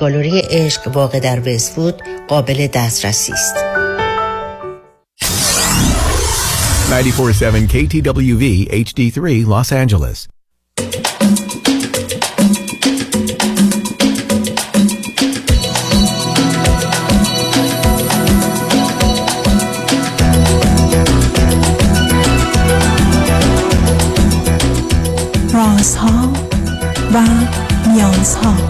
گالری عشق واقع در وستفود قابل دسترسی است. 947 KTWV HD3 Los Angeles رازها و نیازها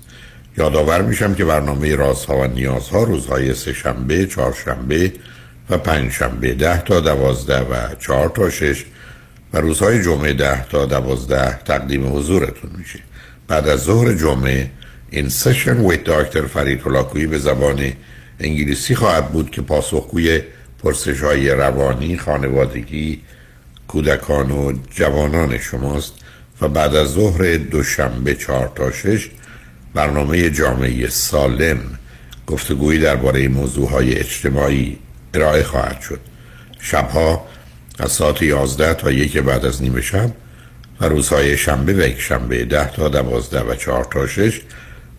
یادآور میشم که برنامه رازها و نیازها روزهای سه شنبه، چهارشنبه و پنج شنبه ده تا دوازده و چهار تا شش و روزهای جمعه ده تا دوازده تقدیم حضورتون میشه. بعد از ظهر جمعه این سشن ویت داکتر فرید هلاکویی به زبان انگلیسی خواهد بود که پاسخگوی پرسش های روانی، خانوادگی، کودکان و جوانان شماست و بعد از ظهر دوشنبه چهار تا شش برنامه جامعه سالم گفتگویی درباره موضوع های اجتماعی ارائه خواهد شد. شبها از ساعت 11 تا یک بعد از نیمه شب و روزهای شنبه و یک شنبه 10 تا 12 و 4 تا 6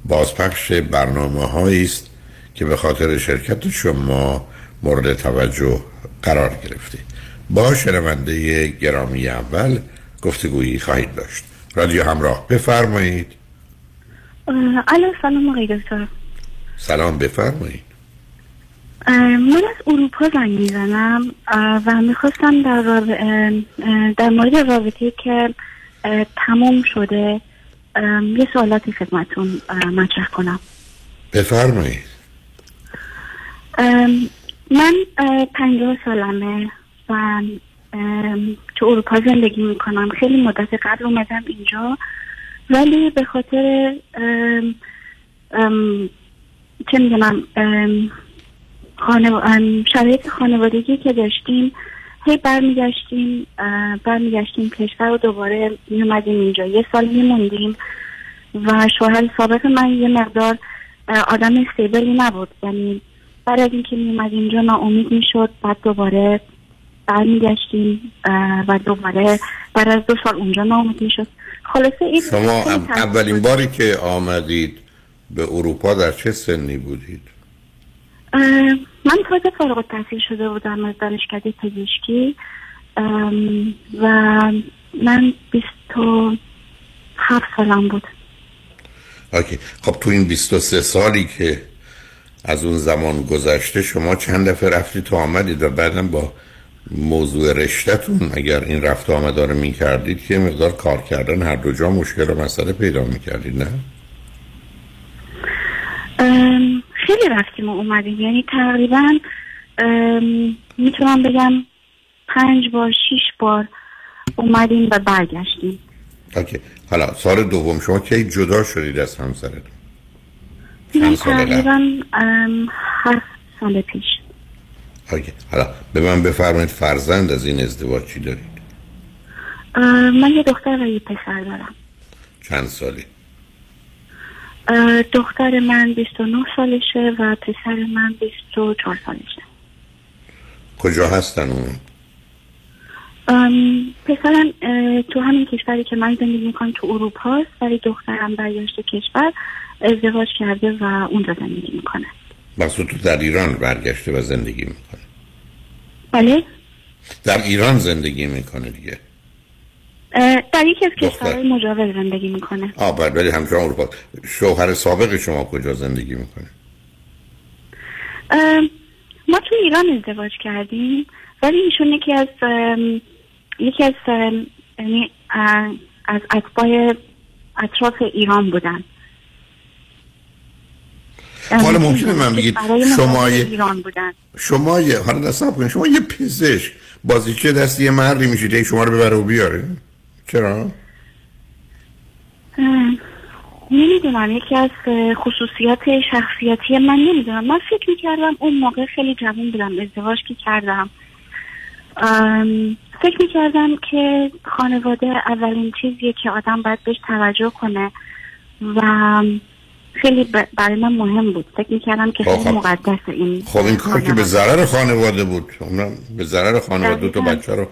بازپخش برنامه است که به خاطر شرکت شما مورد توجه قرار گرفته. با شنونده گرامی اول گفتگویی خواهید داشت. رادیو همراه بفرمایید. الو سلام آقای دکتر. سلام بفرمایید. من از اروپا زنگ می‌زنم و می‌خواستم در, راب... در مورد رابطه که تمام شده یه سوالاتی خدمتون مطرح کنم. بفرمایید. من پنجاه سالمه و تو اروپا زندگی می‌کنم. خیلی مدت قبل اومدم اینجا. ولی به خاطر چه می‌دونم. شرایط خانوادگی که داشتیم هی برمیگشتیم برمیگشتیم کشور و دوباره میومدیم اینجا. یه سال میموندیم و شوهر سابق من یه مقدار آدم استیبلی نبود. یعنی بعد از اینکه میومد اینجا ناامید می‌شد. بعد دوباره برمیگشتیم و دوباره بعد از دو سال اونجا ناامید می‌شد. خلاصه این شما اولین باری که آمدید به اروپا در چه سنی بودید؟ من تازه فارغ التحصیل شده بودم از دانشکده پزشکی و من بیست و هفت سالم بود اوکی. خب تو این بیست و سه سالی که از اون زمان گذشته شما چند دفعه رفتید تو آمدید و بعدم با موضوع رشتهتون اگر این رفت آمده رو می کردید که مقدار کار کردن هر دو جا مشکل و مسئله پیدا می کردید نه؟ خیلی رفتیم و اومدیم. یعنی تقریبا می‌تونم بگم پنج بار شیش بار اومدیم و برگشتیم. اوکی. حالا سال دوم شما کی جدا شدید از همسرتون؟ من تقریبا هفت سال پیش. حالا به من بفرمایید فرزند از این ازدواج چی دارید؟ من یه دختر و یه پسر دارم. چند سالی دختر من 29 سالشه و پسر من 24 سالشه. کجا هستن اون؟ پسرم تو همین کشوری که من زندگی می‌کنم تو اروپا است ولی دخترم برگشت کشور ازدواج کرده و اونجا زندگی می‌کنه. مقصود تو در ایران برگشته و زندگی می‌کنه. بله. در ایران زندگی می‌کنه دیگه. در یکی از. کشورهای مجاور زندگی می‌کنه. آه بله ولی همچنان اروپا. شوهر سابق شما کجا زندگی می‌کنه؟ ما تو ایران ازدواج کردیم ولی ایشون یکی از یکی از یعنی از اتباع اطراف ایران بودن. حالا ممکنه من بگید شما ایران بودن. شما یه حالا نصب کنید. شما یه پزشک. بازیچه دست یه مردی میشید شما رو ببره و بیاره؟ چرا؟ نمی‌دونم. یکی از خصوصیات شخصیتی من نمی‌دونم. من فکر می‌کردم اون موقع خیلی جوان بودم ازدواج که کردم. فکر می‌کردم که خانواده اولین چیزیه که آدم باید بهش توجه کنه و خیلی برای من مهم بود فکر می‌کردم که خیلی خب. مقدس این خب این کار که به. ضرر خانواده بود اونم به ضرر خانواده دو تا. بچه رو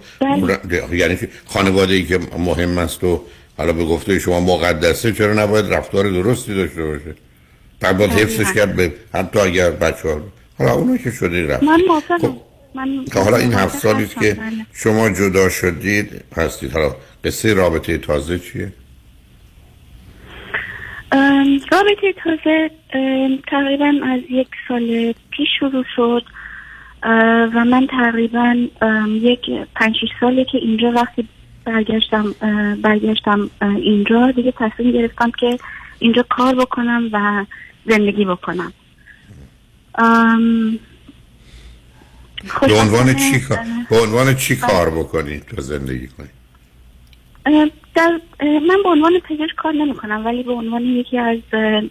یعنی؟ خانواده ای که مهم است و حالا به گفته شما مقدسه چرا نباید رفتار درستی داشته باشه بعد باید. حفظش کرد به حتی اگر بچه ها حالا اونو که شده رفت من خب، من حالا این هفت سالی که بله. شما جدا شدید هستید حالا قصه رابطه تازه چیه؟ رابطه تازه تقریبا از یک سال پیش شروع شد. و من تقریبا یک پنج ساله که اینجا وقتی برگشتم برگشتم اینجا دیگه تصمیم گرفتم که اینجا کار بکنم و زندگی بکنم. به عنوان چی کار به عنوان چی کار بکنید تا زندگی کنید در من به عنوان پزشک کار نمی کنم ولی به عنوان یکی از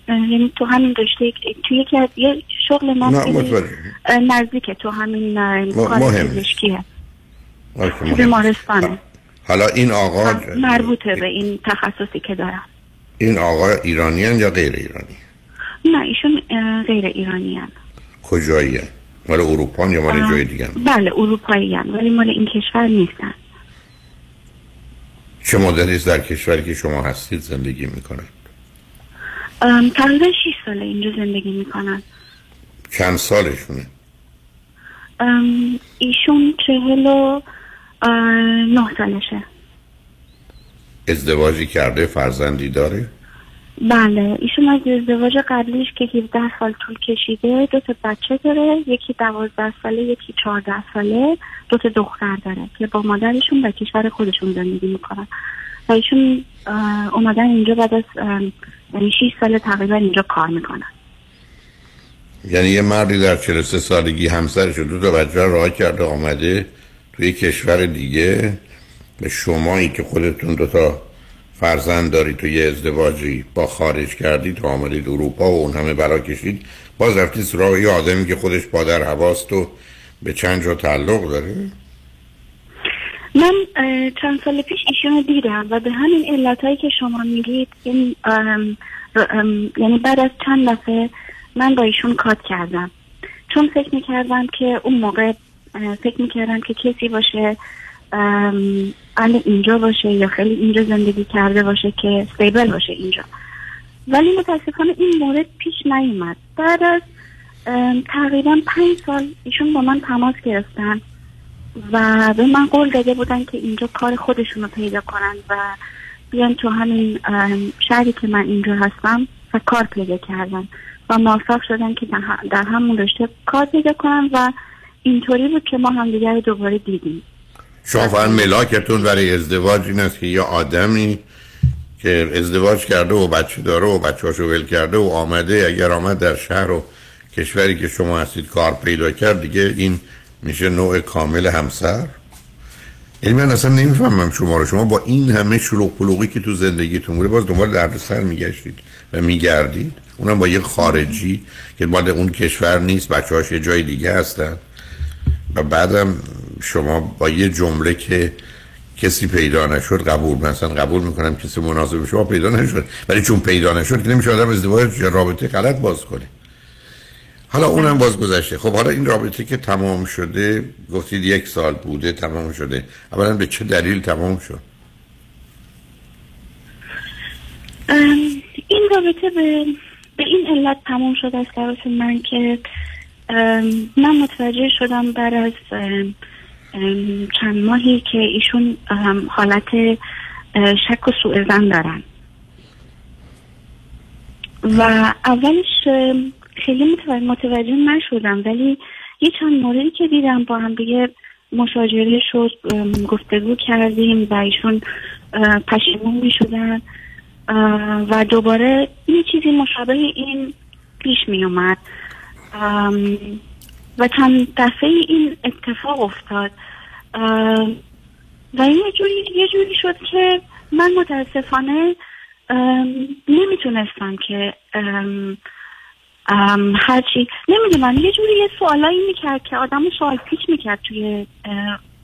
یعنی تو همین رشته تو یکی از یه شغل ما نزدیکه تو همین کار. پزشکیه. بیمارستانه حالا این آقا مربوطه به این تخصصی که دارم این آقا ایرانیان یا غیر ایرانی نه ایشون غیر ایرانی هن. کجایی مال اروپا یا مال جای دیگه بله اروپایی هن. ولی مال این کشور نیستن چه مدتی است در کشوری که شما هستید زندگی می‌کنن ام، تقریبا 6 ساله اینجا زندگی می‌کنن چند سالشونه؟ ایشون چهل و نه سالشه. ازدواجی کرده فرزندی داره؟ بله ایشون از ازدواج قبلیش که 17 سال طول کشیده دو تا بچه داره یکی 12 ساله یکی 14 ساله دو تا دختر داره که با مادرشون و کشور خودشون زندگی می‌کنن. و ایشون اومدن اینجا بعد از اه، یعنی 6 سال تقریبا اینجا کار می‌کنن. یعنی یه مردی در 43 سالگی همسرش دو تا بچه راه کرده آمده توی کشور دیگه. به شمایی که خودتون دو تا فرزند دارید تو یه ازدواجی با خارج کردید تو آمدید اروپا و اون همه بلا کشید. باز رفتید سراغ یه آدمی که خودش پادر هواست و به چند جا تعلق داره؟ من چند سال پیش ایشون دیدم و به همین علتهایی که شما میگید این ام، ام، یعنی بعد از چند دفعه من با ایشون کات کردم. چون فکر می‌کردم که اون موقع فکر می‌کردم که کسی باشه اهل اینجا باشه یا خیلی اینجا زندگی کرده باشه که استیبل باشه اینجا. ولی متاسفانه این مورد پیش نیومد. بعد از تقریبا پنج سال ایشون با من تماس گرفتن و به من قول داده بودن که اینجا کار خودشون رو پیدا کنن و بیان تو همین شهری که من اینجا هستم و کار پیدا کردن. و موفق شدن که در همون رشته کار پیدا کنن و اینطوری بود که ما همدیگر رو دوباره دیدیم. شما فقط ملاکتون برای ازدواج این است که یه آدمی که ازدواج کرده و بچه داره و بچه‌هاشو ول کرده و آمده اگر آمد در شهر و کشوری که شما هستید کار پیدا کرد دیگه این میشه نوع کامل همسر. یعنی من اصلا نمی‌فهمم شما رو. شما با این همه شلوغ پلوغی که تو زندگیتون بوده باز دنبال دردسر میگشتید و میگردید. اونم با یه خارجی که مال اون کشور نیست بچه هاش یه جای دیگه هستن. و بعدم شما با یه جمله که کسی پیدا نشد قبول مثلا قبول می‌کنم کسی مناسب شما پیدا نشد ولی چون پیدا نشد که نمیشه آدم ازدواج رابطه غلط باز کنه. حالا اونم باز گذشته خب حالا این رابطه که تمام شده گفتید یک سال بوده تمام شده. اولا به چه دلیل تمام شد؟ این رابطه به به این علت تموم شد از طرف من که من متوجه شدم بعد از چند ماهی که ایشون حالت شک و سوء زن دارن. و اولش خیلی متوجه نشدم ولی یه چند موردی که دیدم با هم دیگه مشاجره شد گفتگو کردیم و ایشون پشیمون می شدن و دوباره یه چیزی مشابه این پیش می اومد و چند دفعه این اتفاق افتاد. و یه جوری, یه جوری شد که من متاسفانه نمی‌تونستم که هرچی نمی‌دونم یه جوری یه سوالایی می‌کرد که آدم سوال پیچ می‌کرد توی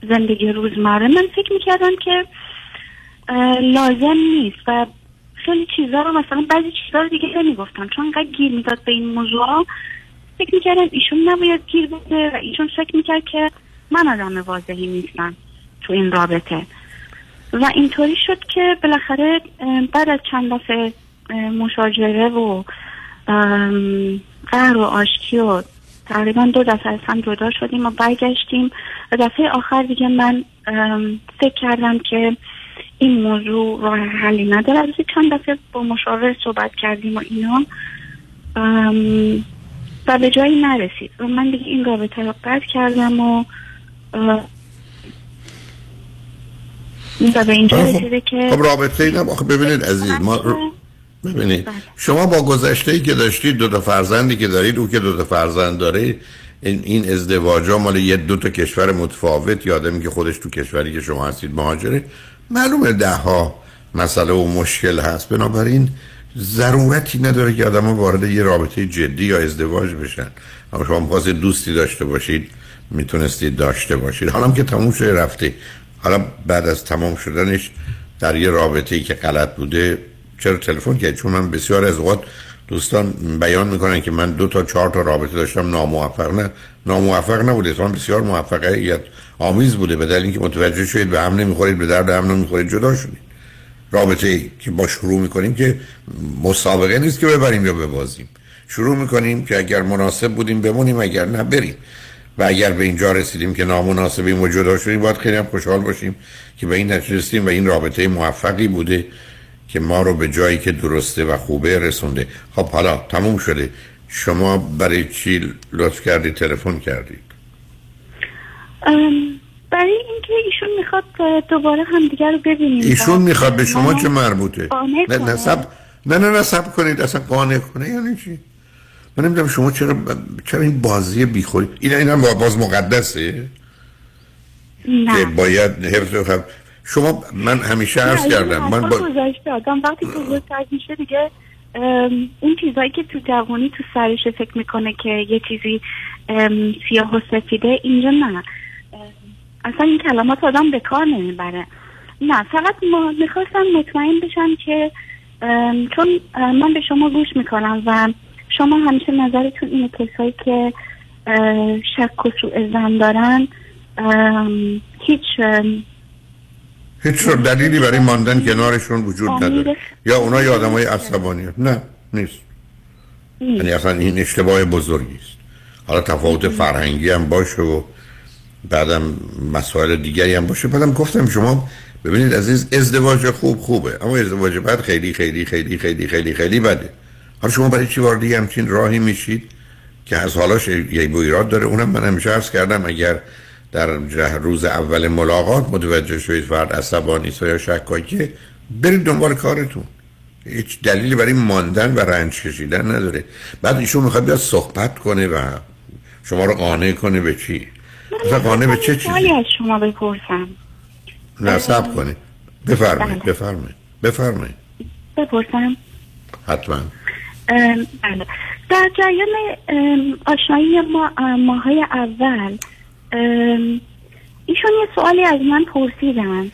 زندگی روزمره. من فکر می‌کردم که لازم نیست و خیلی چیزا رو مثلا بعضی چیزا رو دیگه نمی‌گفتم. چون انقدر گیر می‌داد به این موضوع فکر می‌کردم ایشون نباید گیر بده و ایشون فکر می‌کرد که من آدم واضحی نیستم تو این رابطه. و اینطوری شد که بالاخره بعد از چند دفعه مشاجره و قهر و آشتی و تقریبا دو دفعه از هم جدا شدیم و برگشتیم. و دفعه آخر دیگه من فکر کردم که این موضوع راه حلی نداره. چند دفعه با مشاور صحبت کردیم و اینا و به جایی نرسید. و من دیگه این رابطه رو قطع کردم و و به اینجا خب، رسیده که خب رابطه اینم آخه ببینید عزیز ما ببینید بله. شما با گذشته ای که داشتید دو تا فرزندی که دارید او که دو تا فرزند داره این این ازدواج ها مال یه دو تا کشور متفاوت یادمی که خودش تو کشوری که شما هستید مهاجره. معلومه ده ها مسئله و مشکل هست. بنابراین ضرورتی نداره که آدم وارد یه رابطه جدی یا ازدواج بشن. اما شما می‌خواست دوستی داشته باشید می‌تونستید داشته باشید. حالا که تموم شده رفته. حالا بعد از تمام شدنش در یه رابطه ای که غلط بوده چرا تلفن کرد؟ چون من بسیار از اوقات دوستان بیان می‌کنن که من دو تا چهار تا رابطه داشتم ناموفق نه. ناموفق نبوده اتفاقا بسیار موفقیت آمیز بوده. به دلیل اینکه متوجه شدید به هم نمی‌خورید به درد هم نمی‌خورید جدا شدید. رابطه که با شروع می‌کنیم که مسابقه نیست که ببریم یا ببازیم. شروع می‌کنیم که اگر مناسب بودیم بمونیم اگر نه بریم. و اگر به اینجا رسیدیم که نامناسبیم و جدا شدیم باید خیلی هم خوشحال باشیم که به این نتیجه رسیدیم و این رابطه موفقی بوده که ما رو به جایی که درسته و خوبه رسونده. خب حالا تموم شده. شما برای چی لطف کردید تلفن کردید برای اینکه ایشون می‌خواد دوباره همدیگه رو ببینیم. ایشون می‌خواد به شما چه مربوطه؟ نه. نسب نه نه نسب کنید. اصلا قانع کنه یعنی چی؟ من نمی‌دونم شما چرا چرا این بازی بیخوری این این هم باز مقدسه؟ که نه باید حفظ حفظ شما من همیشه عرض کردم. من با آدم وقتی بزرگتر میشه دیگه اون چیزایی که تو جوانی تو سرش فکر می‌کنه که یه چیزی سیاه و سفیده اینجا نه. اصلا این کلمات آدم به کار نمی‌بره. نه فقط ما می‌خواستم مطمئن بشم که چون من به شما گوش می‌کنم و شما همیشه نظرتون اینه کسایی که شک و سوء زن دارن هیچ هیچ دلیلی برای ماندن کنارشون وجود نداره. یا اونا یه آدم های عصبانی. نه نیست. یعنی اصلا این اشتباه بزرگی است. حالا تفاوت فرهنگی هم باشه و بعدم مسائل دیگری هم باشه. بعدم گفتم شما ببینید عزیز ازدواج خوب خوبه اما ازدواج بعد خیلی خیلی خیلی خیلی خیلی خیلی بده. حالا شما برای چی وارد همچین راهی میشید که از حالاش یه ایراد داره؟ اونم من همیشه عرض کردم اگر در روز اول ملاقات متوجه شدید فرد عصبانی یا شکاکیه برید دنبال کارتون. هیچ دلیلی برای ماندن و رنج کشیدن نداره. بعد ایشون می‌خواد بیاد صحبت کنه و شما رو قانع کنه به چی؟ مثلا قانع به چه چیزی؟ از شما بپرسم. نصب کنه بفرمایید بله. بفرمایید. بفرمایید. بپرسم. حتما. بله. در جریان آشنایی ما ماهای اول ایشون یه سوالی از من پرسیدن.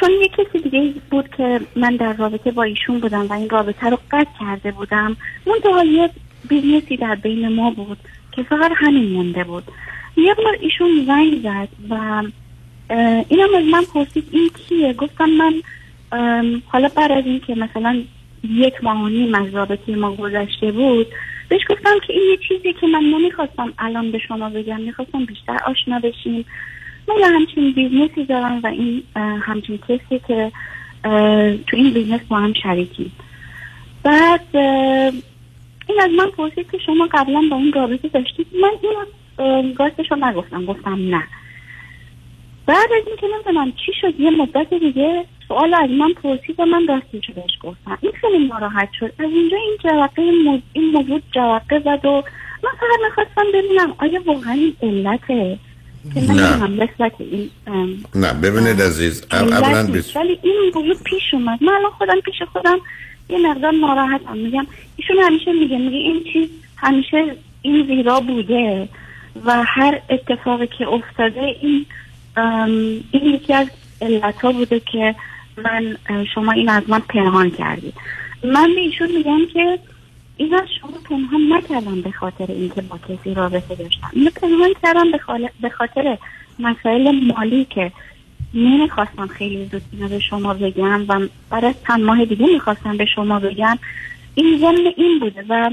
چون یه کسی دیگه بود که من در رابطه با ایشون بودم و این رابطه رو قطع کرده بودم منتها یه businessی در بین ما بود که فقط همین مونده بود. یه بار ایشون زنگ زد و اینم از من پرسید این کیه؟ گفتم من حالا بعد از این که مثلا یک ماه و نیم از ما گذشته بود بهش گفتم که این یه چیزی که من نمی‌خواستم الان به شما بگم می‌خواستم بیشتر آشنا بشیم. من همچین businessی دارم و این همچین کسی که تو این business با هم شریکیم. بعد این از من پرسید که شما قبلا با این رابطه داشتید؟ من این راستش رو نگفتم گفتم نه. بعد از اینکه نمی‌دونم چی شد یه مدت دیگه سوال از من پرسید و من راستش بهش گفتم. این خیلی ناراحت شد. از اینجا این جرقه مو- این موضوع جرقه زد و من فقط می‌خواستم ببینم آیا واقعا این علته؟ نه. این نه ببینید عزیز او- اولا بس... ولی این موضوع پیش اومد. من الان خودم پیش خودم یه مقدار ناراحتم. میگم ایشون همیشه میگه میگه این چیز همیشه این زیرا بوده. و هر اتفاقی که افتاده این این یکی از علت بوده که من شما این از من پنهان کردید. من به ایشون میگم که این از شما پنهان نکردم به خاطر اینکه با کسی رابطه داشتم. اینو پنهان کردم به خاطر مسائل مالی که نمی‌خواستم خیلی زود اینو به شما بگم و بعد از چند ماه دیگه می‌خواستم به شما بگم. این ضمن این بوده و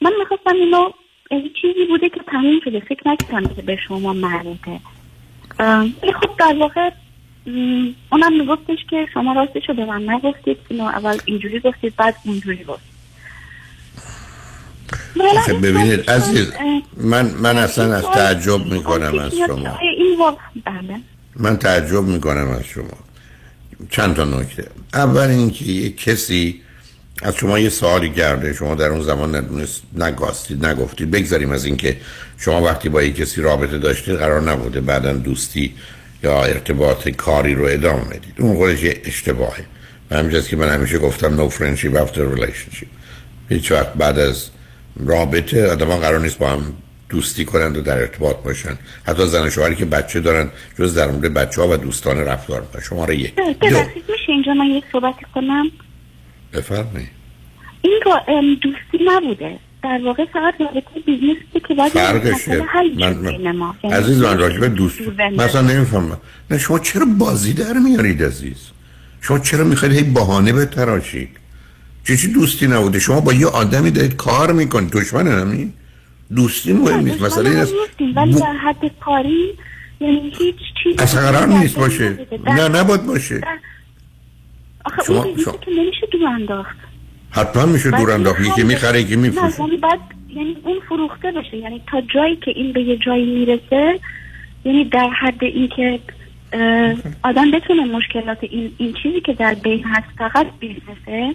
من می‌خواستم اینو یه چیزی بوده که تموم شده. فکر نکردم که به شما مربوطه ولی خب در واقع اونم میگفتش که شما راستش رو به من نگفتید. اینو اول اینجوری گفتید بعد اونجوری آخه این ببینید عزیز من من اصلا از این تعجب می‌کنم از شما. این بله. من تعجب می‌کنم از شما. چند تا نکته. اول اینکه یک کسی از شما یه سوالی کرده شما در اون زمان ندونست نگاستید نگفتید. بگذاریم از اینکه شما وقتی با یک کسی رابطه داشتید قرار نبوده بعدا دوستی یا ارتباط کاری رو ادامه بدید. اون خودش یه اشتباهه. و همینجاست که من همیشه گفتم no friendship after relationship. هیچ وقت بعد از رابطه آدم قرار نیست با هم دوستی کنند و در ارتباط باشن. حتی زن شوهری که بچه دارن جز در مورد بچه ها و دوستان رفتار می‌کنن. شماره یک. دو میشه اینجا من یک صحبتی کنم؟ بفرمایید. این دوستی نبوده. در واقع فقط رابطه businessی که باید فرق شه من, ما. من یعنی عزیز من راجبه دوست مثلا نمی‌فهمم. نه شما چرا بازی در میارید عزیز؟ شما چرا می‌خواید هی بهانه بتراشید؟ چه چی دوستی نبوده؟ شما با یه آدمی دارید کار می‌کنید. دشمن همین دوستی مهم نیست. مسئله این است ولی در حد کاری یعنی هیچ چیزی اصلا قرار نیست باشه. نه نباید باشه. آخه شما- اون شما- که نمیشه دور انداخت. حتما میشه دور انداخت. یکی می‌خره یکی نه میفروشه. یعنی بعد یعنی اون فروخته بشه. یعنی تا جایی که این به یه جایی می‌رسه یعنی در حد اینکه آدم بتونه مشکلات این, این چیزی که در بین هست فقط بیزنسه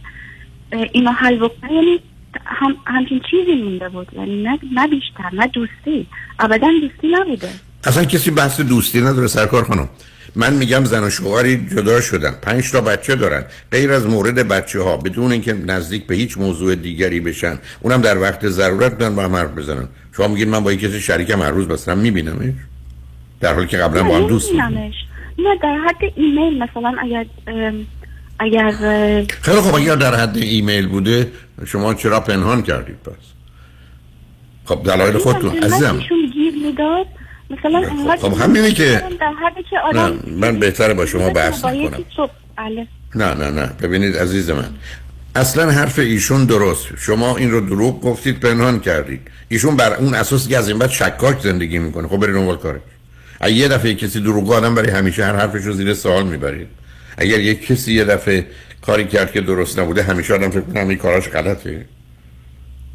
اینو حل بکنه. یعنی هم همچین چیزی مونده بود. یعنی نه, نه بیشتر نه دوستی. ابدا دوستی نبوده. اصلا کسی بحث دوستی نداره سرکار خانم. من میگم زن و شوهری جدا شدن. پنج تا بچه دارن. غیر از مورد بچه ها بدون اینکه نزدیک به هیچ موضوع دیگری بشن اونم در وقت ضرورت دارن با هم حرف بزنن. شما میگین من با یک کسی شریکم هر روز بسرم میبینمش؟ در حالی که قبلا با هم دوست بودیم. نه در حد ایمیل مثلا اگر اگر خیلی خب اگر در حد ایمیل بوده شما چرا پنهان کردید پس؟ خب دلایل خودتون عزیزم. گیر می‌داد. مثلا خب- انقدر خب همینه که- که نه آدم من بهتره با شما بحث صبح بله. نه نه نه ببینید عزیز من اصلا حرف ایشون درست. شما این رو دروغ گفتید پنهان کردید. ایشون بر اون اساس که از این بعد شکاک زندگی می‌کنه. خب برید اونور کارش. اگه یه دفعه کسی دروغ آدم برای همیشه هر حرفش رو زیر سوال می‌برید. اگر یک کسی یه دفعه کاری کرد که درست نبوده همیشه آدم فکر کنه این کاراش غلطه.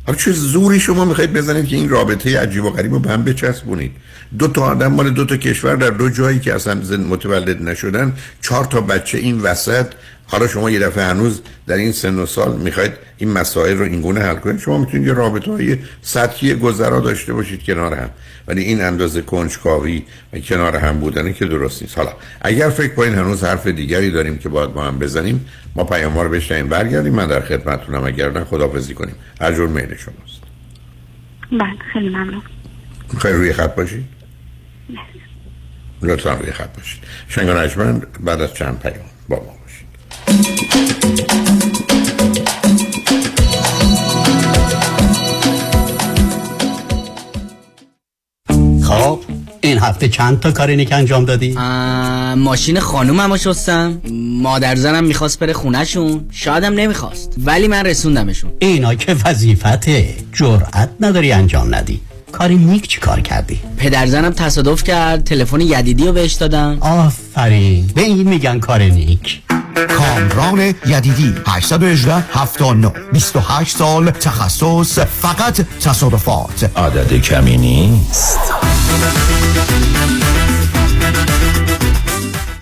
حالا چه زوری شما می‌خواید بزنید که این رابطه عجیب و غریب رو به هم بچسبونید؟ دو تا آدم مال دو تا کشور در دو جایی که اصلا متولد نشدن چهار تا بچه این وسط حالا شما یه دفعه هنوز در این سن و سال می‌خواید این مسائل رو اینگونه حل کنید. شما می‌تونید یه رابطه های سطحی گذرا داشته باشید کنار هم. ولی این اندازه کنجکاوی و کنار هم بودنه که درست نیست. حالا اگر فکر کنید هنوز حرف دیگری داریم که باید با هم بزنیم ما پیام ها رو بشنیم برگردیم. من در خدمتتونم. اگر نه خدافظی کنیم. هر جور میل شماست. بله خیلی ممنون. می‌خوای روی خط باشید لطفا روی خط باشید بعد از چند پیام. با ما. خب این هفته چند تا کارینیک انجام دادی؟ ماشین خانومم شستم. مادر زنم می‌خواست بره خونهشون. شایدم نمی‌خواست. ولی من رسوندمشون. اینا که وظیفته. جرأت نداری انجام ندی. کاری نیک چی کار کردی؟ پدرزنم تصادف کرد. تلفن یدیدی رو بهش دادم. آفرین. به این میگن کار نیک. کامران یدیدی 818 79 28 سال تخصص فقط تصادفات. عدد کمی نیست.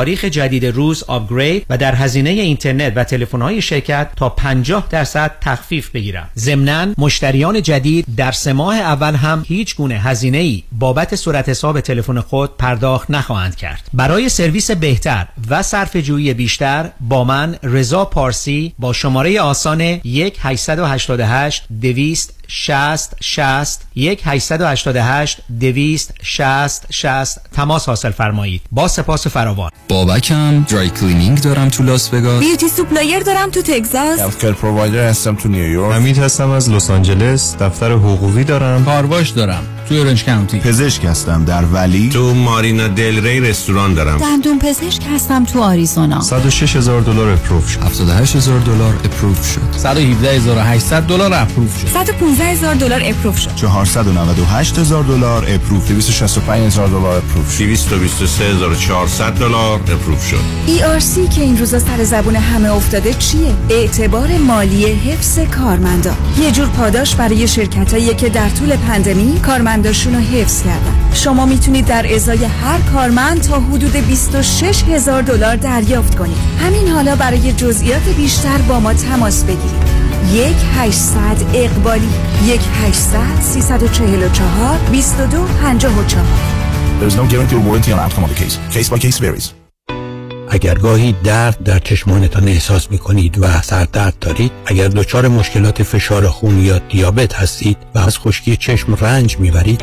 تاریخ جدید روز upgrade و در هزینه اینترنت و تلفن‌های شرکت تا 50 درصد تخفیف بگیرم. ضمناً مشتریان جدید در سه ماه اول هم هیچ گونه هزینه ای بابت صورت حساب تلفن خود پرداخت نخواهند کرد. برای سرویس بهتر و صرف جویی بیشتر با من رضا پارسی با شماره آسان 1 888 200 60 60 1 888 200 60 60 تماس حاصل فرمایید. با سپاس فراوان. بابکم dry cleaning دارم تو لاس وگاس. beauty supply دارم تو تگزاس. health provider هستم تو نیویورک. حمید هستم از لس آنجلس. دفتر حقوقی دارم. کارواش دارم. تو اورنج کانتی پزشک هستم در ولی. تو مارینا دل ری رستوران دارم. دندون پزشک هستم تو آریزونا. 106 هزار دلار approve شد. 78 هزار دلار approve شد. 117800 دلار approve شد. 115 هزار دلار approve شد. 498 هزار دلار approve 265 هزار دلار اپروف شد. 223 هزار 400 دلار اپروف شد. ERC که این روزا سر زبون همه افتاده چیه؟ اعتبار مالی حفظ کارمندا. یه جور پاداش برای شرکتایی که در طول پندمی کارمنداشون رو حفظ کردن شما می‌تونید در ازای هر کارمند تا حدود 26 هزار دلار دریافت کنید همین حالا برای جزئیات بیشتر با ما تماس بگیرید یک 800 اقبالی یک 800 344 22 54 There is no guarantee or warranty on outcome of the case. Case by case varies. اگر گاهی درد در چشمانتان احساس می کنید و سردرد دارید اگر دچار مشکلات فشار خون یا دیابت هستید و از خشکی چشم رنج می‌برید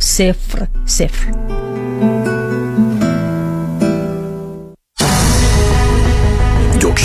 Sefra, Sefra.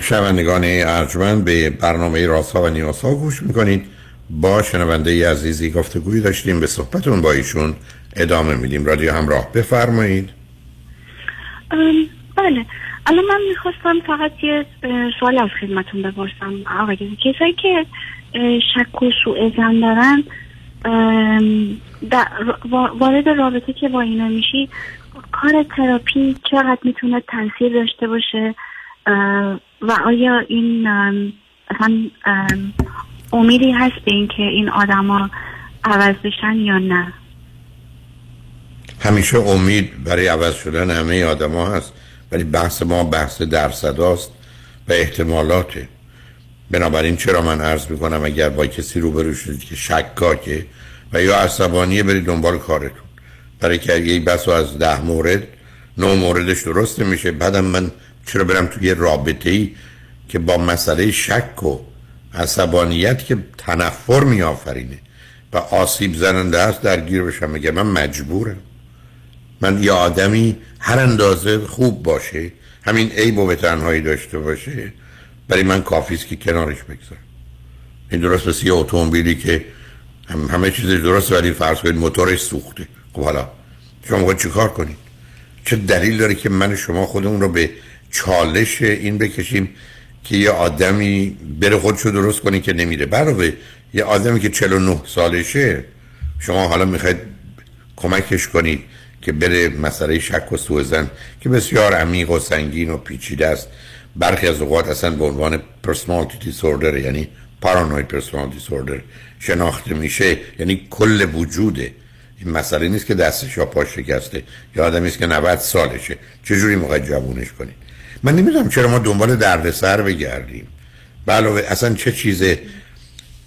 شنوندگان ارجمند به برنامه راسا و نیاسا گوش می‌کنید. با شنونده عزیزی گفتگوی داشتیم به صحبتون با ایشون ادامه میدیم. رادیو همراه بفرمایید. بله. الان من می‌خواستم فقط یه سوال از خدمتون بپرسم. آقای کسایی که شک و سوء دارن وارد رابطه که با اینا میشی کار تراپی چقدر می‌تونه تاثیر داشته باشه؟ و آیا این اصلا امیدی هست به اینکه این آدما عوض بشن یا نه؟ همیشه امید برای عوض شدن همه آدما هست ولی بحث ما بحث درصداست و احتمالاته. بنابراین چرا من عرض می‌کنم اگر با کسی روبرو شدید که شکاکه و یا عصبانیه برید دنبال کارتون. برای که یه بس از ده مورد نه موردش درست میشه. بعدم من چرا برم توی رابطه ای که با مسئله شک و عصبانیت که تنفر میآفرینه و آسیب زننده است درگیر بشم؟ میگه من مجبورم؟ من یه آدمی هر اندازه خوب باشه همین عیب و به تنهایی داشته باشه برای من کافی است که کنارش بگذارم. این درست مثل یه اتومبیلی که هم همه چیز درست ولی فرض کنید موتورش سوخته. خب حالا شما چی چیکار کنید؟ چه دلیل داره که من شما خودمون رو به چالش این بکشیم که یه آدمی بره خودشو درست کنی که نمیره؟ برای یه آدمی که 49 سالشه شما حالا می‌خواید کمکش کنید که بره مسئله شک و سوء زن که بسیار عمیق و سنگین و پیچیده است. برخی از اوقات اصلا به عنوان پرسنالتی دیسوردر یعنی پارانوید پرسنالتی دیسوردر شناخته میشه یعنی کل وجوده. این مسئله نیست که دستش یا پاش شکسته یا آدمی است که 90 سالشه. چجوری موقع جوونش کنید من نمی‌دونم چرا ما دنبال دردسر بگردیم. علاوه اصلا چه چیزه؟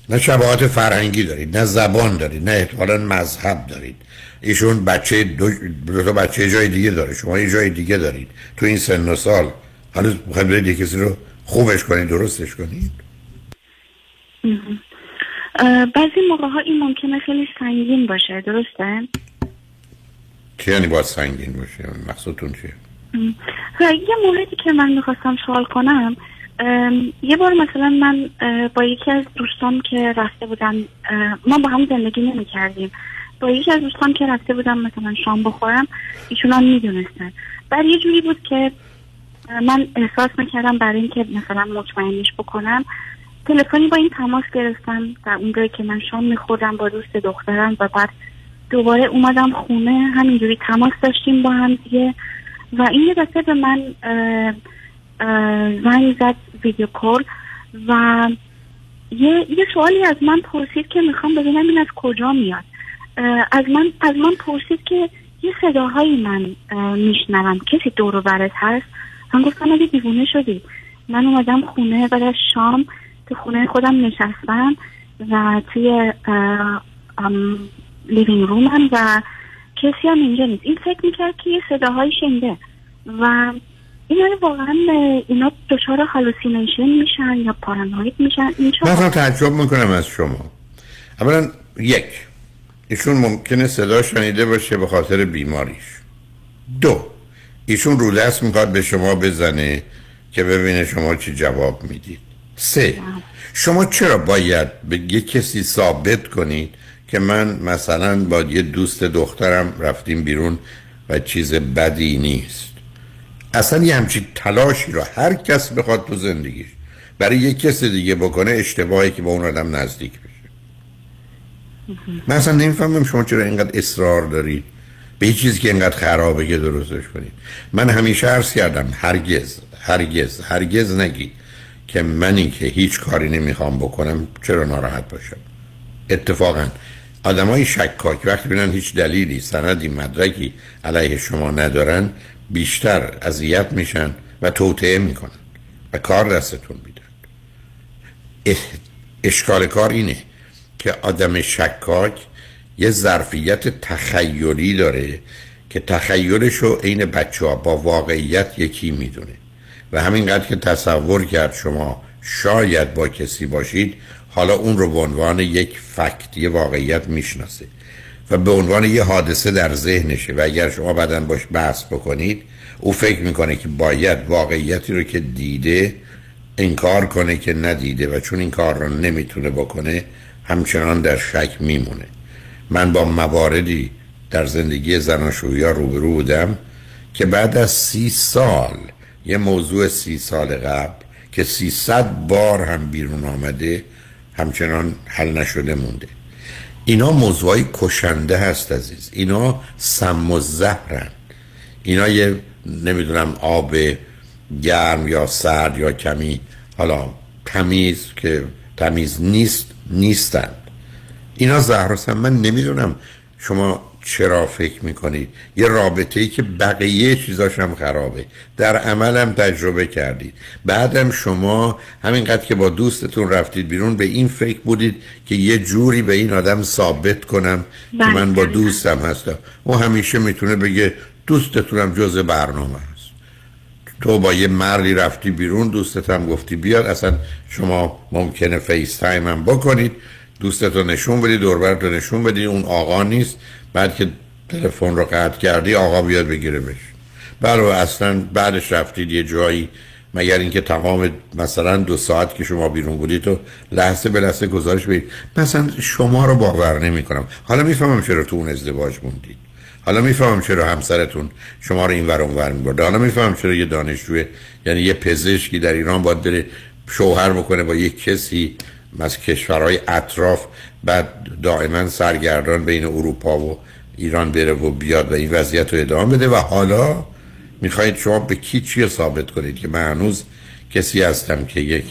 نه شباهات فرهنگی دارید نه زبان دارید نه احتمالا مذهب دارید. ایشون بچه دو, دو بچه جای دیگه داره شما یه جای دیگه دارید. تو این سن و سال حالا می‌خواید برید کسی رو خوبش کنید درستش کنید بعضی موقع ها این ممکنه خیلی سنگین باشه درسته؟ چه یعنی باید سنگین باشه مقصودتون چیه؟ یه موردی که من می‌خواستم سوال کنم یه بار مثلا من با یکی از دوستان که رفته بودم ما با هم زندگی نمی کردیم با یکی از دوستان که رفته بودم مثلا شام بخورم ایشون هم می‌دونستن بعد یه جوری بود که من احساس می‌کردم برای اینکه مثلا مطمئنش بکنم تلفنی با این تماس گرفتم در اونجایی که من شام میخوردم با دوست دخترم و بعد دوباره اومدم خونه. همینجوری تماس داشتیم با هم دیگه و این یه دفعه به من زنگ زد ویدیو کل و یه, یه سوالی از من پرسید که می‌خوام ببینم این از کجا میاد. از من از من پرسید که یه صداهایی من میشنوم. کسی دور و برت هست؟ من گفتم اگه دیوونه شدی. من اومدم خونه بعد از شام تو خونه خودم نشستم و توی living room م و کسی هم اینجا نیست. این فکر می‌کرد که یه صداهایی شنیده و این واقعا اینا دچار hallucination میشن یا پارانوید میشن. این من تعجب می‌کنم از شما. اولا یک ایشون ممکنه صدا شنیده باشه به خاطر بیماریش. دو ایشون رو دست می‌خواد به شما بزنه که ببینه شما چی جواب می‌دید. سه. شما چرا باید به یه کسی ثابت کنید که من مثلا با یه دوست دخترم رفتیم بیرون و چیز بدی نیست. اصلا یه همچین تلاشی رو هر کس بخواد تو زندگیش برای یه کس دیگه بکنه اشتباهی که با اون آدم نزدیک بشه. من اصلا نمی‌فهمم شما چرا اینقدر اصرار دارید. به یه چیزی که اینقدر خرابه که درستش کنید من همیشه عرض کردم هرگز هرگز هرگز نگید که منی که هیچ کاری نمی‌خوام بکنم چرا ناراحت باشم؟ اتفاقا آدمای شکاک وقتی ببینن هیچ دلیلی سندی مدرکی علیه شما ندارن بیشتر اذیت میشن و توطعه می‌کنن و کار دستتون میدن. اشکال کار اینه که آدم شکاک یه ظرفیت تخیلی داره که تخیلش رو عین بچه ها با واقعیت یکی می‌دونه. و همینقدر که تصور کرد شما شاید با کسی باشید حالا اون رو به عنوان یک فکت یه واقعیت می‌شناسه. و به عنوان یه حادثه در ذهنشه و اگر شما بعدا باش بحث بکنید او فکر می‌کنه که باید واقعیتی رو که دیده انکار کنه که ندیده و چون این کار رو نمی‌تونه بکنه همچنان در شک میمونه. من با مواردی در زندگی زناشویی ها روبرو بودم که بعد از سی سال یه موضوع سی سال قبل که سیصد بار هم بیرون آمده همچنان حل نشده مونده. اینا موضوعی کشنده هست عزیز. اینا سم و زهرن. اینا یه نمی‌دونم آب گرم یا سرد یا کمی حالا تمیز که تمیز نیست نیستن. اینا زهر هستن من نمی‌دونم شما چرا فکر می‌کنید یه رابطه ای که بقیه چیزاش هم خرابه. در عمل هم تجربه کردید. بعدم شما همینقدر که با دوستتون رفتید بیرون به این فکر بودید که یه جوری به این آدم ثابت کنم که من با دوستم هستم. او همیشه می‌تونه بگه دوستتونم جز برنامه هست تو با یه مردی رفتی بیرون دوستت هم گفتی بیاد اصلا شما ممکنه FaceTime هم بکنید. دوستتو نشون بدی دوربرت رو نشون بدی اون آقا نیست. بعد که تلفن رو قطع کردی آقا بیاد بگیره بش بله اصلا بعدش رفتید یه جایی. مگر اینکه تمام مثلا دو ساعت که شما بیرون بودید تو لحظه به لحظه گزارش بدید. مثلا شما رو باور نمی کنم. حالا می‌فهمم چرا تو اون ازدواج موندید. حالا می‌فهمم چرا همسرتون شما رو این ور ور میبرده حالا می‌فهمم چرا یه دانشجو یعنی یه پزشکی در ایران باید بره شوهر بکنه با یک کسی از کشورهای اطراف بعد دائما سرگردان بین اروپا و ایران بره و بیاد و این وضعیت رو ادامه بده. و حالا می‌خواهید شما به کی چی ثابت کنید که من هنوز کسی هستم که یک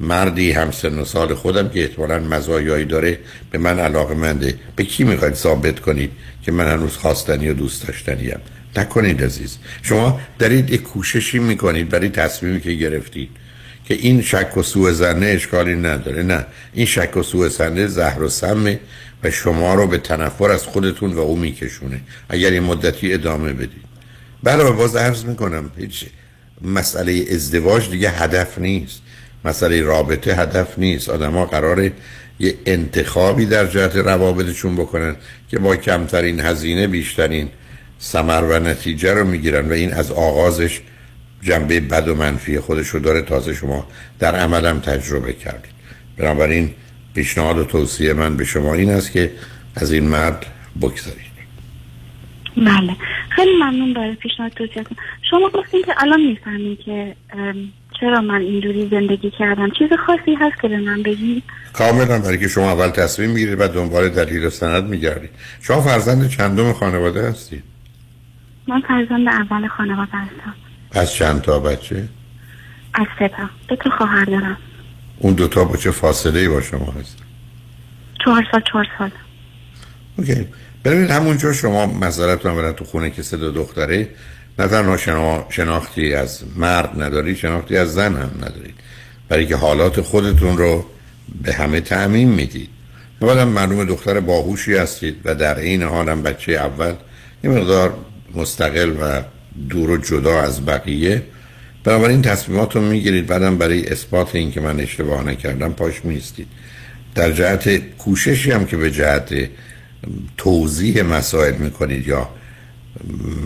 مردی هم سن و سال خودم که احتمالا مزایایی داره به من علاقه منده. به کی می‌خواید ثابت کنید که من هنوز خواستنی و دوست داشتنیم نکنید عزیز. شما دارید یک کوششی می‌کنید برای تصمیمی که گرفتید. که این شک و سوء زنه اشکالی نداره. نه این شک و سوء زنه زهر و سمه و شما رو به تنفر از خودتون و او میکشونه. اگر این مدتی ادامه بدید. بله باز عرض می‌کنم هیچ مسئله ازدواج دیگه هدف نیست. مسئله رابطه هدف نیست. آدما قراره یه انتخابی در جهت روابطشون بکنن که با کمترین هزینه بیشترین سمر و نتیجه رو می‌گیرن و این از آغازش جنبه بد و منفی خودش رو داره تازه شما در عملم تجربه کردید. بنابراین پیشنهاد و توصیه من به شما این است که از این مرد بگذارید. بله. خیلی ممنون برای پیشنهاد توصیه. شما گفتین که الان می‌فهمین که چرا من اینجوری زندگی کردم. چیز خاصی هست که به من بگید کاملا برای که شما اول تصمیم می‌گیرید و دنبال دلیل و سند میگردید. شما فرزند چندم خانواده هستید؟ من فرزند اول خانواده هستم. از چند تا بچه؟ از سه تا. دو تا خواهر دارم. اون دوتا با چه فاصله ای با شما هست؟ چهار سال چهار سال. اوکی. ببینید همونجا شما مذارتون برن تو خونه که سه دو دختره. نه تنها شناختی از مرد ندارید شناختی از زن هم ندارید. برای که حالات خودتون رو به همه تعمین می‌دید. اولا معلوم دختر باهوشی هستید و در این حالم بچه اول یه مقدار مستقل و دور و جدا از بقیه. بنابراین تصمیمات رو می‌گیرید. بعدم برای اثبات این که من اشتباه نکردم پاش میستید در جهت کوششی هم که به جهت توضیح مسائل می‌کنید یا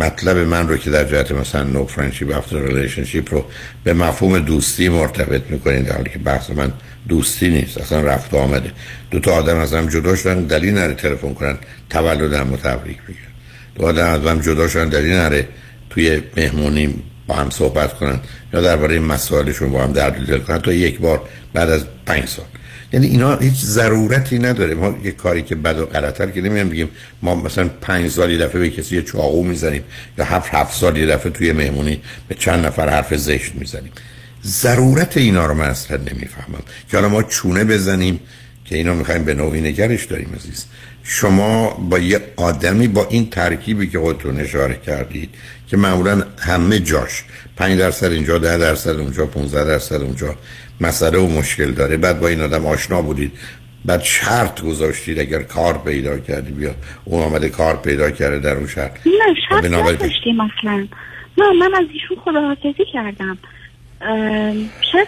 مطلب من رو که در جهت مثلا no friendship after relationship رو به مفهوم دوستی مرتبط می‌کنید حالی که بحث من دوستی نیست اصلا رفت آمده. دو تا آدم از هم جدا شدن دلیل نره تلفن کنن تولد هم تبریک بگن دو آدم از هم جدا شدن دلیل نره توی مهمونی با هم صحبت کنن یا درباره مسائلشون با هم درد دل کنن تا یک بار بعد از پنج سال. یعنی اینا هیچ ضرورتی نداره. ما یه کاری که بد و غلطتر که نمیم بگیم ما مثلا پنج سال یه دفعه به کسی یه چاقو می‌زنیم یا هفت هفت سال یه دفعه توی مهمونی به چند نفر حرف زشت می‌زنیم. ضرورت اینا رو من اصلا نمی‌فهمم. که حالا ما چونه بزنیم که اینو می‌خوایم به نوعی نگرش داریم عزیز. شما با یه آدمی با این ترکیبی که خودتون اشاره کردید که معمولا همه جاش 5 درصد اینجا 10 درصد اونجا 15 درصد اونجا مسئله و مشکل داره. بعد با این آدم آشنا بودید. بعد شرط گذاشتید اگر کار پیدا کردی بیا. اون آمده کار پیدا کرده در اون شرط نه شرط نداشتیم اصلا. نه من از ایشون خداحافظی کردم.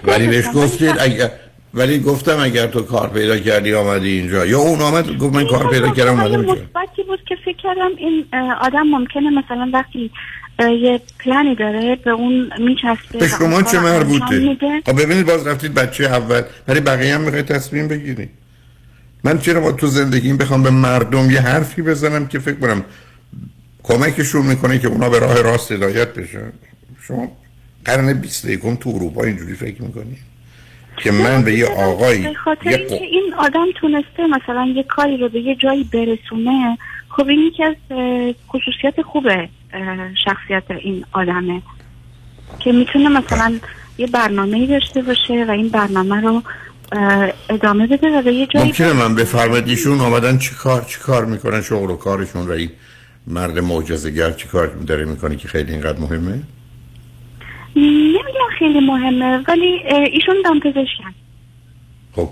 ولی بهش گفتید اگر ولی گفتم اگر تو کار پیدا کردی آمدی اینجا. یا اون آمد گفت من کار پیدا کردم اومدم اینجا. مثبتی بود که فکر کردم این آدم ممکنه مثلا وقتی یه پلانی داره به اون میچسبه به شما چه مربوطه. خب ببینید باز رفتید بچه اول ولی بقیه هم می‌خواید تصمیم بگیرید. من چرا با تو زندگیم بخوام به مردم یه حرفی بزنم که فکر کنم کمکشون می‌کنه که اونا به راه راست هدایت بشن؟ شما قرن 21 تو اروپا اینجوری فکر می‌کنی؟ که من به یه آقایی به خاطر یه اینکه قو- این آدم تونسته مثلا یه کاری رو به یه جایی برسونه خب این یکی از خصوصیت خوبه اه، شخصیت این آدمه که می‌تونه مثلا یه برنامه داشته باشه و این برنامه رو ادامه بده و به یه جایی ممکنه من بفرمایید ایشون آمدن چی کار چی کار می‌کنن؟ شغل و کارشون و این مرد معجزه‌گر چی کار داره می‌کنه که خیلی اینقدر مهمه؟ نمیگم خیلی مهمه ولی ایشون دامپزشکن. خب.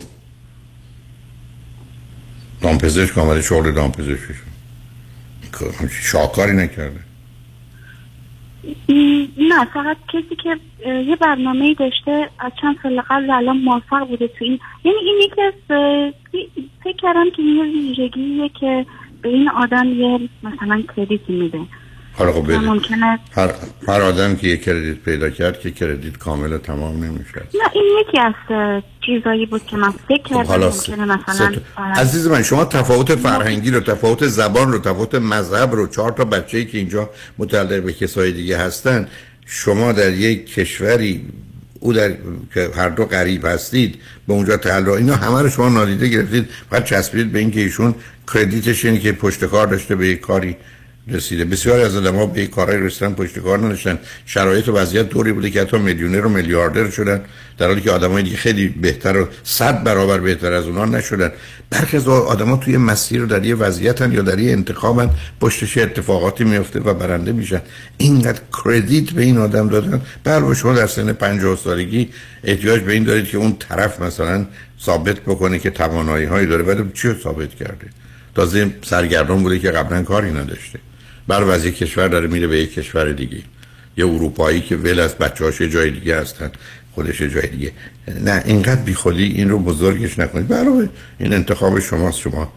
دامپزشک آمده شغل دامپزشکشون. همچین شاهکاری نکرده. نه فقط کسی که یه برنامه داشته از چند سال قبل الان موفق بوده تو این. یعنی این یکی از فکر کردم که یه ویژگیه که به این آدم یه مثلا کردیتی میده. حالا خب ممکنه. هر, هر آدم که یه کردیت پیدا کرد که کردیت کامل و تمام نمیشه نه این یکی از چیزایی بود که من فکر خب کردم ممکنه مثلا آره. عزیز من شما تفاوت فرهنگی رو تفاوت زبان رو تفاوت مذهب رو چهار تا بچه‌ای که اینجا متعلق به کسای دیگه هستن شما در یک کشوری او در که هر دو غریب هستید به اونجا تعلق اینا همه رو شما نادیده گرفتید بعد چسبیدید به اینکه ایشون کردیتش اینه که پشت کار داشته به یک کاری رسیده. بسیاری از آدم‌ها به یک کارهای رسیدن پشت کار نداشتن. شرایط و وضعیت طوری بوده که حتی میلیونر و میلیاردر شدن در حالی که آدمای دیگه خیلی بهتر و صد برابر بهتر از اونها نشدن. برخی از آدما توی مسیر در یه وضعیتن یا در یه انتخابن پشتش اتفاقاتی میفته و برنده میشن. اینقدر کردیت به این آدم دادن. بله شما در سن 50 سالگی احتیاج به این دارید که اون طرف مثلا ثابت بکنه که توانایی هایی داره. ولی چی ثابت کرده؟ تازه سرگردان بوده که قبلا کاری نداشته. بر از یک کشور داره میره به یک کشور دیگه. یه اروپایی که ول از بچه‌هاش جای دیگه هستن خودش جای دیگه. نه اینقدر بیخودی این رو بزرگش نکنید. برای این انتخاب شماست شما.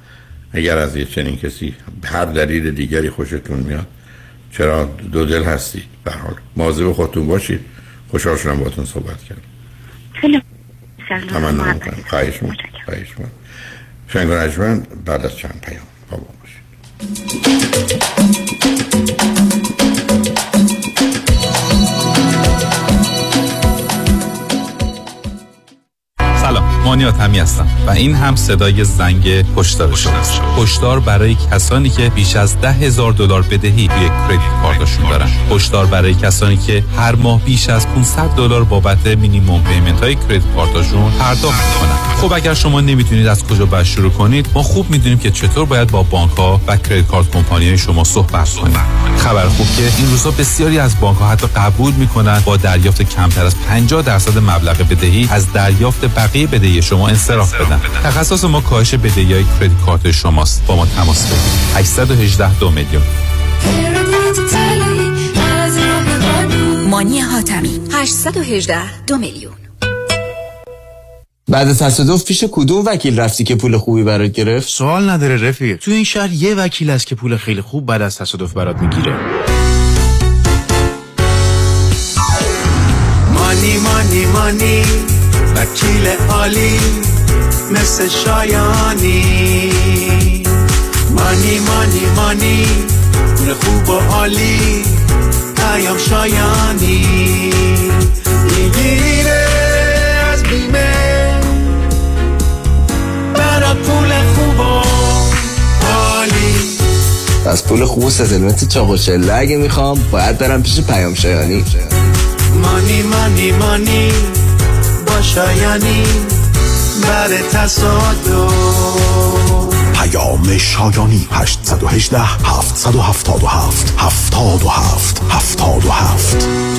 اگر از یه چنین کسی هر دلیل دیگری خوشتون میاد چرا دو دل هستید؟ به حال مواظب خودتون باشید. خوشحال شدم باهاتون صحبت کردم. خیلی تمنا می‌کنم. خواهش می‌کنم. خواهش می‌کنم. شنگ بعد از چند پیام با باشید. مانیات همی هستم و این هم صدای زنگ هشدار شماست هشدار برای کسانی که بیش از ده هزار دلار بدهی روی credit card شون دارن. هشدار برای کسانی که هر ماه بیش از 500 دلار بابت minimum payment های credit card شون پرداخت می‌کنن. خب اگر شما نمی‌تونید از کجا باید شروع کنید ما خوب می‌دونیم که چطور باید با بانک ها و credit card company های شما صحبت کنید خبر خوب که این روزا بسیاری از بانک ها حتی قبول می‌کنن با دریافت کمتر از 50 درصد مبلغ بدهی از دریافت بقیه بدهی شما انصراف بدن. تخصص ما کاهش بدهی های credit card شماست. با ما تماس بگیرید. 818 دو میلیون. مانی حاتمی. 818 دو میلیون. بعد از تصادف پیش کدوم وکیل رفتی که پول خوبی برات گرفت؟ سوال نداره رفیق. تو این شهر یه وکیل است که پول خیلی خوب بعد از تصادف برات می‌گیره. مانی مانی مانی. وکیل عالی مثل شایانی. مانی مانی مانی پول خوب و عالی پیام شایانی. می‌گیره از بیمه برا پول خوب و عالی. از پول خوب و ستلمنت چاق و چله اگه می‌خوام باید برم پیش پیام شایانی. مانی مانی مانی. شایانی کشور تصادم پیام شایانی 818 777 77 77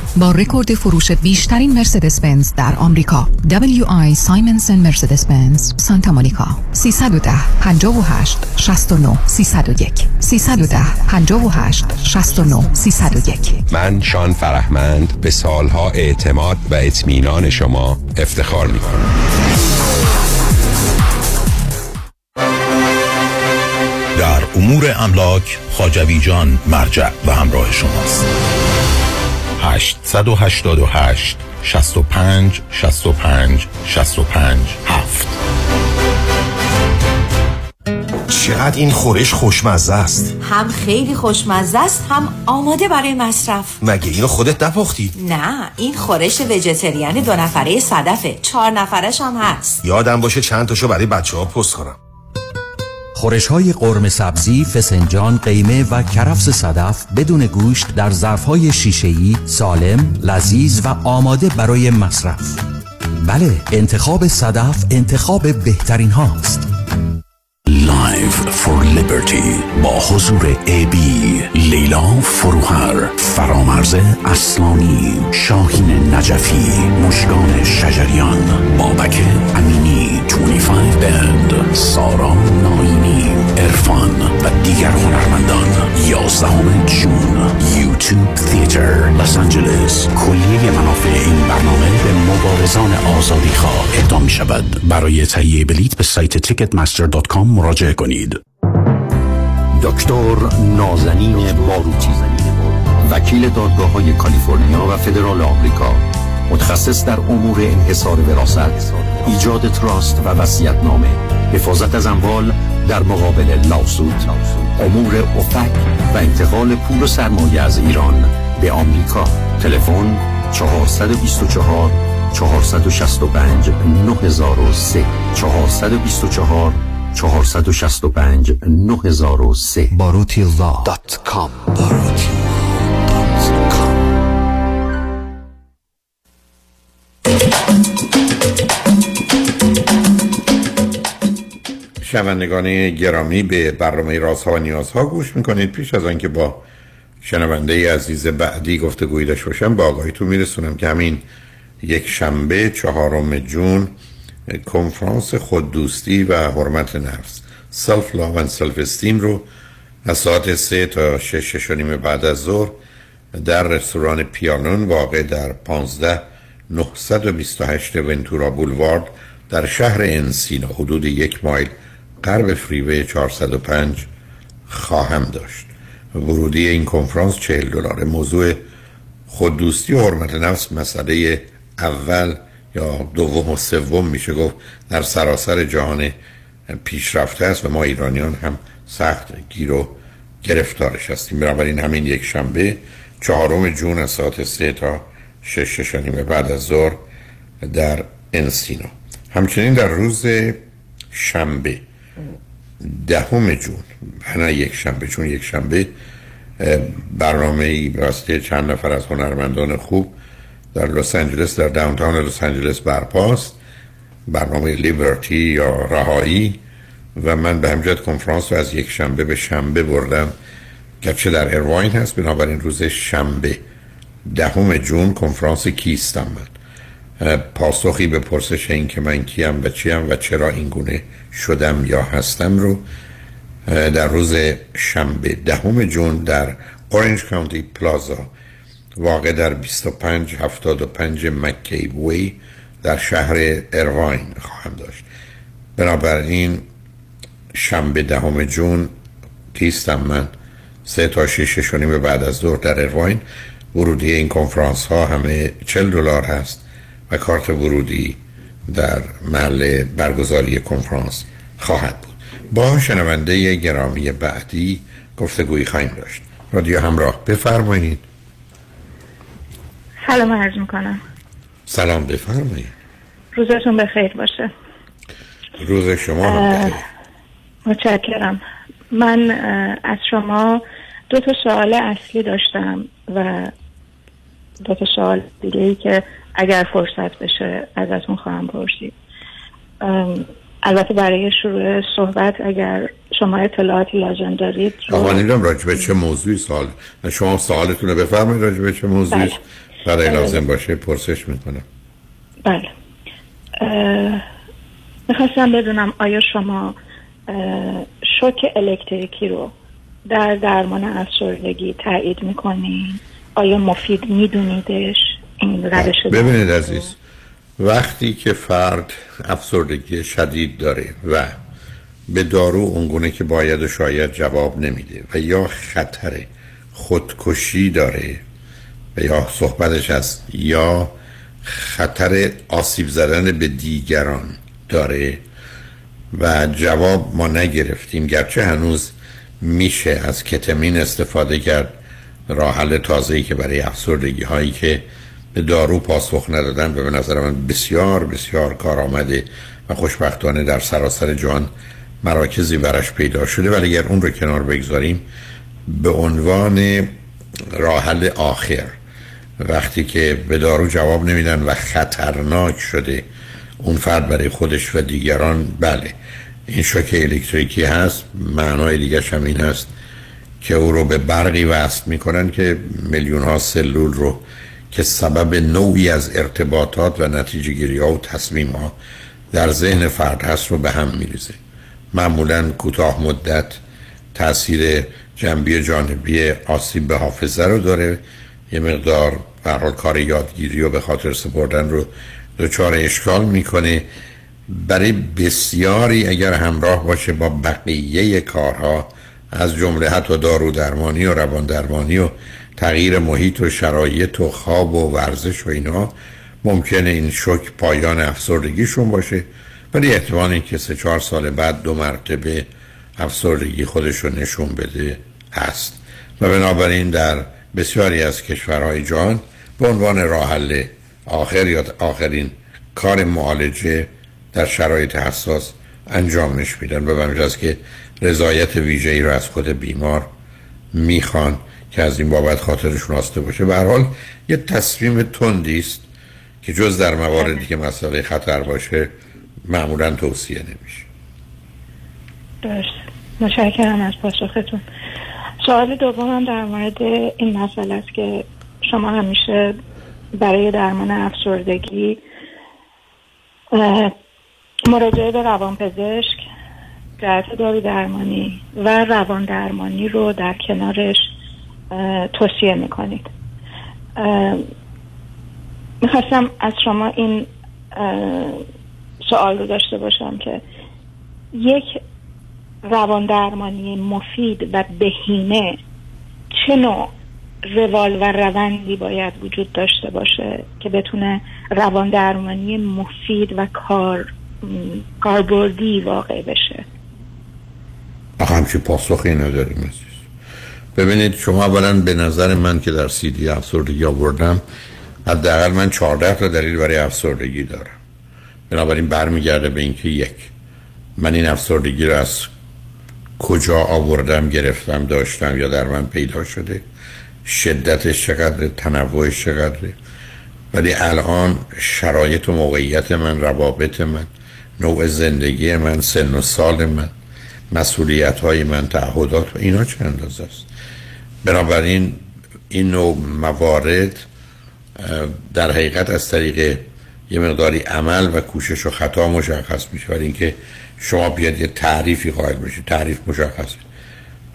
با رکورد فروش بیشترین مرسدس بنز در آمریکا. WI سایمنسن مرسدس بنز سانتا مونیکا. 310 58 69 301 310 58 69 301 من شان فرهمند به سالها اعتماد و اطمینان شما افتخار می کنم در امور املاک خاجوی جان مرجع و همراه شماست. 888 65 65 65 7 چقدر این خورش خوشمزه است. هم خیلی خوشمزه است هم آماده برای مصرف. مگه اینو خودت نپختی؟ نه این خورش وجتریان دو نفره صدفه. چهار نفرش هم هست. یادم باشه چند تاشو برای بچه ها پست کنم. خورش های قرم سبزی، فسنجان، قیمه و کرفس صدف بدون گوشت در ظرف های شیشه‌ای سالم، لذیذ و آماده برای مصرف. بله، انتخاب صدف انتخاب بهترین هاست. Live for Liberty با حضور ای بی لیلا فروهر فرامرز اصلانی شاهین نجفی مشگان شجریان بابک امینی 25 بند سارا ناینی ارفان و دیگر هنرمندان 11 جون یوتیوب تیتر لس آنجلس کلیه منافع این برنامه به مبارزان آزادی خواه اقدام شود برای تهیه بلیت به سایت ticketmaster.com مراجعه کنید دکتر نازنین باروتی وکیل دادگاه های کالیفرنیا و فدرال آمریکا متخصص در امور انحصار وراثت ایجاد تراست و وصیت نامه حفاظت از اموال در مقابل لاسود امور افک و انتقال پول و سرمایه از ایران به آمریکا. تلفن 424 465 9003 424 465 9003 باروتی الله شنوندگان گرامی به برنامه رازها و نیازها گوش می‌کنید. پیش از آنکه با شنونده عزیز بعدی گفتگو داشته باشم به آگاهیتون میرسونم که همین یک شنبه چهارم جون کنفرانس خوددوستی و حرمت نفس. self love و self esteem رو از ساعت سه تا شش شش نیم بعد از ظهر در رستوران پیانون واقع در 15 928 Ventura Boulevard در شهر انسینا حدود یک مایل غرب فریوی 405 خواهم داشت. ورودی این کنفرانس 40 دلار موضوع خوددوستی و حرمت نفس مسئله اول یا دوم و سوم میشه گفت در سراسر جهان پیشرفته است و ما ایرانیان هم سخت گیر و گرفتارش هستیم. بنابراین همین یک شنبه چهارم جون از ساعت سه تا شش نیمه بعد از ظهر در انسینو. همچنین در روز شنبه دهم جون. نه یک شنبه چون یک شنبه برنامه ای چند نفر از هنرمندان خوب در لس آنجلس در داونتاون لس آنجلس برپاست. برنامه لیبرتی یا رهایی. و من به همجد کنفرانس رو از یک شنبه به شنبه بردم. گرچه در ارواین هست بنابراین روز شنبه دهم جون کنفرانس کیستم من پاسخی به پرسش این که من کیم و چیم و چرا این گونه شدم یا هستم رو در روز شنبه دهم جون در اورنج کانتی پلازا واقع در 2575 مکی وی در شهر ارواین خواهم داشت. بنابراین شنبه دهم جون کیستم من سه تا شیش به بعد از ظهر در ارواین. ورودی این کنفرانس ها همه چل دلار هست. و کارت ورودی در محل برگزاری کنفرانس خواهد بود. با شنونده گرامی بعدی گفتگویی خواهیم داشت. رادیو همراه بفرمایید. سلام عرض می‌کنم. سلام بفرمایید. روزتون بخیر باشه. روز شما هم بخیر. متشکرم. من از شما دو تا سوال اصلی داشتم و دو تا سوال دیگه ای که اگر فرصت بشه ازتون خواهم پرسید. البته برای شروع صحبت اگر شما اطلاعاتی لازم دارید آقا نیدم راجع به چه موضوعی سوال شما سوالتون رو بفرمایید راجع به چه موضوعی بله. برای بله. لازم باشه پرسش می‌کنم. بله. می‌خواستم بدونم آیا شما شوک الکتریکی رو در درمان افسردگی تایید می‌کنین آیا مفید میدونیدش؟ ببینید عزیز وقتی که فرد افسردگی شدید داره و به دارو اونگونه که باید و شاید جواب نمیده و یا خطر خودکشی داره و یا صحبتش هست یا خطر آسیب زدن به دیگران داره و جواب ما نگرفتیم گرچه هنوز میشه از کتمین استفاده کرد راه حل تازه‌ای که برای افسردگی هایی که به دارو پاسخ ندادن و به نظر من بسیار بسیار کار آمده و خوشبختانه در سراسر جهان مراکزی برش پیدا شده. ولی اگر اون رو کنار بگذاریم به عنوان راه حل آخر وقتی که به دارو جواب نمیدن و خطرناک شده اون فرد برای خودش و دیگران بله این شوک الکتریکی هست. معنای دیگرش هم این هست که او رو به برقی وصل می‌کنن که میلیون ها سلول رو که سبب نوعی از ارتباطات و نتیجه گیری ها و تصمیم ها در ذهن فرد هست رو به هم میریزه. معمولا کوتاه مدت تاثیر جنبی جانبی آسیب به حافظه رو داره. یه مقدار به هر حال کار یادگیری و به خاطر سپردن رو دچار اشکال می‌کنه. برای بسیاری اگر همراه باشه با بقیه کارها از جمله حتی دارو درمانی و روان درمانی و تغییر محیط و شرایط و خواب و ورزش و اینا ممکنه این شوک پایان افسردگیشون باشه. ولی احتمال این که سه چهار سال بعد دو مرتبه افسردگی خودش رو نشون بده هست. و بنابراین در بسیاری از کشورهای جهان به عنوان راه حل آخر یا آخرین کار معالجه در شرایط حساس انجامش میدن. و است که رضایت ویژه‌ای رو از خود بیمار می‌خوان. که از این بابت خاطرشون آسته باشه. به حال یه تصمیم تندی است که جز در مواردی که مسئله خطر باشه معمولا توصیه نمیشه. درست. متشکرم از پاسختون. سوال دومم در مورد این مسئله است که شما همیشه برای درمان افسردگی مراجعه به روانپزشک جهت دارو درمانی و روان درمانی رو در کنارش توصیه می‌کنید. می‌خواستم از شما این سوال رو داشته باشم که یک روان درمانی مفید و بهینه چه نوع روال و روندی باید وجود داشته باشه که بتونه روان درمانی مفید و کار کاربردی واقع بشه؟ آخه همچی پاسخی نداریم ببینید شما اولا به نظر من که در سی دی افسردگی آوردم حداقل من 14 تا دلیل برای افسردگی دارم. بنابراین برمیگرده به اینکه یک من این افسردگی رو از کجا آوردم گرفتم داشتم یا در من پیدا شده شدتش چقدر تنوعش چقدره. ولی الان شرایط و موقعیت من روابط من نوع زندگی من سن و سال من مسئولیت های من تعهدات و اینا چه اندازه است؟ بنابراین این نوع موارد در حقیقت از طریق یه مقداری عمل و کوشش و خطا مشخص میشه. ولی اینکه شما بیاد یه تعریفی خواهد بشه تعریف مشخصه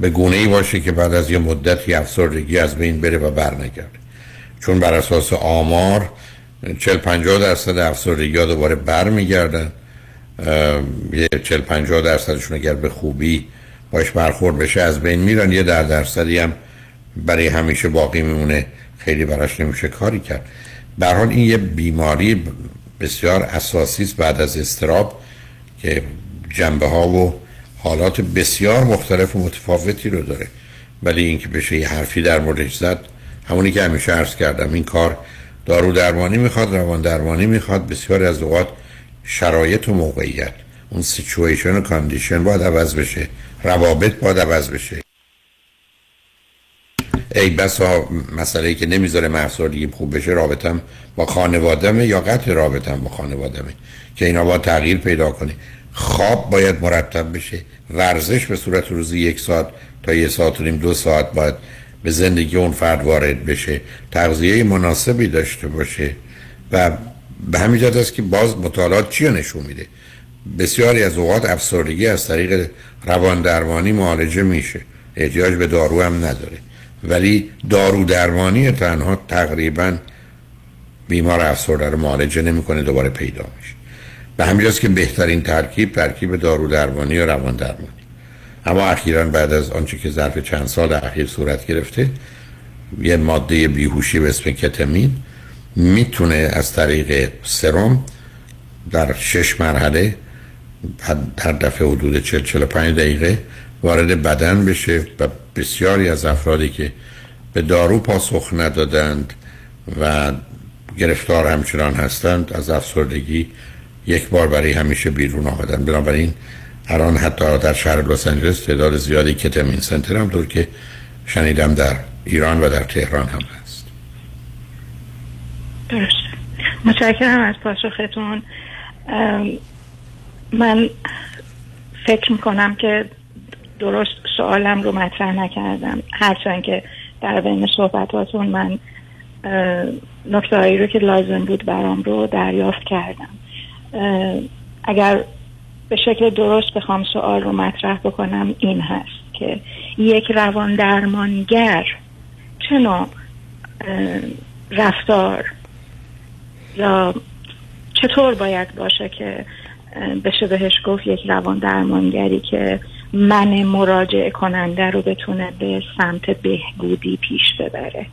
به گونه ای باشه که بعد از یه مدتی افسردگی از بین بره و برنگرده چون بر اساس آمار 40 50 درصد افسردگی ها دوباره برمیگردن یه 40 50 درصدشون اگر به خوبی باش برخورد بشه از بین میرن. یه در درصدی هم برای همیشه باقی میمونه خیلی براش نمیشه کاری کرد. به این یه بیماری بسیار اساسی است بعد از استراب که جنبه ها و حالات بسیار مختلف و متفاوتی رو داره. ولی اینکه بشه یه حرفی در موردش زد همونی که همیشه عرض کردم این کار دارو درمانی می‌خواد روان درمانی می‌خواد بسیاری از اوقات شرایط و موقعیت. اون situation و condition باید عوض بشه روابط باید عوض بشه. ای بسا مسئله که نمی‌ذاره من خوب بشه رابطم با خانوادمه یا قطع رابطم با خانوادمه که اینا با تغییر پیدا کنه. خواب باید مرتب بشه. ورزش به صورت روزی یک ساعت تا یک ساعت و نیم دو ساعت باید به زندگی اون فرد وارد بشه. تغذیه مناسبی داشته باشه. و به همین جهت است که باز مطالعات چی نشون میده؟ بسیاری از اوقات افسردگی از طریق روان درمانی معالجه میشه. احتیاج به دارو هم نداره. ولی دارو درمانی تنها تقریبا بیمار افسرده رو معالجه نمی‌کنه دوباره پیدا میشه. به همین که بهترین ترکیب ترکیب دارو درمانی و روان درمانی اما اخیرا بعد از آنچه که ظرف چند سال اخیر صورت گرفته یه ماده بیهوشی به اسم کتمین می‌تونه از طریق سرم در شش مرحله در دفعه حدود 40 45 دقیقه وارد بدن بشه و بسیاری از افرادی که به دارو پاسخ ندادند و گرفتار همچنان هستند از افسردگی یک بار برای همیشه بیرون آمدن بنابراین الان حتی در شهر لس آنجلس تعداد زیادی کتمین سنتر هم دور که شنیدم در ایران و در تهران هم هست. درست. متشکرم از پاسختون. من فکر می‌کنم که درست سوالم رو مطرح نکردم. هرچند که در بین صحبتاتون من نکته رو که لازم بود برام رو دریافت کردم. اگر به شکل درست بخوام سوال رو مطرح بکنم این هست که یک روان درمانگر چه نوع رفتار یا چطور باید باشه که بشه بهش گفت یک روان درمانگری که من مراجعه کننده رو بتونه به سمت بهبودی پیش ببره.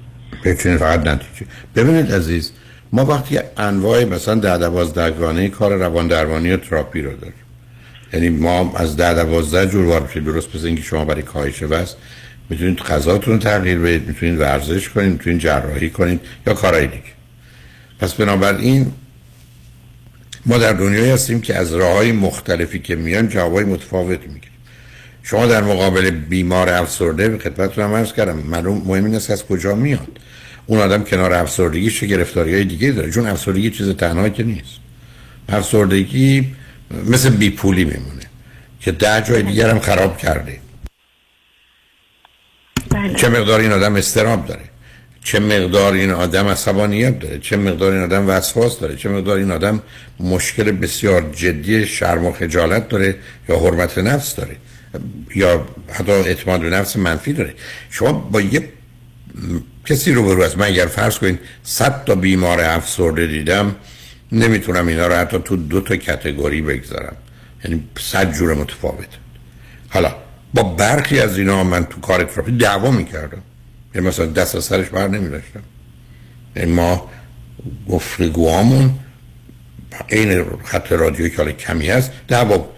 بتونید فقط نتیجه. ببینید عزیز ما وقتی انواع مثلا ده دوازدهگانه کار روان درمانی و تراپی رو داریم. یعنی ما از ده دوازده جور وارد درست پس اینکه شما برای کاهش وزن می‌تونید غذاتون تغییر بدید می‌تونید ورزش کنید می‌تونید جراحی کنید یا کارهای دیگه. پس بنابراین ما در دنیایی هستیم که از راه های مختلفی که میان جوابای متفاوت می‌گیریم. شما در مقابل بیمار افسرده به خدمتتون هم عرض کردم معلوم مهم این است از کجا میاد. اون آدم کنار افسردگی چه گرفتاری های دیگه داره چون افسردگی چیز تنهایی که نیست. افسردگی مثل بیپولی میمونه که ده جای دیگر هم خراب کرده. بله. چه مقدار این آدم استراب داره چه مقدار این آدم عصبانیت داره چه مقدار این آدم وسواس داره چه مقدار این آدم مشکل بسیار جدی شرم و خجالت داره یا حرمت نفس داره. یا حتی اعتماد به نفس منفی داره. شما با یه کسی رو برو از من اگر فرض کنید صد تا بیمار افسرده دیدم نمی‌تونم اینا رو حتی تو دو تا کتگوری بگذارم. یعنی صد جور متفاوت. حالا با برخی از اینا من تو کار تراپی دعوا می‌کردم. یعنی مثلا دست از سرش بر نمی داشتم یعنی ما گفتگوامون این خط رادیویی که حالا کمی هست دعوا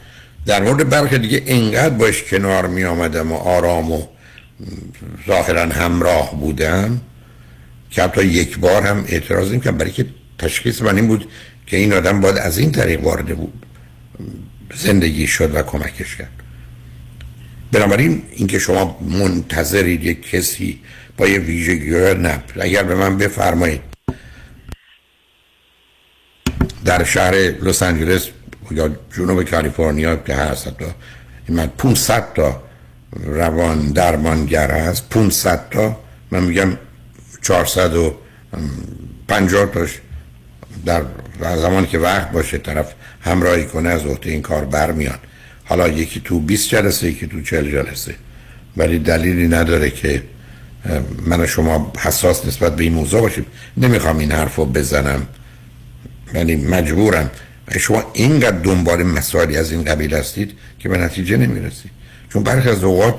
در مورد برخی دیگه اینقدر باش کنار می آمدم و آرام و ظاهرا همراه بودم که حتی یک بار هم اعتراض نمی برای که تشخیص من این بود که این آدم باید از این طریق وارد بود زندگی شد و کمکش کرد. بنابراین اینکه شما منتظرید یک کسی با یه ویژگی نه اگر به من بفرمایید. در شهر لس آنجلس یا جنوب کالیفرنیا که هست من 500 تا روان درمانگر هست 500 تا من میگم 450 تاش در زمانی که وقت باشه طرف همراهی کنه از عهده این کار برمیاد حالا یکی تو 20 جلسه یکی تو 40 جلسه. ولی دلیلی نداره که من و شما حساس نسبت به این موضوع باشیم. نمی‌خوام این حرف رو بزنم. یعنی مجبورم. شما اینقدر دنبال مسائلی از این قبیل هستید که به نتیجه نمی‌رسید. چون برخی از اوقات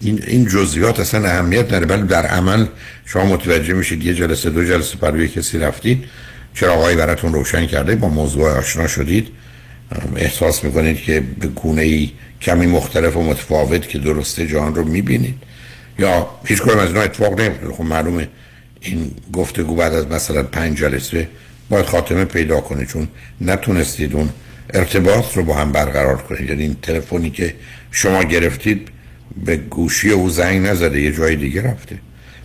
این, این جزئیات اصلا اهمیت نداره. ولی در عمل شما متوجه میشید یه جلسه دو جلسه برای کسی رفتید چرا آقایی براتون روشن کرده؟ با موضوع آشنا شدید. احساس می‌کنید که به گونه ای کمی مختلف و متفاوت که درسته جهان رو می‌بینید. یا هیچ کنم از اینا اتفاق نمیفته خب معلومه این گفتگو بعد از مثلا پنج جلسه باید خاتمه پیدا کنه چون نتونستید اون ارتباط رو با هم برقرار کنید. یعنی این تلفنی که شما گرفتید به گوشی او زنگ نزده یه جای دیگه رفته.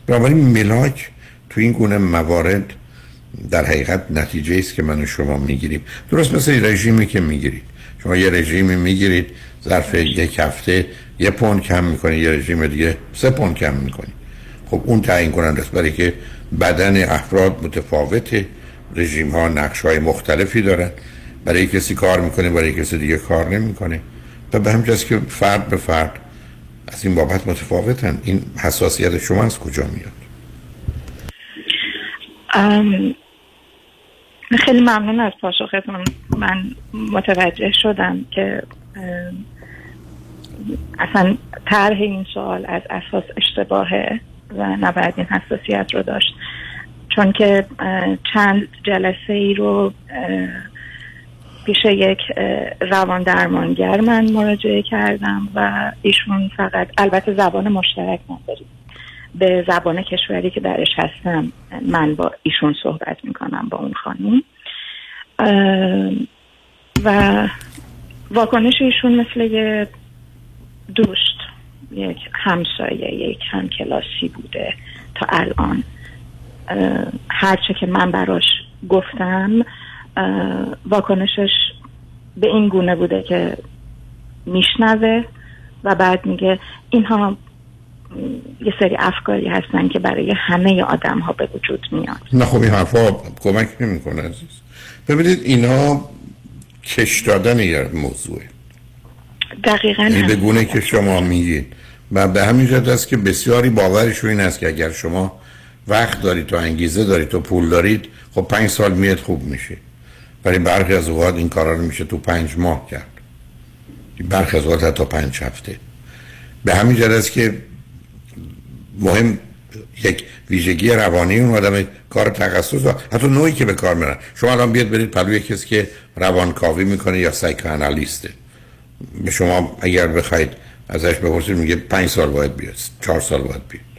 بنابراین ملاک تو این گونه موارد در حقیقت نتیجه است که من و شما می‌گیریم. درست مثل رژیمی که می‌گیرید. شما یه رژیمی می‌گیرید ظرف یک هفته یه پوند کم می‌کنید یه رژیم دیگه سه پوند کم می‌کنید. خب اون تعیین کننده است. برای که بدن افراد متفاوته. رژیم ها نقش های مختلفی دارن. برای کسی کار می‌کنه برای کسی دیگه کار نمی‌کنه. و به همجاست که فرد به فرد از این بابت متفاوتن. این حساسیت شما از کجا میاد؟ خیلی ممنون از پاسختون. من متوجه شدم که اصلا طرح این سوال از اساس اشتباهه و نباید این حساسیت رو داشت. چون که چند جلسه ای رو پیش یک روان درمانگر من مراجعه کردم و ایشون فقط البته زبان مشترک نداریم. به زبان کشوری که درش هستم من با ایشون صحبت می‌کنم با اون خانم و واکنش ایشون مثل یه دوست یک همسایه یک همکلاسی بوده تا الان. هرچه که من براش گفتم واکنشش به این گونه بوده که میشنوه و بعد میگه اینها یه سری افکاری هستن که برای همه آدم ها به وجود میاد. نه خب این حرفا کمک نمی‌کنه عزیز. ببینید اینا کش دادن یه موضوعه دقیقا این یعنی به گونه که شما میگید. و به همین جد است که بسیاری باورشون این است که اگر شما وقت دارید تو انگیزه دارید تو پول دارید خب پنج سال میاد خوب میشه. ولی برخی از اوقات این کارا رو میشه تو پنج ماه کرد. برخی از اوقات تا پنج هفته. به همین جد است که مهم یک ویژگی روانی اون آدم کار تخصص و حتی نوعی که به کار میرن. شما الان بیاد برید پلوی کسی که روانکاوی می‌کنه یا سایکوانالیسته به شما اگر بخواید ازش بپرسید میگه پنج سال باید بیاد چهار سال باید بیاد.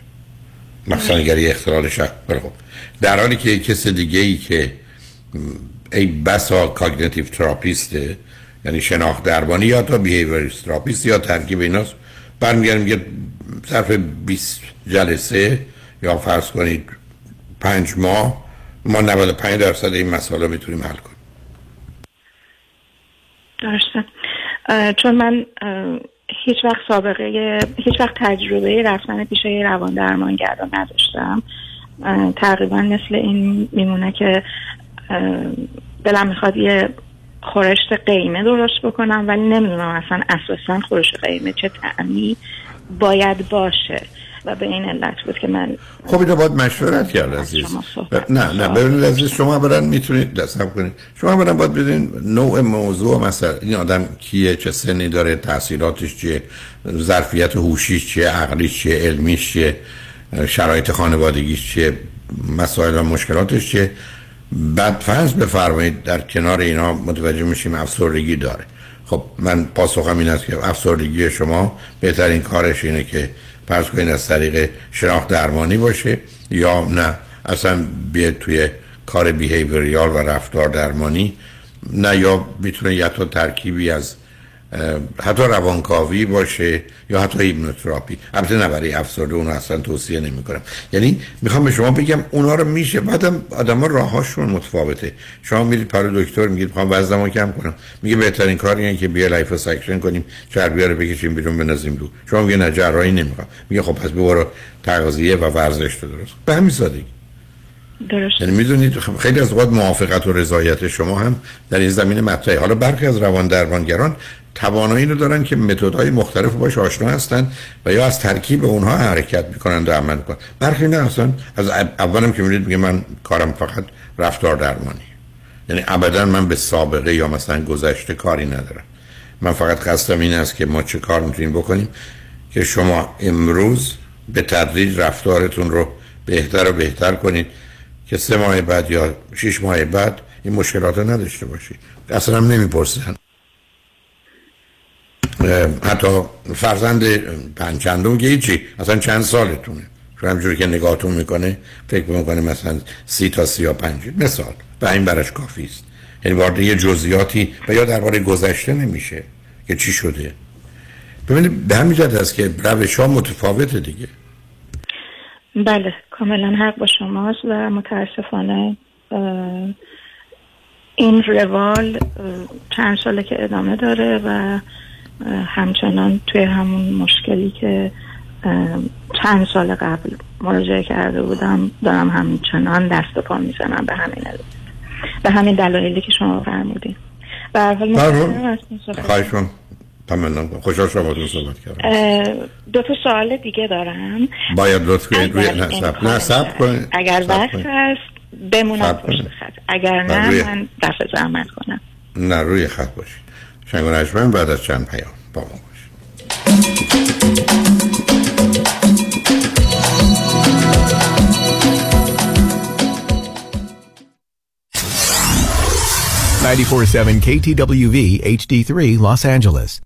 یه اختلال شک خب. در حالی که کس دیگه ای که ای بسا cognitive therapist ه یعنی شناخت درمانی یا تا behaviorist therapist یا ترکیب ایناست برمیگرده میگه صرف 20 جلسه یا فرض کنید پنج ماه ما 95 درصد این مسئله می‌تونیم حل کنیم. درسته. چون من هیچ وقت سابقه هیچ وقت تجربه رفتن پیش روان درمانگر رو نداشتم. تقریبا مثل این میمونه که دلم می‌خواد یه خورشت قیمه درست بکنم ولی نمی‌دونم اصلا اساسا خورشت قیمه چه تعمی باید باشه. و به این علت بود که من خب اینو باید مشورت کرد عزیز. نه نه ببینید عزیز شما برن می‌تونید دستم کنید. شما برن باید بدین نوع موضوع مثلا این آدم کیه چه سنی داره تحصیلاتش چیه ظرفیت هوشیش چیه عقلیش چیه علمیش چیه شرایط خانوادگیش چیه مسائل و مشکلاتش چیه. بعد فرض بفرمایید در کنار اینا متوجه میشیم افسردگی داره. خب من پاسخم این است که افسردگی شما بهترین کارش اینه که فرض کنید از طریق شناخت درمانی باشه یا نه. اصلا بیاد توی کار بیهیوریال و رفتار درمانی نه یا می‌تونه یه تا ترکیبی از حتی روانکاوی باشه یا حتی hypnotherapy. البته نه برای افسرده اونو اصلا توصیه نمی کنم یعنی می‌خوام به شما بگم اونا رو میشه بعدم آدم ها راهاشون متفاوته. شما میرید پیش دکتر میگید می‌خوام وزنمو کم کنم. میگه بهترین کار اینه که بیا liposuction کنیم چربی رو بکشیم بیرون بندازیم دور شما میگه نه جراحی نمی‌خوام. میگه خب پس برو تغذیه و ورزش درست به همین سادگی. درست. یعنی می‌دونید خیلی از اوقات موافقت و رضایت شما هم در این زمینه مطرحه. حالا برخی از روان درمانگران توانایی رو دارن که متدهای مختلف باش آشنا هستن و یا از ترکیب اونها حرکت می‌کنن و عمل می‌کنن. برخی نه اصلا از اولم که میرید میگه من کارم فقط رفتار درمانی. یعنی ابدا من به سابقه یا مثلا گذشته کاری ندارم. من فقط قصدم این است که ما چه کار می‌تونیم بکنیم که شما امروز به تدریج رفتارتون رو بهتر و بهتر کنید که سه ماه بعد یا شش ماه بعد این مشکلات رو نداشته باشید. اصلا نمی‌پرسن. حتی فرزند پنجندم که هیچی اصلا چند سالتونه. رو همجوری که نگاهتون می‌کنه فکر می‌کنه مثلا سی تا سی یا پنج. مثال و این برش کافی است. یعنی وارد یه جزئیاتی و یا درباره گذشته نمیشه که چی شده. ببینید به همین جد است که روش ها متفاوته دیگه. بله کاملا حق با شماست و متاسفانه این روال چند ساله که ادامه داره و همچنان توی همون مشکلی که چند سال قبل مراجعه کرده بودم دارم همچنان دست و پا می‌زنم به همین علت. به همین دلایلی که شما فرمودین. به هر حال متشکرم تمام خوشحال باهاتون صحبت کردم. دو تا سوال دیگه دارم. باید لطف کنید روی نه سب کنید. اگر وقت. هست بمونم پشت. خط. اگر نه من دفع زحمت کنم. نه روی خط باشید. شنگ و نجمن بعد از چند پیام با ما باشید 947 KTWV HD3 Los Angeles.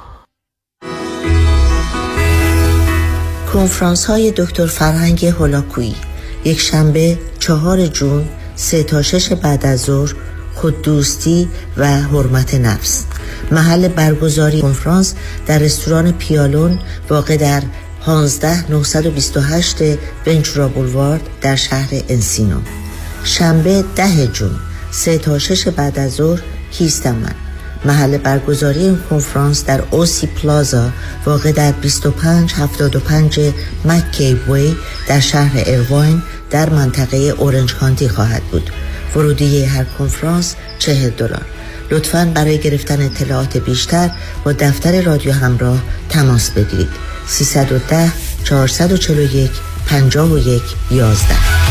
کنفرانس های دکتر فرهنگ هولاکویی. یک شنبه چهار جون سه تا شش بعد از ظهر خوددوستی و حرمت نفس. محل برگزاری کنفرانس در رستوران پیالون واقع در 15 928 ونچورا بولوارد در شهر انسینو شنبه ده جون سه تا شش بعد از ظهر کیستم من محل برگزاری این کنفرانس در اوسی پلازا واقع در 2575 مکی وی در شهر ارواین در منطقه اورنج کانتی خواهد بود. ورودی هر کنفرانس 40 دلار. لطفا برای گرفتن اطلاعات بیشتر با دفتر رادیو همراه تماس بگیرید. 310 441 51 11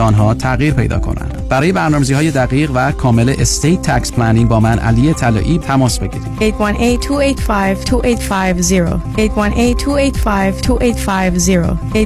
آنها تغییر پیدا کنند. برای برنامه‌ریزی های دقیق و کامل estate tax planning با من علی طلایی تماس بگیرید. 818-285-2850 818-285-2850 818-285-2850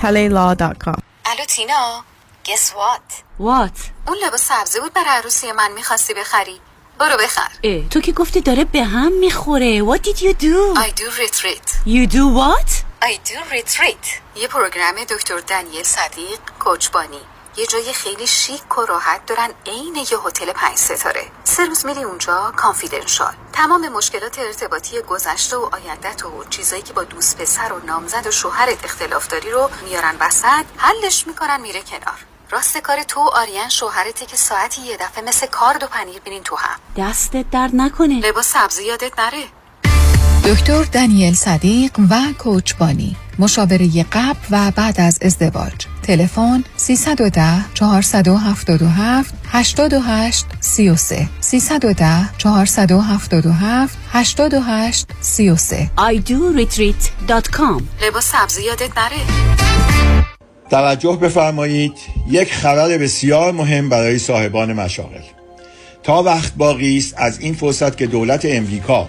talaylaw.com الو تینا گس وات وات اون لباس سبزی بود برای عروسی من می‌خواستی بخری. برو بخر. اه تو که گفتی داره به هم می‌خوره. What did you do? I do retreat. You do what? I do retreat. یه پروگرام دکتر دنیل صدیق کوچبانی یه جای خیلی شیک و راحت دارن عین یه هتل پنج ستاره. سه روز میری اونجا کانفیدنشال تمام مشکلات ارتباطی گذشته و آیندت و چیزایی که با دوست پسر و نامزد و شوهرت اختلاف داری رو میارن وسط حلش می‌کنن میره کنار. راست کار تو آریان شوهرته که ساعتی یه دفعه مثل کارد و پنیر بینین تو هم. دستت درد نکنه. لباس سبزی یادت نره. دکتر دانیل صدیق و کوچبانی مشاوره قبل و بعد از ازدواج. تلفن 310 477 88 33 310 477 88 33 idoretreat.com لباس سبزی یادت نره توجه بفرمایید یک خبر بسیار مهم برای صاحبان مشاغل. تا وقت باقی است از این فرصت که دولت امریکا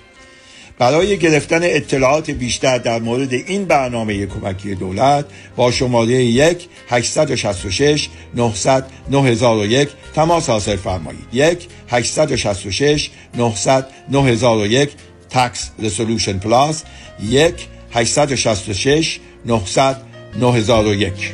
برای گرفتن اطلاعات بیشتر در مورد این برنامه کمکی دولت با شماره 1 866 900 9001 تماس حاصل فرمایید. 1 866 900 9001 تکس رسولوشن پلاس 1 866 900 9001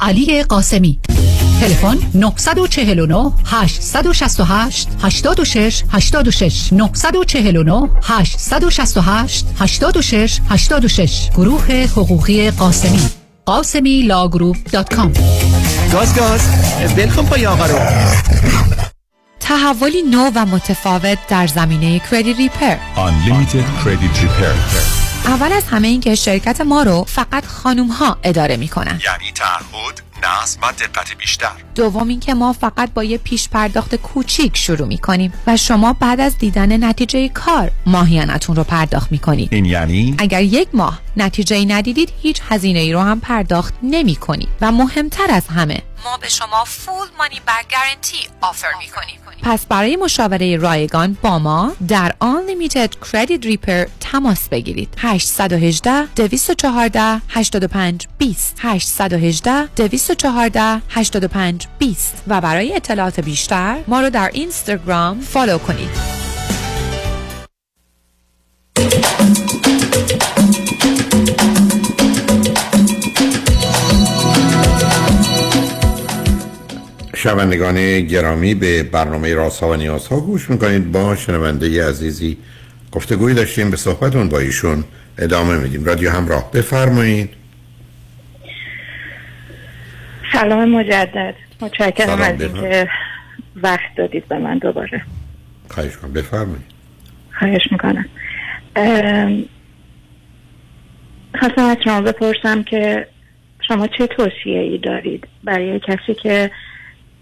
علی قاسمی. تلفن 949 868 86 86 949 868 86 86 گروه حقوقی قاسمی. قاسمی Law Group dot com. گاز گاز. بلکن پای آقا رو. تحولی نو و متفاوت در زمینه credit repair. Unlimited Credit Repair. اول از همه این که شرکت ما رو فقط خانوم ها اداره می کنن. یعنی تعهد نظم و دقت بیشتر دوم این که ما فقط با یه پیش پرداخت کوچیک شروع می کنیم و شما بعد از دیدن نتیجه کار ماهیانتون رو پرداخت می کنید. این یعنی اگر یک ماه نتیجه ای ندیدید هیچ هزینه ای رو هم پرداخت نمی کنید و مهمتر از همه ما به شما فول مانی بک گارنتی آفر می کنیم. پس برای مشاوره رایگان با ما در Unlimited Credit Repair تماس بگیرید. 818 214 85 20 818 214 85 20 و برای اطلاعات بیشتر ما رو در اینستاگرام فالو کنید. شنوندگان گرامی به برنامه راست ها و نیاز ها گوش می‌کنید. با شنونده عزیزی گفتگوی داشتیم به صحبتون با ایشون ادامه میدیم. رادیو همراه بفرمایید. سلام مجدد. متشکرم از. اینکه وقت دادید به من دوباره. خواهش کنم بفرمایید. خواهش می‌کنم. خواستم از شما بپرسم که شما چه توصیه ای دارید برای کسی که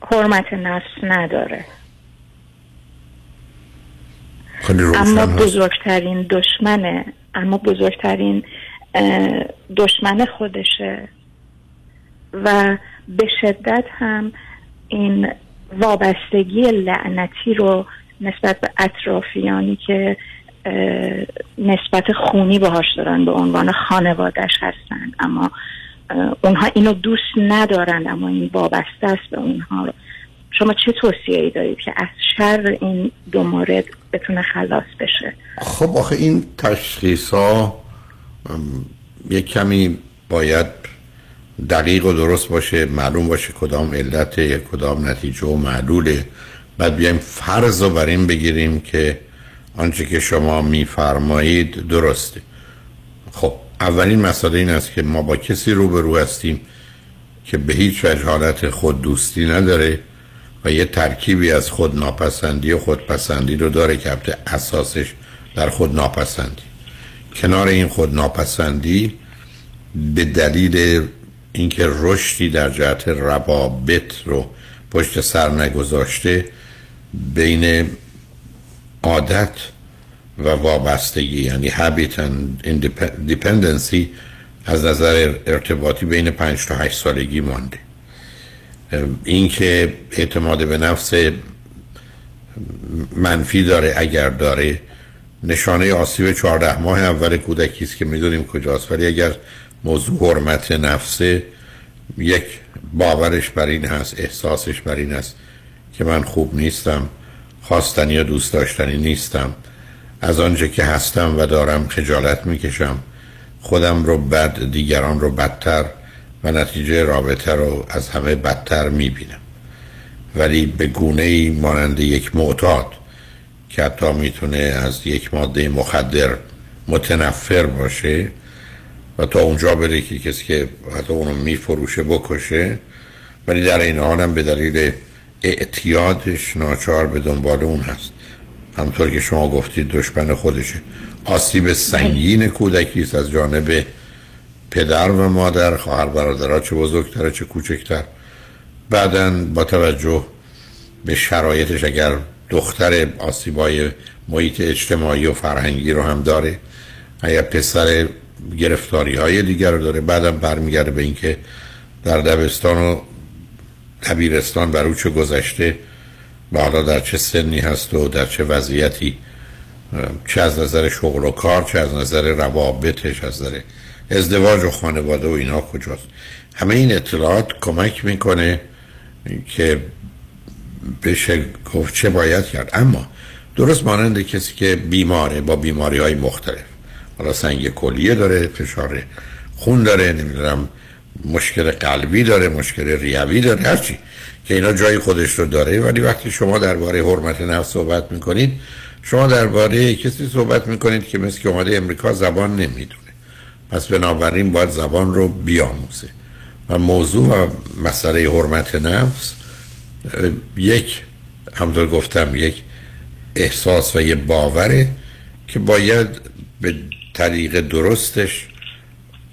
حرمت نفس نداره. اما. بزرگترین دشمنه اما بزرگترین دشمن خودشه. و به شدت هم این وابستگی لعنتی رو نسبت به اطرافیانی که نسبت خونی باهاش دارن به عنوان خانوادش هستن. اما اونها اینو دوست ندارن اما این وابسته است به اونها شما چه توصیه ای دارید که از شر این دو مورد بتونه خلاص بشه؟ خب آخه این تشخیص ها یک کمی باید دقیق و درست باشه معلوم باشه کدام علت کدام نتیجه و معلوله. بعد بیایم فرض رو بر این بگیریم که آنچه که شما میفرمایید درسته. خب اولین مسئله این است که ما با کسی روبرو هستیم که به هیچ وجه حالت خود دوستی نداره و یه ترکیبی از خود ناپسندی و خودپسندی رو داره که البته اساسش در خود ناپسندی. کنار این خود ناپسندی به دلیل اینکه رشدی در جهت روابط رو پشت سر نگذاشته بین عادت و وابستگی یعنی habit and dependency از نظر ارتباطی بین 5 تا 8 سالگی مانده. اینکه اعتماد به نفس منفی داره اگر داره نشانه آسیب 14 ماه اول کودکی است که می‌دونیم کجاست. ولی اگر موضوع حرمت نفسه یک باورش بر این هست احساسش بر این است که من خوب نیستم خواستنی یا دوست داشتنی نیستم. از آنچه که هستم و دارم خجالت می‌کشم. خودم رو بد دیگران رو بدتر و نتیجه رابطه رو از همه بدتر می‌بینم. ولی به گونه ای مانند یک معتاد که حتی می‌تونه از یک ماده مخدر متنفر باشه و تا اونجا بره که کسی که حتی اونو میفروشه بکشه ولی در این حال هم به دلیل اعتیادش ناچار به دنبال اون هست. همطور که شما گفتید دشمن خودشه آسیب سنگین کودکی است از جانب پدر و مادر خواهر برادرها چه بزرگتر چه کوچکتر. بعدا با توجه به شرایطش اگر دختر آسیبای محیط اجتماعی و فرهنگی رو هم داره اگر پسر گرفتاری های دیگر رو داره بعدم برمیگرده به اینکه در دبستان و دبیرستان بر چه گذشته و حالا در چه سنی هست و در چه وضعیتی چه از نظر شغل و کار چه از نظر روابطش از نظر ازدواج و خانواده و اینا کجاست. همه این اطلاعات کمک می‌کنه که بشه گفت چه باید کرد. اما درست مانند کسی که بیماره با بیماری های مختلف. حالا سنگ کلیه داره فشار خون داره نمی‌دونم مشکل قلبی داره مشکل ریوی داره هرچی. که اینا جای خودش رو داره. ولی وقتی شما درباره حرمت نفس صحبت می‌کنید شما درباره کسی صحبت می‌کنید که مثل که اومده امریکا زبان نمی‌دونه. پس بنابراین باید زبان رو بیاموزه. و موضوع و مسئله حرمت نفس یک همطور گفتم یک احساس و یه باوره که باید به طریق درستش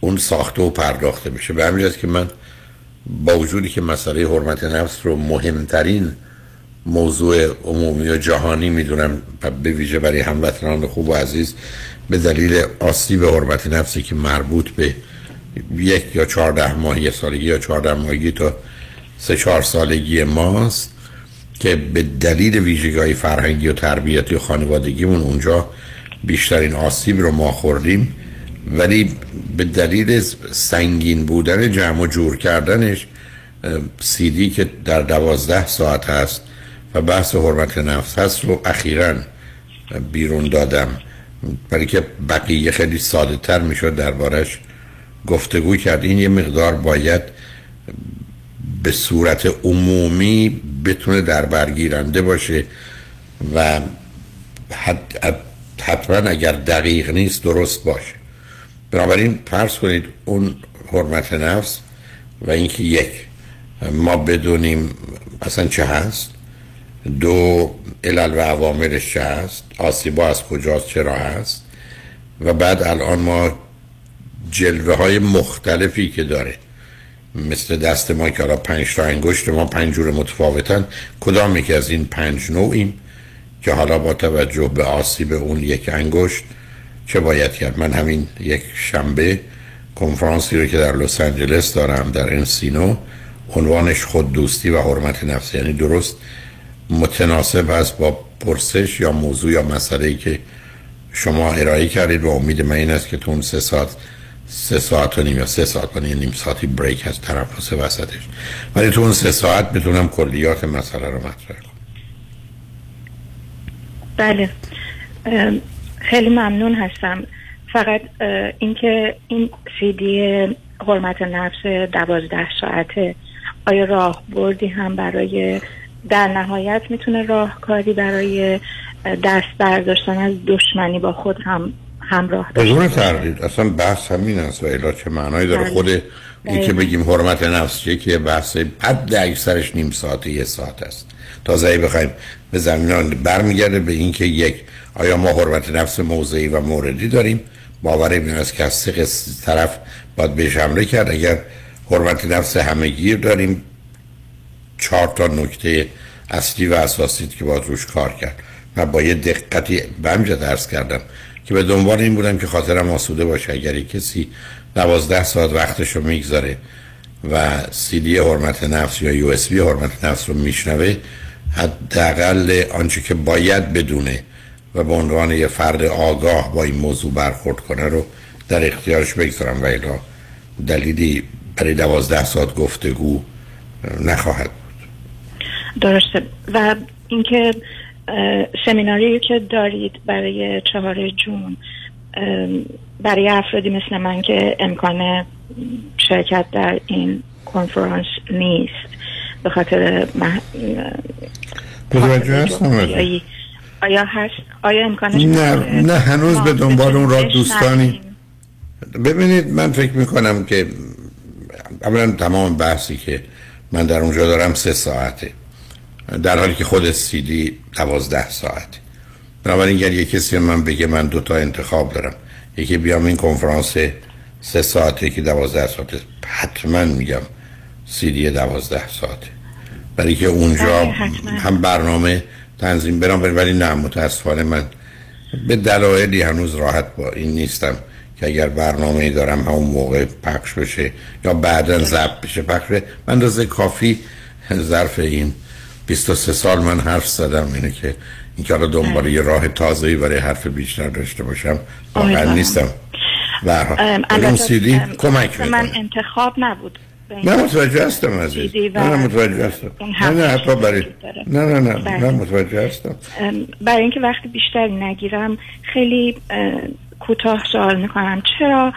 اون ساخته و پرداخته بشه به همین که من با وجودی که مسئله حرمت نفس رو مهمترین موضوع عمومی و جهانی می‌دونم به ویژه برای هموطنان خوب و عزیز به دلیل آسیب حرمت نفسی که مربوط به یک یا چهارده ماهی سالگی یا چهارده ماهی تا سه چهار سالگی ماست که به دلیل ویژگی فرهنگی و تربیتی و خانوادگیمون اونجا بیشترین آسیب رو ما خوردیم. ولی به دلیل سنگین بودن جمع و جور کردنش سیدی که در دوازده ساعت هست و بحث حرمت نفس هست رو اخیرا بیرون دادم. برای که بقیه خیلی ساده تر می‌شد دربارش گفتگو کرد. این یه مقدار باید به صورت عمومی بتونه در برگیرنده باشه و حتما اگر دقیق نیست درست باشه. بنابراین فرض کنید اون حرمت نفس و اینکه یک ما بدونیم اصلا چه هست دو علل و عواملش چه هست آسیبا از کجاست چرا هست و بعد الان ما جلوه های مختلفی که داره مثل دست ما که حالا پنج تا انگشت ما پنج جور متفاوتن کدام یکی از این پنج نوعیم که حالا با توجه به آسیب اون یک انگشت چه باید کرد؟ من همین یک شنبه کنفرانسی رو که در لس آنجلس دارم در انسینو عنوانش خود دوستی و حرمت نفس یعنی درست متناسب است با پرسش یا موضوع یا مسئله ای که شما ارائه کردید و امید من این است که تو اون سه ساعت سه ساعت و نیم یا سه ساعت و نیم ساعتی بریک هست طرف وسطش. ولی تو اون سه ساعت بتونم کلیات مسئله رو مطرح کنم. بله. خیلی ممنون هستم. فقط اینکه این سیدی حرمت نفس دوازده ساعته. آیا راه بردی هم برای در نهایت می‌تونه راهکاری برای دست برداشتن از دشمنی با خود هم همراه بدون تردید. اصلا بحث همین است و الا چه معنایی داره. بله. خود این که بله. بگیم حرمت نفس چیه که بحث حد اکثرش نیم ساعت یه ساعت است. تازه بخوایم به زمینان برمیگرده به اینکه یک آیا ما حرمت نفس موضعی و موردی داریم؟ باور این است که از سه طرف باید بهش حمله کرد. اگر حرمت نفس همگیر داریم چهار تا نکته اصلی و اساسی که باید روش کار کرد. و با یه دقتی به همجا درس کردم که به دنبال این بودم که خاطرم آسوده باشه. اگر کسی دوازده ساعت وقتش رو می‌گذاره و سیدی حرمت نفس یا یو حرمت نفس رو میشنوه حداقل آنچه که باید بدونه و به عنوان یه فرد آگاه با این موضوع برخورد کنه رو در اختیارش بگذارم و الا دلیلی برای دوازده ساعت گفتگو نخواهد درسته. و اینکه سمیناری که دارید برای چهار جون برای افرادی مثل من که امکان شرکت در این کنفرانس نیست به خاطر مح... آیا هست؟ آیا امکانش نه نه هنوز به دنبال اون را دوستانی. ببینید من فکر می‌کنم که اولا تمام بحثی که من در اونجا دارم سه ساعته. در حالی که خود سیدی دوازده ساعته. بنابراین اگر یه کسی من بگه من دوتا انتخاب دارم یکی بیام این کنفرانس سه ساعته که دوازده ساعته. حتما میگم سیدی دوازده ساعته. برای که اونجا بله، هم برنامه تنظیم برام ولی نه متاسفانه من به دلایلی هنوز راحت با این نیستم که اگر برنامه دارم همون موقع پخش بشه یا بعدا ضبط بشه پخش بشه. من اندازه کافی ظرف این 23 سال من حرف زدم اینه که این که دنبال یه راه تازه‌ای برای حرف بیشتر داشته باشم واقعا نیستم. و اون سیدی کمک من انتخاب نبود. نه متوجه هستم عزیز نه نه متوجه هستم. نه نه حتی برای نه نه نه نه بله. متوجه هستم. برای اینکه وقتی بیشتری نگیرم خیلی کوتاه سوال می‌کنم. چرا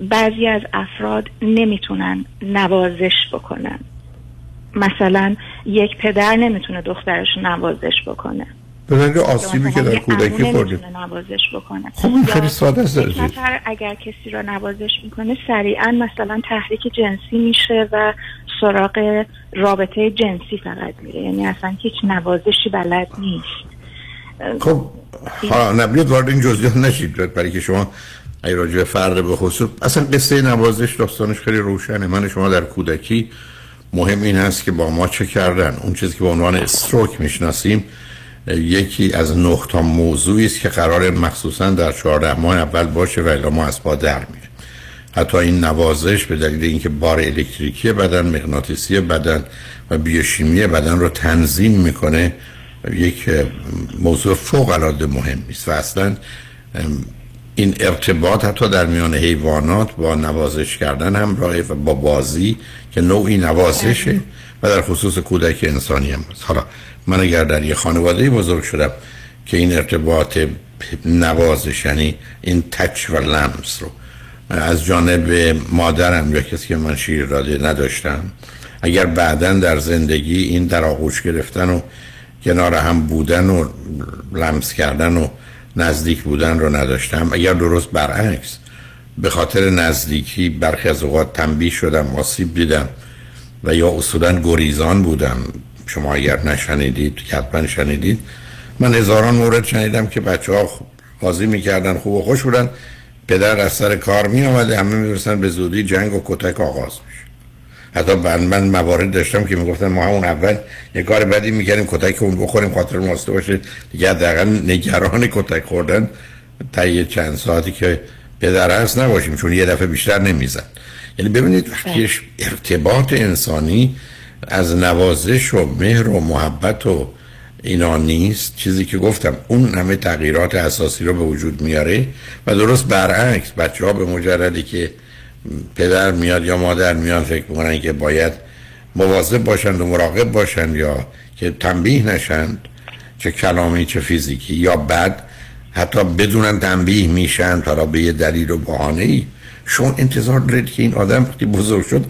بعضی از افراد نمی‌تونن نوازش بکنن؟ مثلا یک پدر نمی‌تونه دخترش نوازش بکنه. به آسیبی که در کودکی خورده نوازش بکنه. خب این خیلی ساده است نفر اگر کسی را نوازش می‌کنه سریعا مثلا تحریک جنسی میشه و سراغ رابطه جنسی فقط میره. یعنی اصلا هیچ نوازشی بلد نیست. خب حالا نبید وارد این جزئیات نشید برای که شما ای راجع فرد به خصوص اصلا قصه نوازش داستانش خیلی روشنه. من شما در کودکی مهم این هست که با ما چه کردن. اون چیزی که به عنوان استروک می‌شناسیم یکی از نه تا موضوعی است که قرار مخصوصا در 14 ماه اول باشه و ما از پا در میره. حتی این نوازش به دلیل اینکه بار الکتریکی بدن مغناطیسی بدن و بیوشیمی بدن رو تنظیم می‌کنه یک موضوع فوق العاده مهم است و اصلا این ارتباط حتی در میان حیوانات با نوازش کردن همراهه و با بازی که نوعی نوازشه و در خصوص کودک انسانی هم هست. حالا من اگر در یه خانواده بزرگ شدم که این ارتباط نوازش یعنی این تچ و لمس رو از جانب مادرم یا کسی که من شیر داده نداشتم اگر بعدا در زندگی این در آغوش گرفتن و کنار هم بودن و لمس کردن و نزدیک بودن رو نداشتم اگر درست برعکس به خاطر نزدیکی برخی از اوقات تنبیه شدم آسیب دیدم و یا اصولا گریزان بودم شما اگر نشنیدید حتما شنیدید. من هزاران مورد شنیدم که بچه ها بازی می‌کردن خوب و خوش بودن. پدر از سر کار می آمده همه می‌رسن به زودی جنگ و کتک آغاز میشه. حتی من موارد داشتم که می‌گفتن ما همون اول یه کار بدی می‌کردیم کتک اون بخوریم خاطر ماسته باشه. دیگه حداقل نگران کتک خوردن تا یه چند ساعتی که پدر هست نباشیم چون یه دفعه بیشتر نمیزن. یعنی ببینید وقتی ارتباط انسانی از نوازش و مهر و محبت و اینا نیست. چیزی که گفتم اون همه تغییرات اساسی رو به وجود میاره و درست برعکس بچه ها به مجردی که پدر میاد یا مادر میاد فکر می‌کنن که باید مواظب باشند و مراقب باشند یا که تنبیه نشند چه کلامی چه فیزیکی یا بعد حتی بدونن تنبیه میشن تا به یه دلیل و بحانه شما انتظار دارید که این آدم وقتی بزرگ شد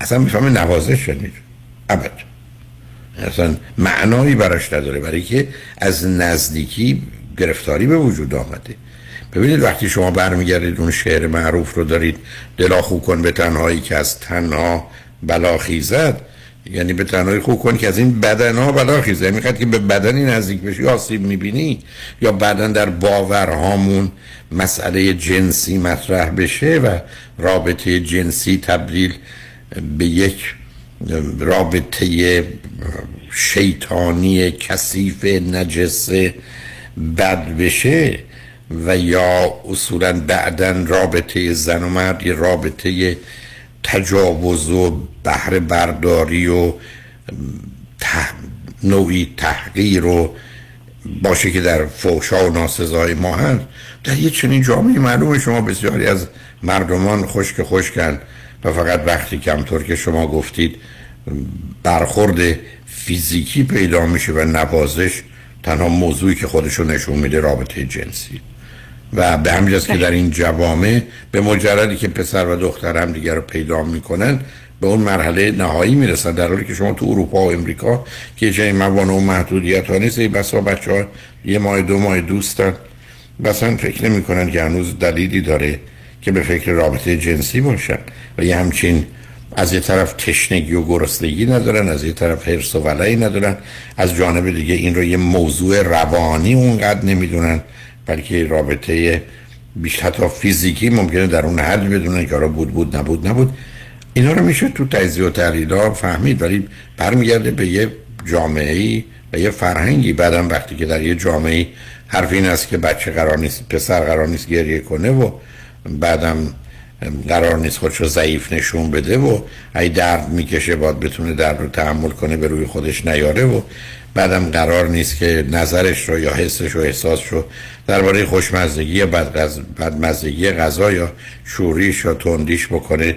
اصلا می‌فهمه نوازش شدید ابد. اصلا معنایی براش نداره برای که از نزدیکی گرفتاری به وجود آمده. ببینید وقتی شما برمیگردید اون شعر معروف رو دارید دلا خو کن به تنهایی که از تنها بلا خیزد. یعنی به تنهایی خوب کن که از این بدن ها بلا خیزد. می‌خواد که به بدنی نزدیک بشی آسیب می‌بینی یا بعدا در باورهامون مسئله جنسی مطرح بشه و رابطه جنسی تبدیل به یک رابطه شیطانی کثیف نجس بد بشه و یا اصولا بعدا رابطه زن و مرد یه رابطه تجاوز و بهره برداری و نوعی تحقیر و باشه که در فوشا و ناسزای ما هست. در یه چنین جامعه معلومه شما بسیاری از مردمان خشک خشکن. و فقط وقتی کمطور که شما گفتید برخورد فیزیکی پیدا میشه و نوازش تنها موضوعی که خودشو نشون میده رابطه جنسی. و به همین که در این جوامع به مجردی که پسر و دختر هم دیگر رو پیدا می‌کنن به اون مرحله نهایی می‌رسن. در حالی که شما تو اروپا و امریکا که چه موانع و محدودیت ها نیست بسا بچه ها یه ماه دو ماه دوستن. بسا فکر نمی کنن که هنوز دلیلی داره که به فکر رابطه جنسی باشن و یه همچین از یه طرف تشنگی و گرسنگی ندارن از یه طرف حرس و ولعی ندارن از جانب دیگه این رو یه موضوع روانی اونقدر نمی‌دونن بلکه رابطه بیشتر حتی فیزیکی ممکنه در اون حد بدونن که بود بود نبود نبود. اینا رو میشه تو تجزیه و تحلیل فهمید ولی برمیگرده به یه جامعه ای و یه فرهنگی. بعدم وقتی که در یه جامعه حرف این است که بچه قرار نیست پسر قرار نیست گریه کنه و بعدم قرار نیست خودش رو ضعیف نشون بده و ای درد می‌کشه باید بتونه درد رو تحمل کنه به روی خودش نیاره و بعدم قرار نیست که نظرش رو یا حسش و احساسش رو درباره خوشمزدگی یا بدمزدگی غذا یا شوریش یا تندیش بکنه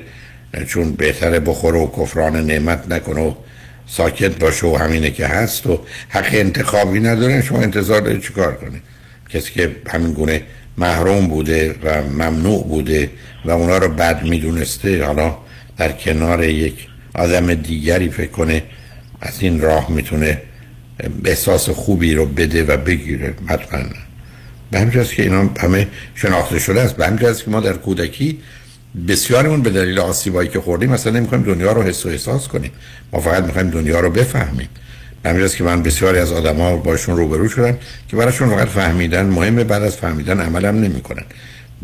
چون بهتره بخوره و کفران نعمت نکنه و ساکت باشه و همینه که هست و حق انتخابی نداره. شما انتظار دارید چیکار کنه کسی که همین گونه محروم بوده و ممنوع بوده و اونا رو بد می‌دونسته. حالا در کنار یک آدم دیگری فکر کنه از این راه می‌تونه احساس خوبی رو بده و بگیره. حتما. به همین که اینا همه شناخته شده است. به همین که ما در کودکی بسیارمون به دلیل آسیبایی که خوردیم مثلا نمی‌خوایم دنیا رو حس و احساس کنیم. ما فقط می‌خوایم دنیا رو بفهمیم. همین که من بسیاری از آدما باشون روبرو شدم که براشون فقط فهمیدن مهمه بعد از فهمیدن عملم نمی‌کنن.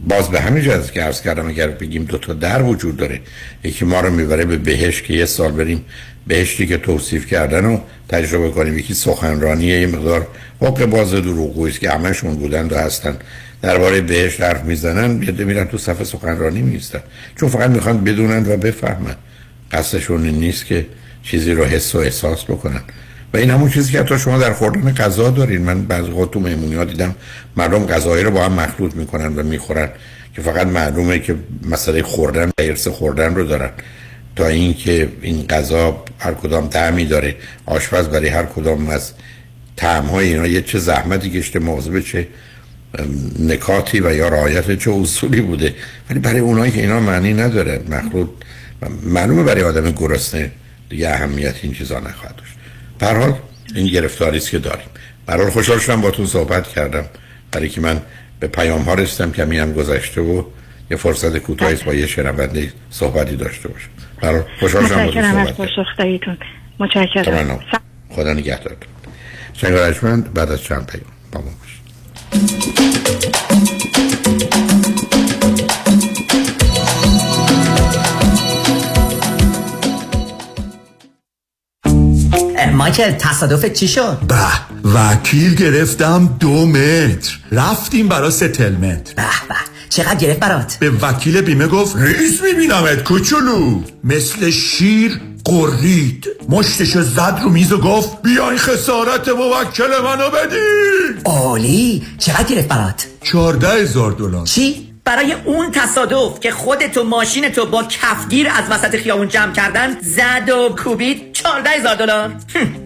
باز به همین جهت که عرض کردم اگر بگیم دو تا در وجود داره یکی ما رو می‌بره به بهشت که یه سال بریم بهشتی که توصیف کردن و تجربه کنیم یکی سخنرانی یه مقدار حق باز دروغگویی که همشون بودن و هستن. درباره بهش حرف می‌زنن یه میرن تو صفحه سخنرانی میستن چون فقط می‌خوان بدونن و بفهمن. قصدشون نیست که چیزی رو حس و احساس بکنن. و این همون چیزی که حتی شما در خوردن غذا دارین. من بعضی وقت تو مهمونی ها دیدم مردم غذایی رو با هم مخلوط می‌کنن و می‌خورن که فقط معلومه که مسئله خوردن و ارث خوردن رو دارن. تا اینکه این غذا هر کدام طعمی داره. آشپز برای هر کدام از طعم های اینا یه چه زحمتی کشته مواظب چه نکاتی و یا رعایت چه اصولی بوده. ولی برای اونایی که اینا معنی نداره مخلوط معلومه برای آدم گرسنه. دیگه اهمیت این چیزا نخواهد داشت. به حال این گرفتاری است که داریم. برای خوشحال شدم با تو صحبت کردم. برای که من به پیام ها رسیدم که هم گذشته و یه فرصت کوتاهی با یه شنونده صحبتی داشته باشم. برای خوشحال شدم با تو صحبت متشکرم. خدا نگهدارتون. شنگ بعد از چند پیام با ما مایکل تصادف چی شد؟ به وکیل گرفتم دو متر رفتیم برا settlement به به چقدر گرفت برات؟ به وکیل بیمه گفت ریز میبینمت کوچولو مثل شیر غرید مشتشو زد رو میز و گفت بیاین خسارت موکل منو بدین عالی چقدر گرفت برات؟ چارده هزار دلار چی؟ برای اون تصادف که خودت و ماشینتو با کفگیر از وسط خیابون جمع کردن زد و کوبید چارده هزار دلار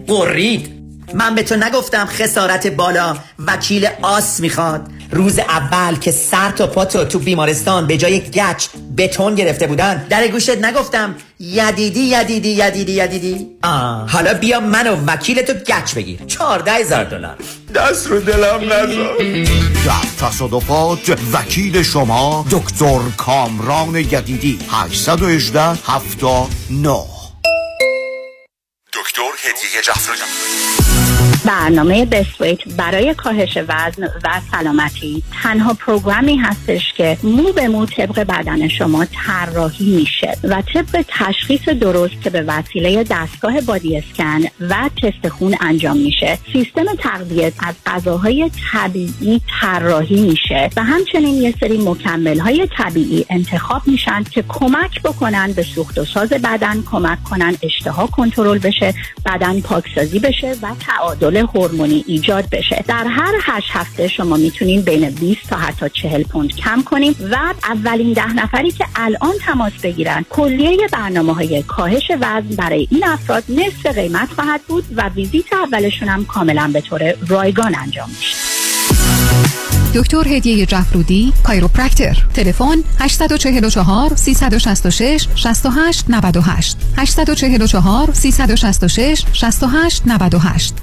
قرید من به تو نگفتم خسارت بالا وکیل آس می‌خواد. روز اول که سر تا پاتو تو بیمارستان به جای گچ بتون گرفته بودن. در گوشت نگفتم یدیدی یدیدی یدیدی یدیدی. آه. حالا بیا من و وکیل تو گچ بگیر. چارده هزار دلار. دست رو دلم نزار در تصادفات وکیل شما دکتر کامران یدیدی 818 79 دکتر هدیه جعفری. برنامه بسویت برای کاهش وزن و سلامتی. تنها پروگرامی هستش که مو به مو طبق بدن شما طراحی میشه و طبق تشخیص درست که به وسیله دستگاه بادی اسکن و تست خون انجام میشه. سیستم تغذیه از غذاهای طبیعی طراحی میشه و همچنین یه سری مکمل های طبیعی انتخاب میشن که کمک بکنن به سوخت و ساز بدن کمک کنن اشتها کنترل بشه بدن پاکسازی بشه و تعادل هورمونی ایجاد بشه. در هر هشت هفته شما می‌تونین بین 20 تا حتی 40 پوند کم کنیم و اولین ده نفری که الان تماس بگیرن کلیه برنامه های کاهش وزن برای این افراد نصف قیمت خواهد بود و ویزیت اولشون هم کاملا به طور رایگان انجام میشه. دکتر هدیه جفرودی کایروپرکتر تلفن 844 366 68 98 844 366 68 98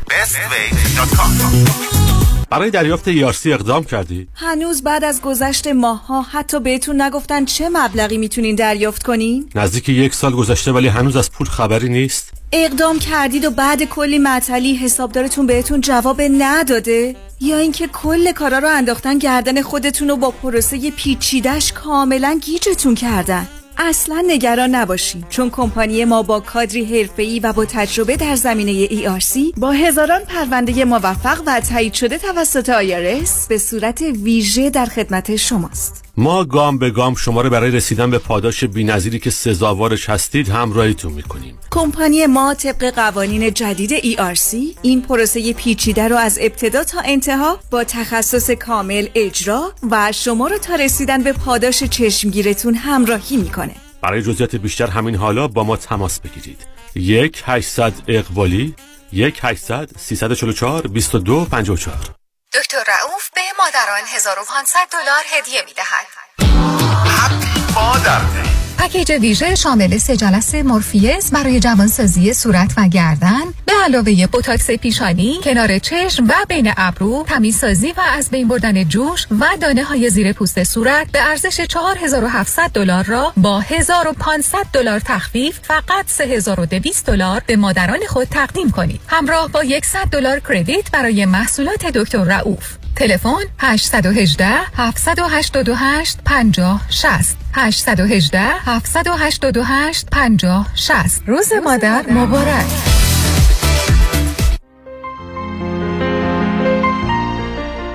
برای دریافت یارسی اقدام کردی؟ هنوز بعد از گذشت ماها حتی بهتون نگفتن چه مبلغی می‌تونین دریافت کنین؟ نزدیک یک سال گذشته ولی هنوز از پول خبری نیست؟ اقدام کردید و بعد کلی معطلی حسابدارتون بهتون جواب نداده؟ یا اینکه کل کارا رو انداختن گردن خودتون و با پروسه پیچیدش کاملا گیجتون کردن. اصلا نگران نباشین. چون کمپانی ما با کادری حرفه‌ای و با تجربه در زمینه ERC با هزاران پرونده موفق و تایید شده توسط IRS به صورت ویژه در خدمت شماست. ما گام به گام شما رو برای رسیدن به پاداش بی‌نظیری که سزاوارش هستید همراهیتون می‌کنیم. کمپانی ما طبق قوانین جدید ERC این پروسه پیچیده رو از ابتدا تا انتها با تخصص کامل اجرا و شما رو تا رسیدن به پاداش چشمگیرتون همراهی می‌کنه. برای جزئیات بیشتر همین حالا با ما تماس بگیرید. یک 800 اقبالی یک 800 344 22 54 دکتر رعوف به مادران 1500 دلار هدیه می‌دهد. مادر پکیج ویژه شامل سه جلسه مورفیس برای جوانسازی صورت و گردن به علاوه بوتاکس پیشانی، کنار چشم و بین ابرو، تمیزسازی و از بین بردن جوش و دانه های زیر پوست صورت به ارزش 4700 دلار را با 1500 دلار تخفیف فقط 3200 دلار به مادران خود تقدیم کنید. همراه با 100 دلار کردیت برای محصولات دکتر رعوف. تلفن 818 788 50 60 818 788 50 60 روز مادر مبارک.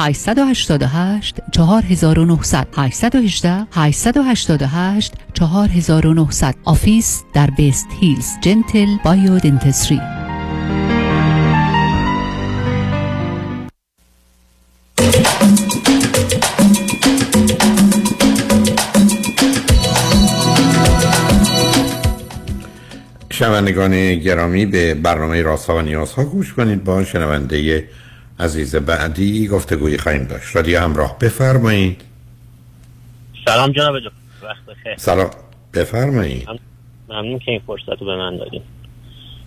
888 4900 818 888 4900 آفیس در بیست هیلز جنتل بایو دنتسری شنوندگان گرامی به برنامه راست و نیاز گوش کنید. با شنونده عزیز بعدی گفتگوی خواهیم داشت. رادیو همراه. بفرمایید. سلام جناب وقت بخیر. سلام. بفرمایید. ممنون. که این فرصت رو به من دادیم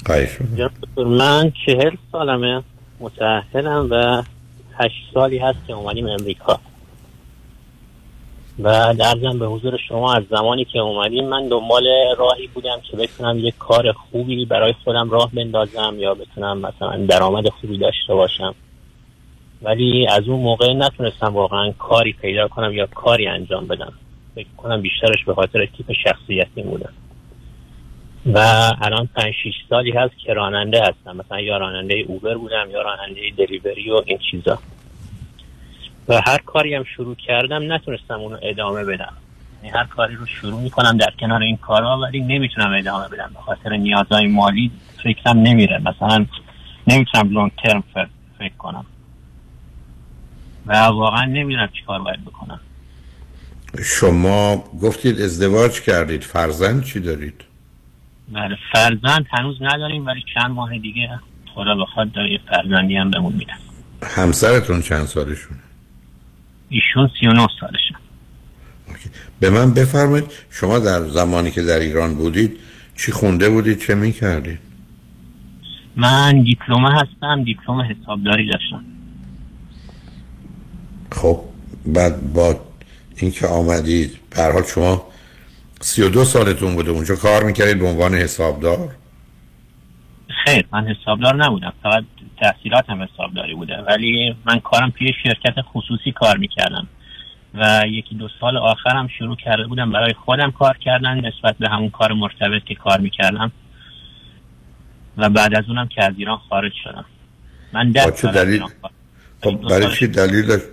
خواهش من چهل سالمه. متأهلم و هشت سالی هست که اومدیم امریکا. و درزم به حضور شما از زمانی که اومدیم من دنبال راهی بودم که بتونم یک کار خوبی برای خودم راه بندازم یا بتونم مثلا درآمد خوبی داشته باشم. ولی از اون موقع نتونستم واقعا کاری پیدا کنم یا کاری انجام بدم. فکر کنم بیشترش به خاطر تیپ شخصیتی بودم و الان پنج شیش سالی هست که راننده هستم. مثلا یا راننده اوبر بودم یا راننده دلیوری و این چیزا. و هر کاری هم شروع کردم نتونستم اونو ادامه بدم. یعنی هر کاری رو شروع می‌کنم در کنار این کارا ولی نمی‌تونم ادامه بدم. به خاطر نیازهای مالی فکرم نمیره. مثلا نمی‌تونم لونگ ترم فکر کنم. و واقعا نمی‌دونم چی کار باید بکنم شما گفتید ازدواج کردید فرزند چی دارید؟ بله فرزند هنوز نداریم ولی چند ماه دیگه خدا بخواد داره فرزندی هم بهمون میدن همسرتون چند سالشونه؟ ایشون 39 سالشون به من بفرمایید شما در زمانی که در ایران بودید چی خونده بودید چه می‌کردید؟ من دیپلمه هستم دیپلم حسابداری داشتم خب بعد با اینکه آمدید به حال شما سی و دو سالتون بوده اونجا کار می‌کردید به عنوان حسابدار؟ خیر من حسابدار نبودم فقط تحصیلاتم حسابداری بوده ولی من کارم توی شرکت خصوصی کار می‌کردم و یکی دو سال آخرم شروع کرده بودم برای خودم کار کردن نسبت به همون کار مرتبط که کار می‌کردم و بعد از اونم که از ایران خارج شدم. من چه دلیل؟ خب برای چی دلیل؟ داشت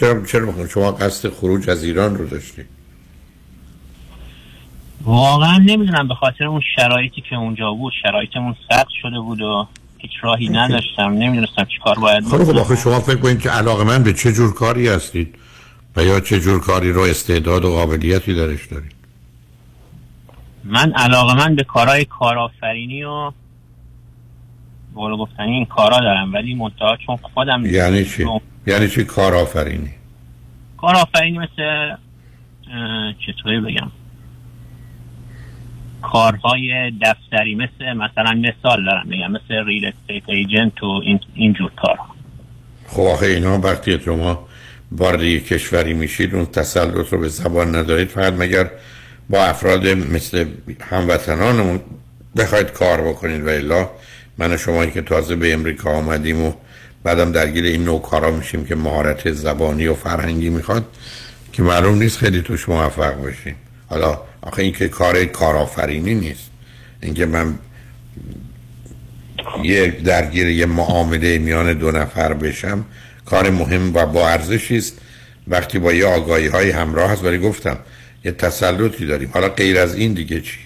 چرا چرا؟ شما قصد خروج از ایران رو داشتی. واقعا نمی‌دونم به خاطر اون شرایطی که اونجا بود شرایطمون سخت شده بود و هیچ راهی نداشتم. نمی‌دونستم چی کار باید خب خب شما فکر کنید که علاقه من به چه جور کاری هستید و یا چه جور کاری رو استعداد و قابلیتی درش دارید؟ من علاقه من به کارهای کارآفرینی و بقول گفتنی این کارا دارم ولی منتها چون خودم یعنی چی؟ یعنی چی کارآفرینی؟ کارآفرینی مثل اه، چطوری بگم؟ کارهای دفتری مثل مثلا مثال دارم میگم مثل ریل استیت ایجنت و این اینجور کار خب آخه اینا وقتی شما وارد یک کشوری میشید اون تسلط رو به زبان ندارید. فقط مگر با افراد مثل هموطنانمون بخواید کار بکنید؟ و الا من و شما که تازه به امریکا آمدیم و بعدم درگیر این نوع کارا میشیم که مهارت زبانی و فرهنگی می‌خواد که معلوم نیست خیلی توش موفق بشیم حالا آخه این که کار کارآفرینی نیست. اینکه من یه درگیر یه معامله میان دو نفر بشم کار مهم و با ارزشی است. وقتی با یه آگاهی های همراه هست ولی گفتم یه تسلطی داریم. حالا غیر از این دیگه چی؟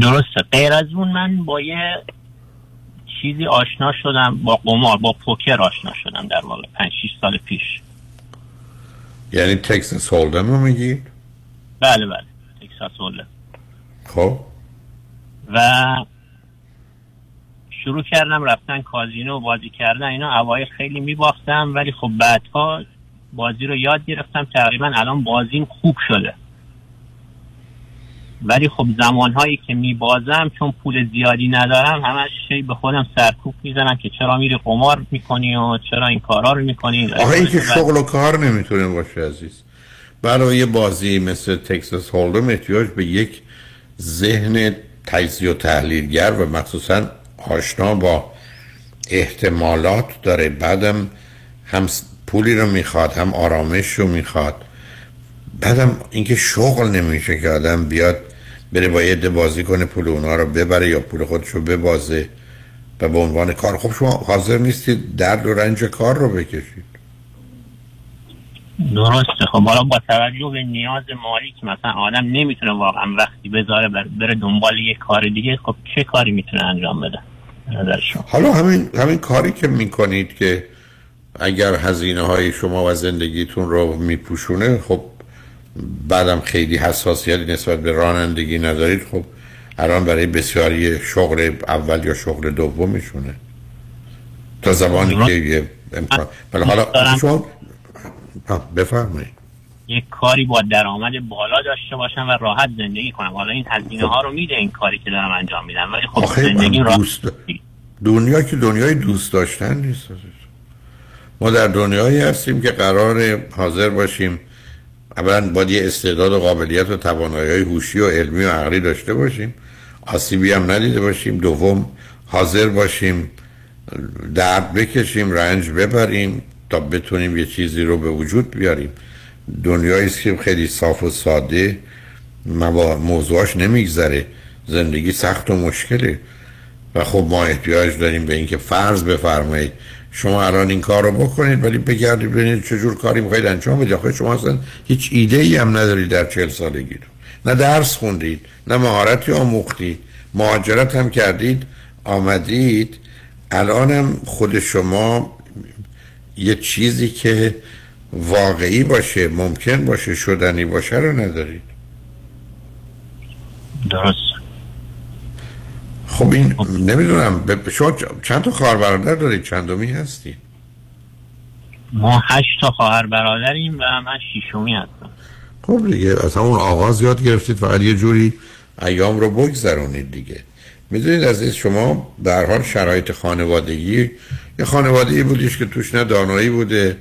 درسته. غیر از اون من با یه چیزی آشنا شدم با قمار با پوکر آشنا شدم در واقع 5 6 سال پیش. یعنی تکساس هولدم رو میگی؟ بله بله. تکساس هولدم. خب. و شروع کردم رفتن کازینو و بازی کردن اینا اوایل خیلی میباختم ولی خب بعدها بازی رو یاد گرفتم. تقریبا الان بازیم خوب شده. ولی خب زمانهایی که میبازم چون پول زیادی ندارم همش هی به خودم سرکوب می‌زنم که چرا میری قمار می‌کنی و چرا این کارا رو می‌کنی؟ آخه این که شغل و کار نمی‌تونه باشه عزیز. برای بازی مثل تکساس هولدم احتیاج به یک ذهن تجزیه و تحلیلگر و مخصوصا آشنا با احتمالات داره. بعدم هم پولی رو می‌خواد هم آرامش رو می‌خواد. بعدم اینکه شغل نمیشه که آدم بیاد بره با یه بازی کنه پول اونا رو ببره یا پول خودش رو ببازه و به عنوان کار. خب شما حاضر نیستید درد و رنج کار رو بکشید. درسته. خب حالا با توجه به نیاز مالی که مثلا آدم نمی‌تونه واقعا وقتی بذاره بر- بره دنبال یه کار دیگه خب چه کاری می‌تونه انجام بده؟ حالا همین همین کاری که می‌کنید که اگر هزینه های شما و زندگیتون رو میپوشونه خب بعدم خیلی حساسیتی نسبت به رانندگی ندارید خب الان برای بسیاری شغل اول یا شغل دومشونه تا زمانی که یه امکان ولی حالا. شما بفرمایید یه کاری با درآمد بالا داشته باشم و راحت زندگی کنم حالا این هزینه ها رو میده این کاری که دارم انجام میدم ولی خب زندگی دوست دنیا که دنیای دوست داشتن نیست. ما در دنیایی هستیم که قرار حاضر باشیم اولا باید یه استعداد و قابلیت و توانایی های هوشی و علمی و عقلی داشته باشیم. آسیبی هم ندیده باشیم. دوم حاضر باشیم درد بکشیم رنج ببریم تا بتونیم یه چیزی رو به وجود بیاریم. دنیایی است که خیلی صاف و ساده موضوعاش نمیگذره. زندگی سخت و مشکله. و خب ما احتیاج داریم به اینکه فرض بفرمایید شما الان این کار رو بکنید ولی بگردید ببینید چه جور کاری می‌خواید انجام بدید. آخه شما اصلا هیچ ایده ای هم ندارید در چهل سالگی نه درس خوندید نه مهارتی آموختید. مهاجرت هم کردید آمدید. الانم خود شما یه چیزی که واقعی باشه ممکن باشه شدنی باشه رو ندارید. درست. خب این نمی‌دونم شما چند تا خواهر برادر دارید؟ چندمی هستی؟ ما هشت تا خواهر برادریم و من شیشمی هستم. خب دیگه از همون آغاز یاد گرفتید فقط یه جوری ایام رو بگذرونید دیگه. می‌دونید عزیز شما در حال شرایط خانوادگی یه خانوادگی بودیش که توش نه دانایی بوده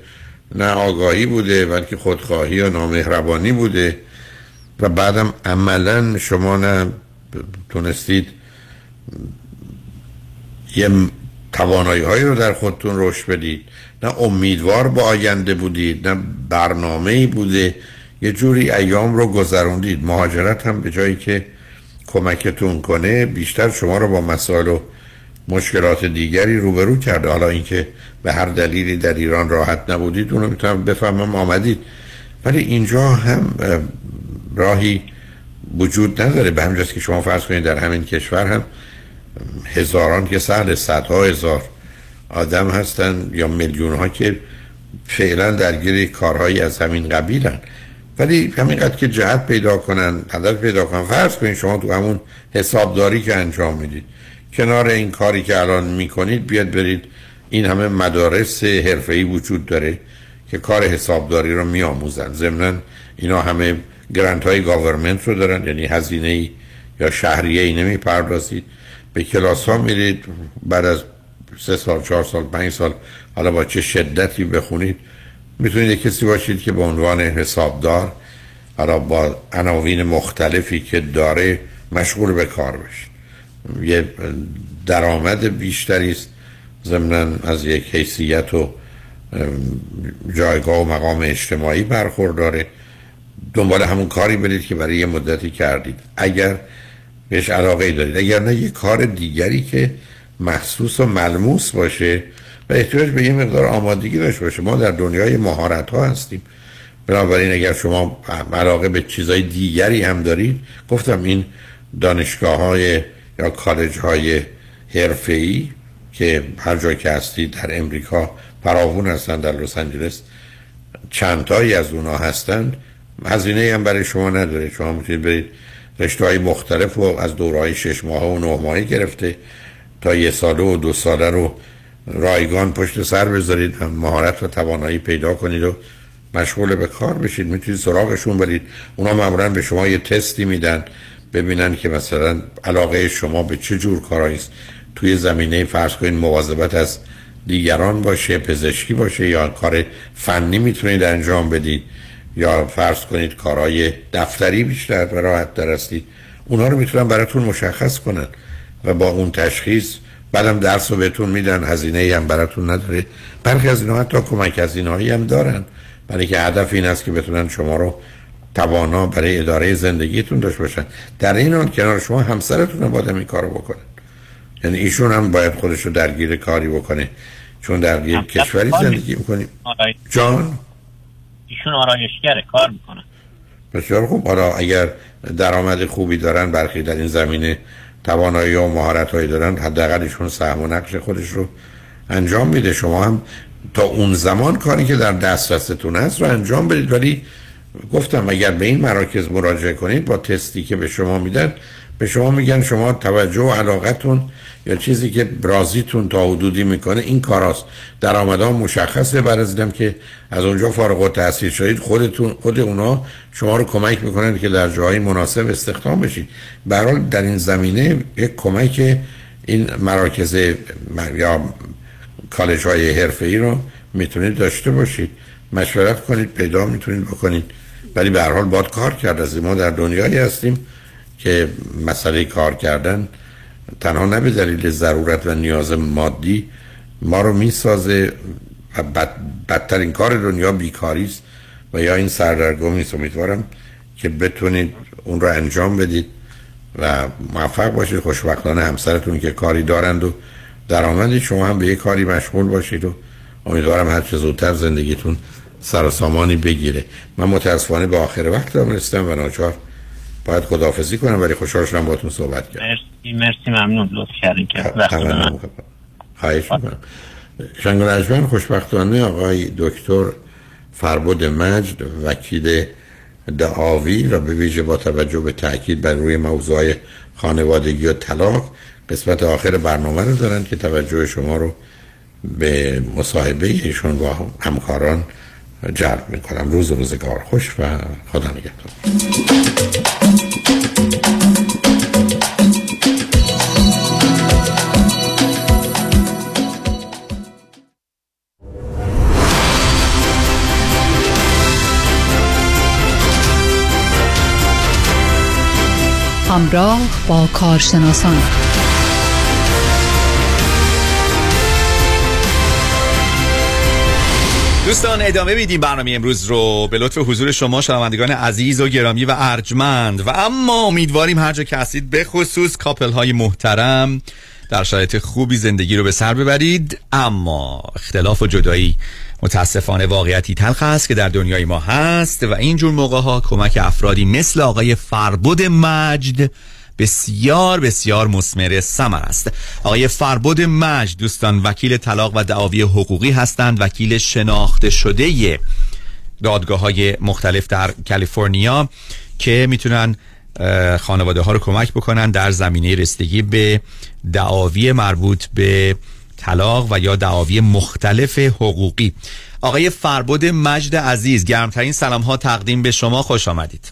نه آگاهی بوده بلکه خودخواهی و نامهربانی بوده. و بعدم عملا شما نه تونستید یه توانایی هایی رو در خودتون رشد بدید. نه امیدوار به آینده بودید نه برنامه بوده. یه جوری ایام رو گذروندید. مهاجرت هم به جایی که کمکتون کنه بیشتر شما رو با مسائل و مشکلات دیگری روبرو کرده. حالا اینکه به هر دلیلی در ایران راحت نبودید اونو می‌تونم بفهمم آمدید. ولی اینجا هم راهی وجود نداره. به همجاست که شما فرض کنید در همین کشور هم هزاران که سهل صدها هزار آدم هستن یا میلیون ها که فعلا درگیر کارهایی از همین قبیلن. ولی همینقدر که جهت پیدا کنن هدف پیدا کنن فرض کنید شما تو همون حسابداری که انجام می‌دید کنار این کاری که الان می‌کنید بیاد برید این همه مدارس حرفه‌ای وجود داره که کار حسابداری رو میآموزن. ضمنا اینا همه گرانت های گاورمنت رو دارن یعنی هزینه یا شهریه ای نمی‌پردازید. به کلاس ها میرید بعد از سه سال چهار سال پنج سال حالا با چه شدتی بخونید می‌تونید کسی باشید که به عنوان حسابدار حالا با عناوین مختلفی که داره مشغول به کار بشید یه درآمد بیشتری است ضمنا از یک حیثیت و جایگاه و مقام اجتماعی برخورداره. دنبال همون کاری برید که برای یه مدتی کردید. اگر بهش علاقه دارید. اگر نه یه کار دیگری که محسوس و ملموس باشه و احتیاج به یه مقدار آمادگی داشته باشه. ما در دنیای مهارت ها هستیم. بنابراین اگر شما علاقه به چیزای دیگری هم دارید گفتم این دانشگاه های یا کالج های حرفه‌ای که هر جای که هستید در امریکا فراوون هستن در لس آنجلس چندتایی از اونا هستند هزینه هم برای شما نداره. شما می‌تونید برید رشته های مختلف و از دورهای شش ماه و نه ماهی گرفته تا یه ساله و دو ساله رو رایگان پشت سر بذارید مهارت و توانایی پیدا کنید و مشغول به کار بشید. می‌تونید سراغشون برید. اونا معمولا به شما یه تستی میدن ببینن که مثلا علاقه شما به چه جور کارایی است. توی زمینه فرض کنید مواظبت از دیگران باشه پزشکی باشه یا کار فنی می‌تونید انجام بدید. یا فرض کنید کارهای دفتری بیشتر و راحت در هستید اونا رو می‌تونن براتون مشخص کنن و با اون تشخیص بعدم درس رو بهتون میدن هزینه هم براتون نداره. برخی از اینا حتی کمک هزینه هم دارن. برای که هدف این است که بتونن شما رو توانا برای اداره زندگیتون داشته باشن. در این حال کنار شما همسرتون هم باید این کارو بکنن یعنی ایشون هم باید خودش رو درگیر کاری بکنه. چون در یک کشوری زندگی می‌کنیم. جان؟ ایشون آرایشگره کار می‌کنه بسیار خوب. حالا اگر درآمد خوبی دارن برخی در این زمینه توانایی و مهارت هایی دارن حداقل ایشون سهم و نقش خودش رو انجام میده. شما هم تا اون زمان کاری که در دسترستون هست رو انجام بدید. ولی گفتم اگر به این مراکز مراجعه کنید با تستی که به شما میدن به شما میگن شما توجه و علاقتون یا چیزی که برازیتون تا حدودی می‌کنه این کاراست. درآمدها مشخصه از که از اونجا فارغ و تحصیل شدید خودتون خود اونا شما رو کمک می‌کنن که در جاهای مناسب استخدام بشید. برحال در این زمینه یک کمک این مراکز یا کالج های حرفه ای رو می‌تونید داشته باشید. مشورت کنید پیدا می‌تونید بکنید. ولی به هر حال باید کار کرد. از ما در دنیایی هستیم. که مسئله کار کردن تنها نه به دلیل ضرورت و نیاز مادی ما رو می‌سازه و بد بدترین کار دنیا بیکاری است و یا این سردرگمی است امیدوارم که بتونید اون رو انجام بدید و موفق باشید. خوشبختانه همسرتون که کاری دارند و درآمدی شما هم به یه کاری مشغول باشید و امیدوارم هر چه زودتر زندگیتون سر و سامانی بگیره. من متاسفانه به آخر وقت رسیدم و ناچار باید خداحافظی کنم ولی خوشحال شدم باهاتون صحبت کردم. مرسی مرسی ممنون. لطف کردین که خواهش می‌کنم. شنگ خوشبختانه آقای دکتر فربود مجد وکیل دعاوی و به ویژه با توجه به تاکید بر روی موضوع خانوادگی و طلاق قسمت آخر برنامه رو دارن که توجه شما رو به مصاحبه ایشون با همکاران جلب می‌کنم. روز روزگار خوش و خدا نگهدار. همراه با کارشناسان. دوستان ادامه میدیم برنامه امروز رو. به لطف حضور شما شنوندگان عزیز و گرامی و ارجمند. و اما امیدواریم هر جا که هستید به خصوص کاپل های محترم در شرایط خوبی زندگی رو به سر ببرید. اما اختلاف و جدایی متاسفانه واقعیتی تلخ است که در دنیای ما هست و اینجور موقع ها کمک افرادی مثل آقای فربد مجد بسیار بسیار مسمر سمر است. آقای فربد مجد دوستان وکیل طلاق و دعاوی حقوقی هستند. وکیل شناخته شده دادگاه های مختلف در کالیفرنیا که می‌تونن خانواده ها رو کمک بکنن در زمینه رسیدگی به دعاوی مربوط به طلاق و یا دعاوی مختلف حقوقی. آقای فربد مجد عزیز گرمترین سلام ها تقدیم به شما خوش آمدید.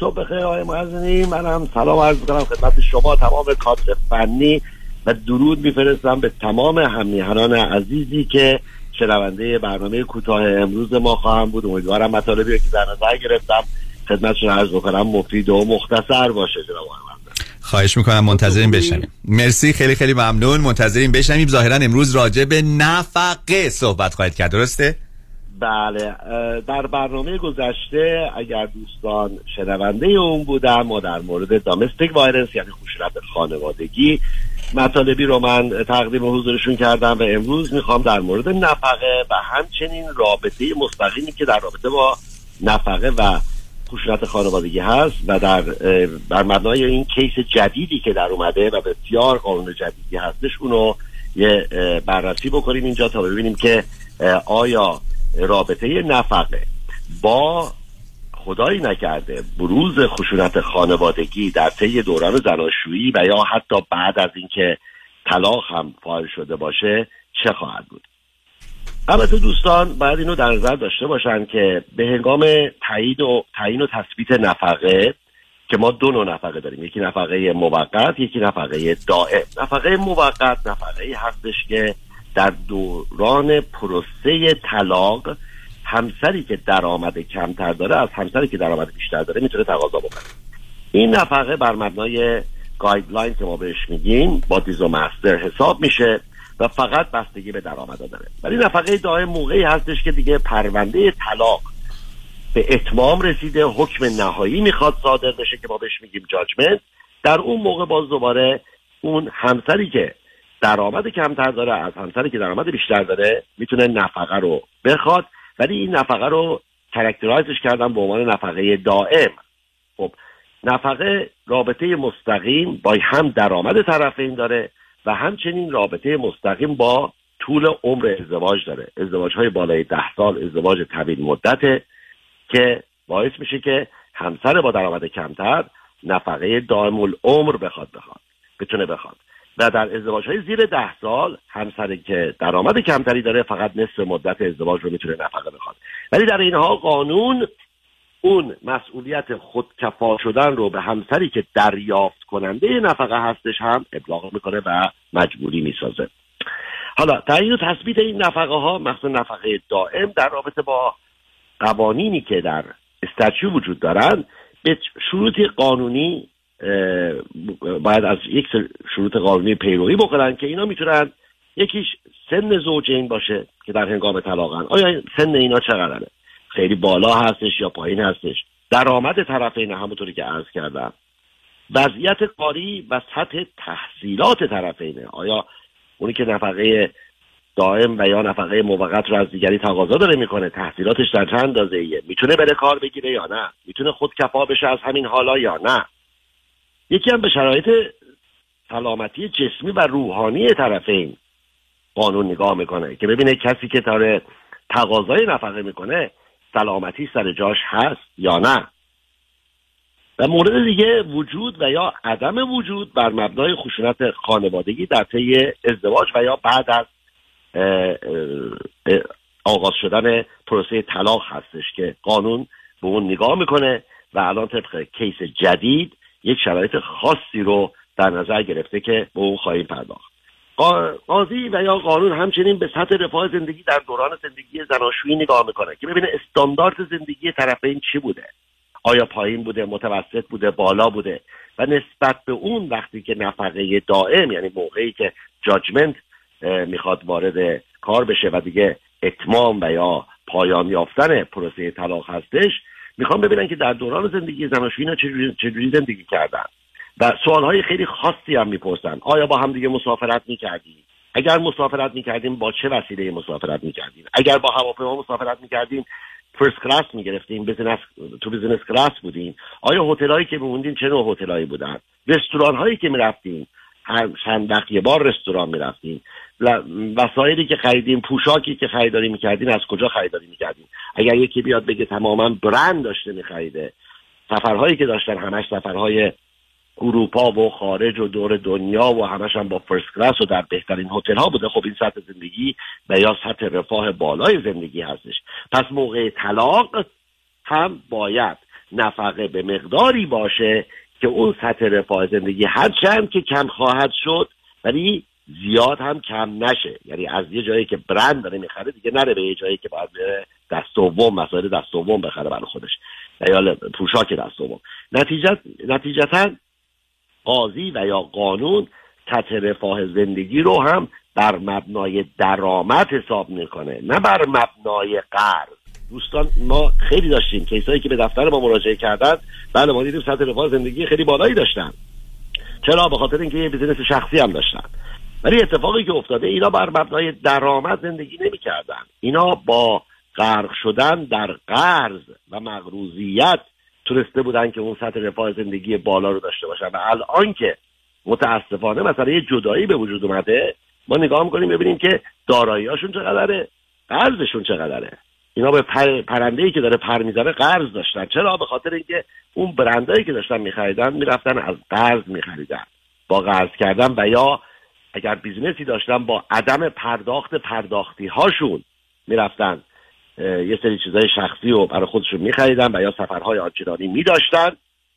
صبح بخیر آقای معزنی منم سلام عرض کنم خدمت شما تمام کادر فنی و درود میفرستم به تمام همیهنان عزیزی که شنونده برنامه کوتاه امروز ما خواهم بود. امیدوارم مطالبی که در نظر گرفتم خدمتشون عرض بکنم مفید و مختصر باشه جناب خواهش می‌کنم منتظریم بشنویم. مرسی خیلی خیلی ممنون. منتظریم بشنویم. ظاهرا امروز راجع به نفقه صحبت خواهید کرد درسته؟ بله در برنامه گذشته اگر دوستان شنونده اون بودم ما در مورد دامستیک وایرنس یعنی خشونت خانوادگی مطالبی رو من تقدیم حضورشون کردم و امروز می‌خوام در مورد نفقه و همچنین رابطه مستقیمی که در رابطه با نفقه و خشونت خانوادگی هست و در بر مبنای این کیس جدیدی که در اومده و بسیار قانون جدیدی هستش اونو یه بررسی بکنیم اینجا تا ببینیم که آیا رابطه نفقه با خدایی نکرده بروز خشونت خانوادگی در طی دوران زناشویی و یا حتی بعد از اینکه طلاق هم فاعل شده باشه چه خواهد بود؟ البته دوستان باید اینو در نظر داشته باشن که به هنگام تایید و تعیین و تثبیت نفقه که ما دو نوع نفقه داریم. یکی نفقه موقت یکی نفقه دائم. نفقه موقت نفقه هستش که در دوران پروسه طلاق همسری که درآمد کمتر داره از همسری که درآمد بیشتر داره می‌تونه تقاضا بکنه. این نفقه بر مبنای گایدلاین که ما بهش میگیم با دیز و مستر حساب میشه. و فقط بستگی به درآمد داره. ولی نفقه دائم موقعی هستش که دیگه پرونده طلاق به اتمام رسیده حکم نهایی می‌خواد صادر بشه که ما بهش میگیم جاجمنت در اون موقع باز دوباره اون همسری که درآمد کمتر داره از همسری که درآمد بیشتر داره می‌تونه نفقه رو بخواد. ولی این نفقه رو کرکترایزش کردم به عنوان نفقه دائم. خب نفقه رابطه مستقیم با هم درآمد طرفین داره. و همچنین رابطه مستقیم با طول عمر ازدواج داره. ازدواج های بالای ده سال ازدواج طویل مدته که باعث میشه که همسر با درآمد کمتر نفقه دائم العمر بخواد بخواد. بتونه بخواد. و در ازدواج های زیر ده سال همسری که درآمد کمتری داره فقط نصف مدت ازدواج رو می‌تونه نفقه بخواد. ولی در اینها قانون اون مسئولیت خودکفا شدن رو به همسری که دریافت کننده نفقه هستش هم ابلاغ می‌کنه و مجبوری می‌سازه. حالا تعیین و تثبیت این نفقه ها مخصوصا نفقه دائم در رابطه با قوانینی که در استچو وجود دارن به شروط قانونی باید از یک شروط قانونی پیروی بکنن که اینا می‌تونن یکیش سن زوجین باشه که در هنگام طلاقن. آیا سن اینا چقدره؟ خیلی بالا هستش یا پایین هستش. درآمد طرفین همونطوری که عرض کردم. وضعیت کاری و سطح تحصیلات طرفینه آیا اونی که نفقه دائم و یا نفقه موقت رو از دیگری تقاضا داره می‌کنه تحصیلاتش در چند اندازه ایه؟ می‌تونه بره کار بگیره یا نه؟ می‌تونه خود کفا بشه از همین حالا یا نه؟ یکی هم به شرایط سلامتی جسمی و روحانی طرفین قانون نگاه می‌کنه که ببینه کسی که داره تقاضای نفقه می‌کنه سلامتی سر جاش هست یا نه. و مورد دیگه وجود و یا عدم وجود بر مبنای خشونت خانوادگی در طی ازدواج و یا بعد از آغاز شدن پروسه طلاق هستش که قانون به اون نگاه می‌کنه و الان طبق کیس جدید یک شرایط خاصی رو در نظر گرفته که به اون خواهیم پرداخت. قاضی و یا قانون همچنین به سطح رفاه زندگی در دوران زندگی زناشویی نگاه می‌کنه که ببینه استاندارد زندگی طرفین چی بوده. آیا پایین بوده متوسط بوده بالا بوده؟ و نسبت به اون وقتی که نفقه دائم یعنی موقعی که جاجمنت می‌خواد وارد کار بشه و دیگه اتمام و یا پایان یافتن پروسه طلاق هستش می‌خوام ببینن که در دوران زندگی زناشویی چجوری زندگی کردن. و سوالهای خیلی خاصی هم می‌پرسن. آیا با هم دیگه مسافرت می‌کردیم؟ اگر مسافرت می‌کردیم با چه وسیله مسافرت می‌کردیم؟ اگر با هواپیما مسافرت می‌کردیم فرست کلاس می‌گرفتیم بزنس تو بزنس کلاس بودیم. آیا هتلایی که میموندیم چه نوع هتلایی بودن؟ رستوران هایی که می‌رفتیم هر چند وقت یه بار رستوران می‌رفتیم. وسایلی که خریدیم پوشاکی که خریداری می‌کردیم از کجا خریداری می‌کردیم؟ اگر یکی بیاد بگه تماما برند داشته میخریده سفرهایی که داشتن همش سفرهای اروپا و خارج و دور دنیا و همش هم با فرست کلاس و در بهترین هتل ها بوده. خب این سطح زندگی و یا سطح رفاه بالای زندگی هستش. پس موقع طلاق هم باید نفقه به مقداری باشه که اون سطح رفاه زندگی هرچند که کم خواهد شد ولی زیاد هم کم نشه. یعنی از یه جایی که برند داره می‌خره دیگه نره به یه جایی که باید بره دست دوم مسائل دست دوم بخره برای خودش. یا پوشاک دست دوم. نتیجت نتیجتا قاضی و یا قانون سطح رفاه زندگی رو هم بر مبنای درآمد حساب می‌کنه نه بر مبنای قرض. دوستان ما خیلی داشتیم کیسایی که به دفتر ما مراجعه کردن. بله ما دیدیم سطح رفاه زندگی خیلی بالایی داشتن. چرا؟ به خاطر اینکه یه بیزینس شخصی هم داشتن. ولی اتفاقی که افتاده اینا بر مبنای درآمد زندگی نمی‌کردن. اینا با غرق شدن در قرض و مغروزیت تونسته بودن که اون سطح رفاه زندگی بالا رو داشته باشن. و الان که متاسفانه مثلا یه جدایی به وجود اومده ما نگاه می‌کنیم ببینیم که داراییاشون چقدره قرضشون چقدره. اینا به پر... پرنده ای که داره پر می‌زنه قرض داشتن. چرا؟ به خاطر اینکه اون برندایی که داشتن میخریدن می‌رفتن از قرض میخریدن. با قرض کردن و یا اگر business ی داشتن با عدم پرداخت پرداختی هاشون می‌رفتن. یه سری چیزای شخصی رو برای خودشون میخریدن و یا سفرهای آنچنانی میداشتن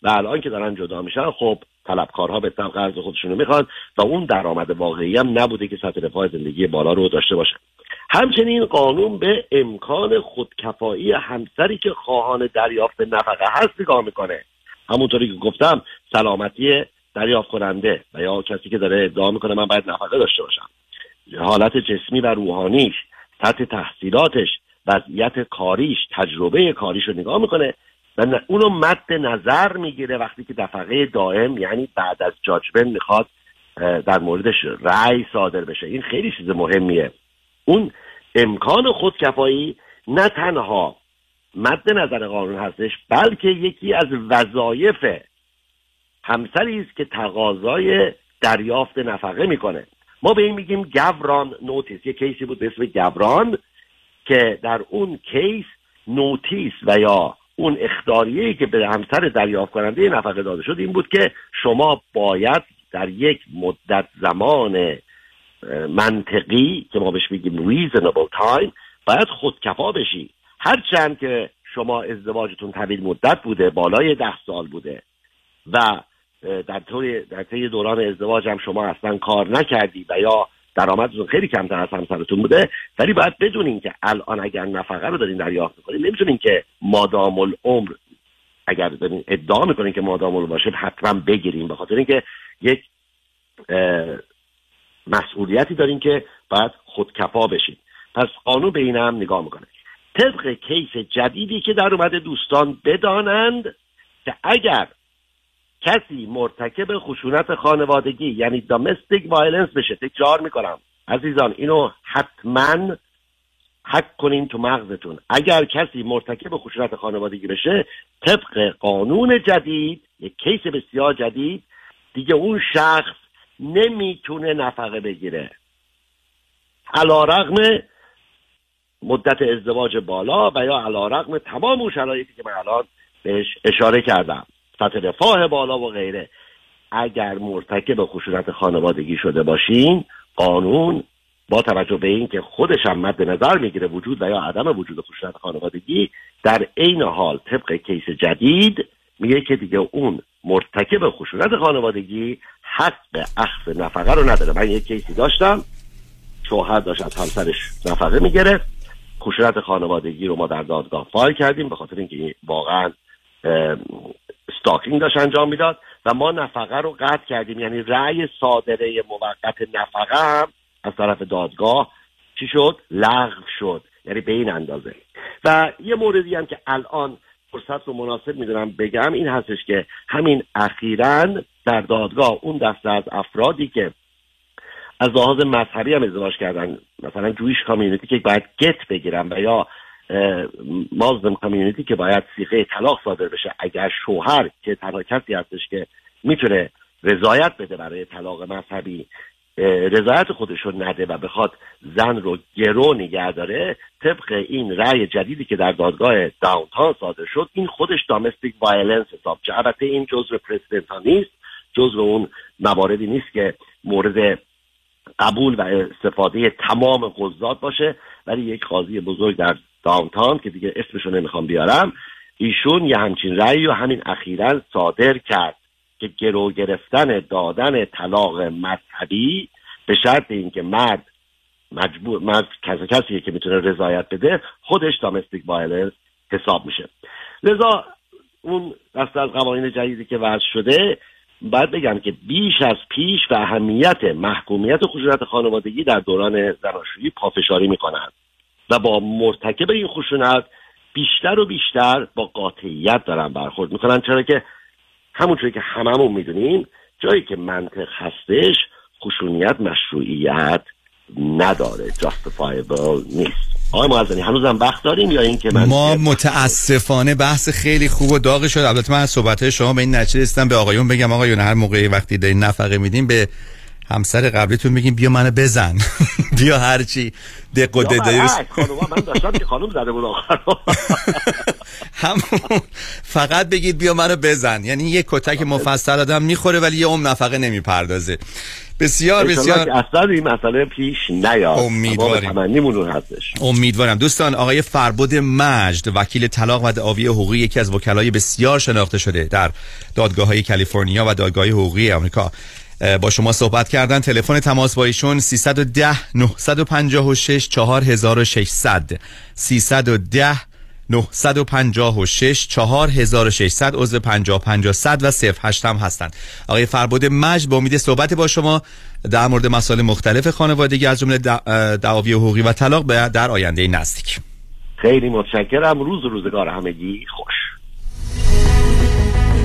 و الان که دارن جدا میشن خب طلبکارها به طبع قرض خودشون رو می‌خوان و اون درآمد واقعی هم نبوده که سطح رفاه زندگی بالا رو داشته باشن همچنین قانون به امکان خودکفایی همسری که خواهان دریافت نفقه هست نگاه می‌کنه. همونطوری که گفتم سلامتی دریافت کننده و یا کسی که داره ادعا می‌کنه من باید نفقه داشته باشم. حالت جسمی و روحانیش سطح تحصیلاتش وضعیت کاریش تجربه کاریش رو نگاه می‌کنه و اونو مد نظر می‌گیره وقتی که دفعه دائم یعنی بعد از جاجمنت می‌خواد در موردش رأی صادر بشه. این خیلی چیز مهمیه. اون امکان خودکفایی نه تنها مد نظر قانون هستش بلکه یکی از وظایف همسری است که تقاضای دریافت نفقه می‌کنه. ما به این میگیم Gavron notice یه case ی بود به اسم Gavron که در اون case notice و یا اون اخطاریه که به همسر دریافت کننده نفقه داده شد این بود که شما باید در یک مدت زمان منطقی که ما بهش میگیم reasonable time باید خودکفا بشی. هرچند که شما ازدواجتون طویل مدت بوده بالای ده سال بوده و در طور در طی دوران ازدواج هم شما اصلا کار نکردی و یا درآمدتون خیلی کمتر از همسرتون بوده. ولی باید بدونین که الان اگر نفقه رو دارین دریافت می‌کنین نمی‌تونین که مادام العمر اگر دارین ادعا می‌کنین که مادام العمر باشه حتما بگیریم به خاطر اینکه یک مسئولیتی دارین که باید خودکفا بشین. پس قانون به این هم نگاه می‌کنه. طبق case جدیدی که در اومده دوستان بدانند که اگر کسی مرتکب خشونت خانوادگی یعنی domestic violence بشه. تکرار می‌کنم. عزیزان اینو حتما حق کنین تو مغزتون. اگر کسی مرتکب خشونت خانوادگی بشه طبق قانون جدید یک کیس بسیار جدید دیگه اون شخص نمی‌تونه نفقه بگیره. علا رقم مدت ازدواج بالا و یا علا تمام اون شرایطی که من الان بهش اشاره کردم. سطح رفاه بالا و غیره. اگر مرتکب خشونت خانوادگی شده باشین قانون با توجه به اینکه خودش هم مد نظر می‌گیره وجود و یا عدم وجود خشونت خانوادگی در عین حال طبق کیس جدید میگه که دیگه اون مرتکب خشونت خانوادگی حق اخذ نفقه رو نداره. من یک کیسی داشتم شوهر داشت از همسرش نفقه می‌گرفت. خشونت خانوادگی رو ما در دادگاه فایل کردیم به خاطر اینکه واقعا استاکینگ داشت انجام می‌داد و ما نفقه رو قطع کردیم. یعنی رأی صادره موقت نفقه هم از طرف دادگاه چی شد؟ لغو شد. یعنی به این اندازه. و یه موردی هم که الان فرصت رو مناسب می‌دونم بگم این هستش که همین اخیرا در دادگاه اون دسته از افرادی که از لحاظ مذهبی هم ازدواج کردن مثلا جویش کامیونیتی که باید گت بگیرن و یا مازدم کامیونیتی که باید سیغه طلاق صادر بشه. اگر شوهر که تنها کسی هستش که می‌تونه رضایت بده برای طلاق مذهبی رضایت خودش رو نده و بخواد زن رو گرو نگه داره طبق این رأی جدیدی که در دادگاه downtown صادر شد این خودش domestic violence حساب شه البته این جزء precedent نیست جزء اون مواردی نیست که مورد قبول و استفاده تمام قضات باشه ولی یک قاضی بزرگ در downtown که دیگه اسمشو نمی‌خوام بیارم ایشون یه همچین رأی و همین اخیرا صادر کرد که گرو گرفتن دادن طلاق مذهبی به شرط اینکه مرد مجبور مرد کسی کسیه که می‌تونه رضایت بده خودش domestic violence حساب میشه. لذا اون دست از قوانین جدیدی که وضع شده باید بگم که بیش از پیش بر اهمیت محکومیت خشونت خانوادگی در دوران زناشویی پافشاری می‌کنند. و با مرتکب این خشونت بیشتر و بیشتر با قاطعیت دارن برخورد می‌کنن. چرا که همونطوری که هممون می‌دونیم جایی که منطق هستش خشونیت مشروعیت نداره. جاستفایبل نیست. آقای معزنی هنوزم وقت داریم یا اینکه ما متاسفانه بحث خیلی خوب و داغی شد. البته من از صحبت شما به این نتیجه رسیدم. به آقایون بگم آقایون هر موقعی وقتی دارین نفقه میدیم به همسر قبلیتون بگیم بیا منو بزن. بیا هرچی دق و ددایی من داشتم که خانم زده بود آخر هم فقط بگید بیا منو بزن. یعنی یه کتک مفصل آدم می‌خوره ولی یه عمر نفقه نمی‌پردازه. بسیار بسیار اصلا این مسئله پیش نیاد. امیدواریم. هستش امیدوارم. دوستان آقای فربود مجد وکیل طلاق و دعاوی حقوقی یکی از وکلای بسیار شناخته شده در دادگاه های کالیفرنیا و دادگاه حقوقی آمریکا. با شما صحبت کردن. تلفن تماس با ایشون 310 956 4600 310 956 4600 عضو 50 500 و 08 هم هستند آقای فربود مجد با امید صحبت با شما در مورد مسائل مختلف خانوادگی از جمله دعاوی حقوقی و طلاق در آینده نزدیک. خیلی متشکرم. روز روزگار همگی خوش.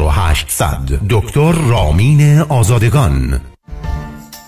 4800 دکتر رامین آزادگان.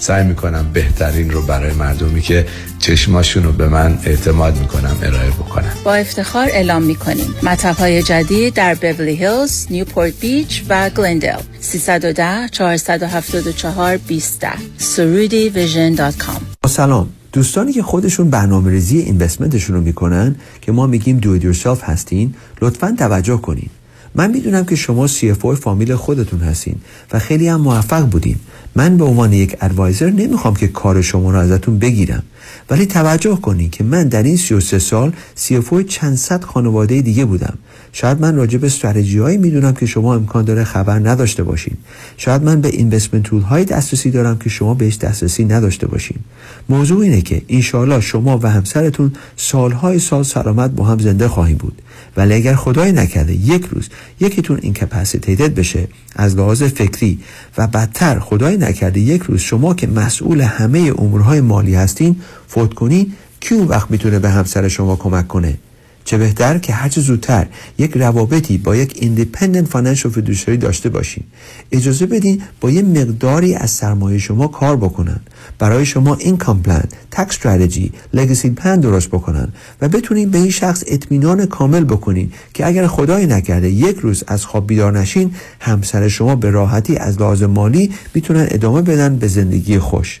سعی می‌کنم بهترین رو برای مردمی که چشماشون رو به من اعتماد می‌کنم ارائه بکنم. با افتخار اعلام می‌کنیم. مطب های جدید در بورلی هیلز، نیوپورت بیچ و گلندل 310 474 20 سرودی Vision dot com. سلام. دوستانی که خودشون برنامه ریزی investment شون رو می‌کنن که ما میگیم do yourself هستین لطفا توجه کنین. من می‌دونم که شما CFO فامیل خودتون هستین و خیلی هم موفق بودین. من به عنوان یک ادوایزر نمی‌خوام که کار شما رو ازتون بگیرم. ولی توجه کنین که من در این 33 سال CFO چند صد خانواده دیگه بودم. شاید من راجع به استراتژی هایی می‌دونم که شما امکان داره خبر نداشته باشین. شاید من به اینوستمنت تول های دسترسی دارم که شما بهش دسترسی نداشته باشین. موضوع اینه که انشاءالله شما و همسرتون سالهای سال سلامت با هم زنده خواهیم بود. ولی اگر خدای نکرده یک روز یکیتون incapacitated بشه از لحاظ فکری و بدتر خدای نکرده یک روز شما که مسئول همه امورهای مالی هستین فوت کنین کی اون وقت می‌تونه به همسر شما کمک کنه؟ چه بهتر که هرچه زودتر یک روابطی با یک independent financial fiduciary داشته باشین. اجازه بدین با یه مقداری از سرمایه شما کار بکنن. برای شما income plan tax strategy legacy plan درست بکنن و بتونین به این شخص اطمینان کامل بکنین که اگر خدای نکرده یک روز از خواب بیدار نشین همسر شما به راحتی از لحاظ مالی می‌تونن ادامه بدن به زندگی خوش.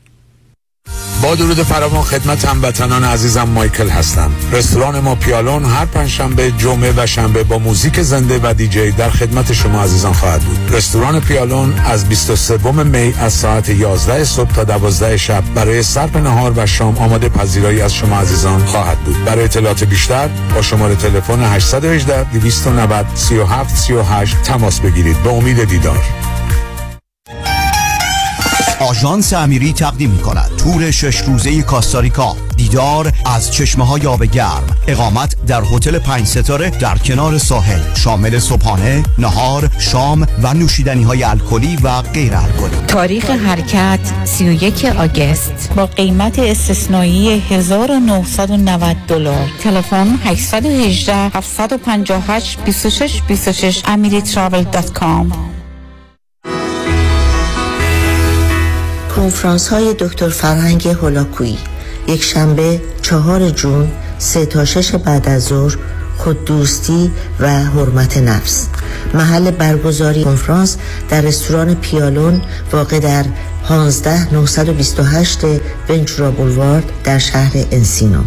با درود فراوان خدمت هموطنان عزیزم مایکل هستم. رستوران ما پیالون هر پنجشنبه جمعه و شنبه با موزیک زنده و دیجی در خدمت شما عزیزان خواهد بود. رستوران پیالون از 23 می از ساعت 11 صبح تا 12 شب برای صرف نهار و شام آماده پذیرایی از شما عزیزان خواهد بود. برای اطلاعات بیشتر با شماره تلفن 818 290 37 38 تماس بگیرید. به امید دیدار. آژانس امیری تقدیم می کند تور شش روزه کاستاریکا. دیدار از چشمه های آب گرم. اقامت در هتل پنج ستاره در کنار ساحل. شامل صبحانه نهار شام و نوشیدنی های الکلی و غیر الکلی. تاریخ حرکت 31 آگست. با قیمت استثنایی 1990 دلار. تلفن 818 758 26 26 کنفرانس های دکتر فرهنگ هولاکویی. یک شنبه چهار جون سه تا شش بعد از ظهر خود دوستی و حرمت نفس. محل برگزاری کنفرانس در رستوران پیالون واقع در 15 928 ونچورا بولوارد در شهر انسینو.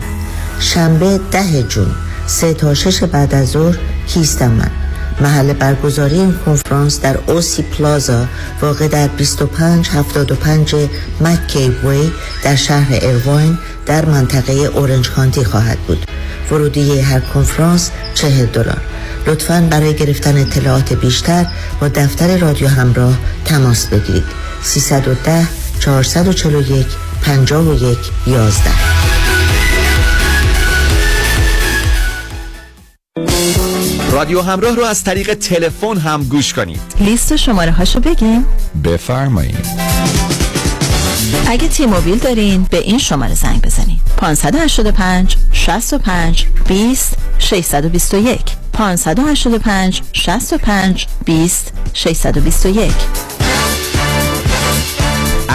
شنبه ده جون سه تا شش بعد از ظهر کیستم محل برگزاری این کنفرانس در اوسی پلازا واقع در 2575 مکی وی در شهر ارواین در منطقه اورنج کانتی خواهد بود. ورودی هر کنفرانس 40 دلار. لطفا برای گرفتن اطلاعات بیشتر با دفتر رادیو همراه تماس بگیرید. 310 441 51 11 رادیو همراه رو از طریق تلفن هم گوش کنید. لیست شماره هاشو بگیم بفرمایید. اگه تی موبیل دارین به این شماره زنگ بزنید 585 65 20 621 585 65 20 621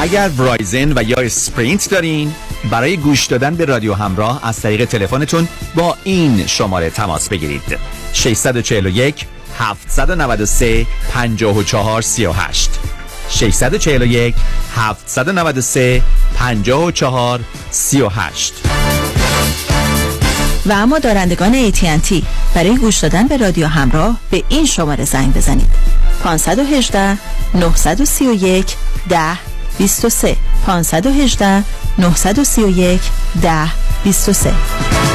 اگر ورایزن و یا اسپرینت دارین برای گوش دادن به رادیو همراه از طریق تلفنتون با این شماره تماس بگیرید. 641 793 54 38 641 793 54 38 و اما دارندگان AT&T برای گوش دادن به رادیو همراه به این شماره زنگ بزنید. 518 931 10 23 518 931 10 23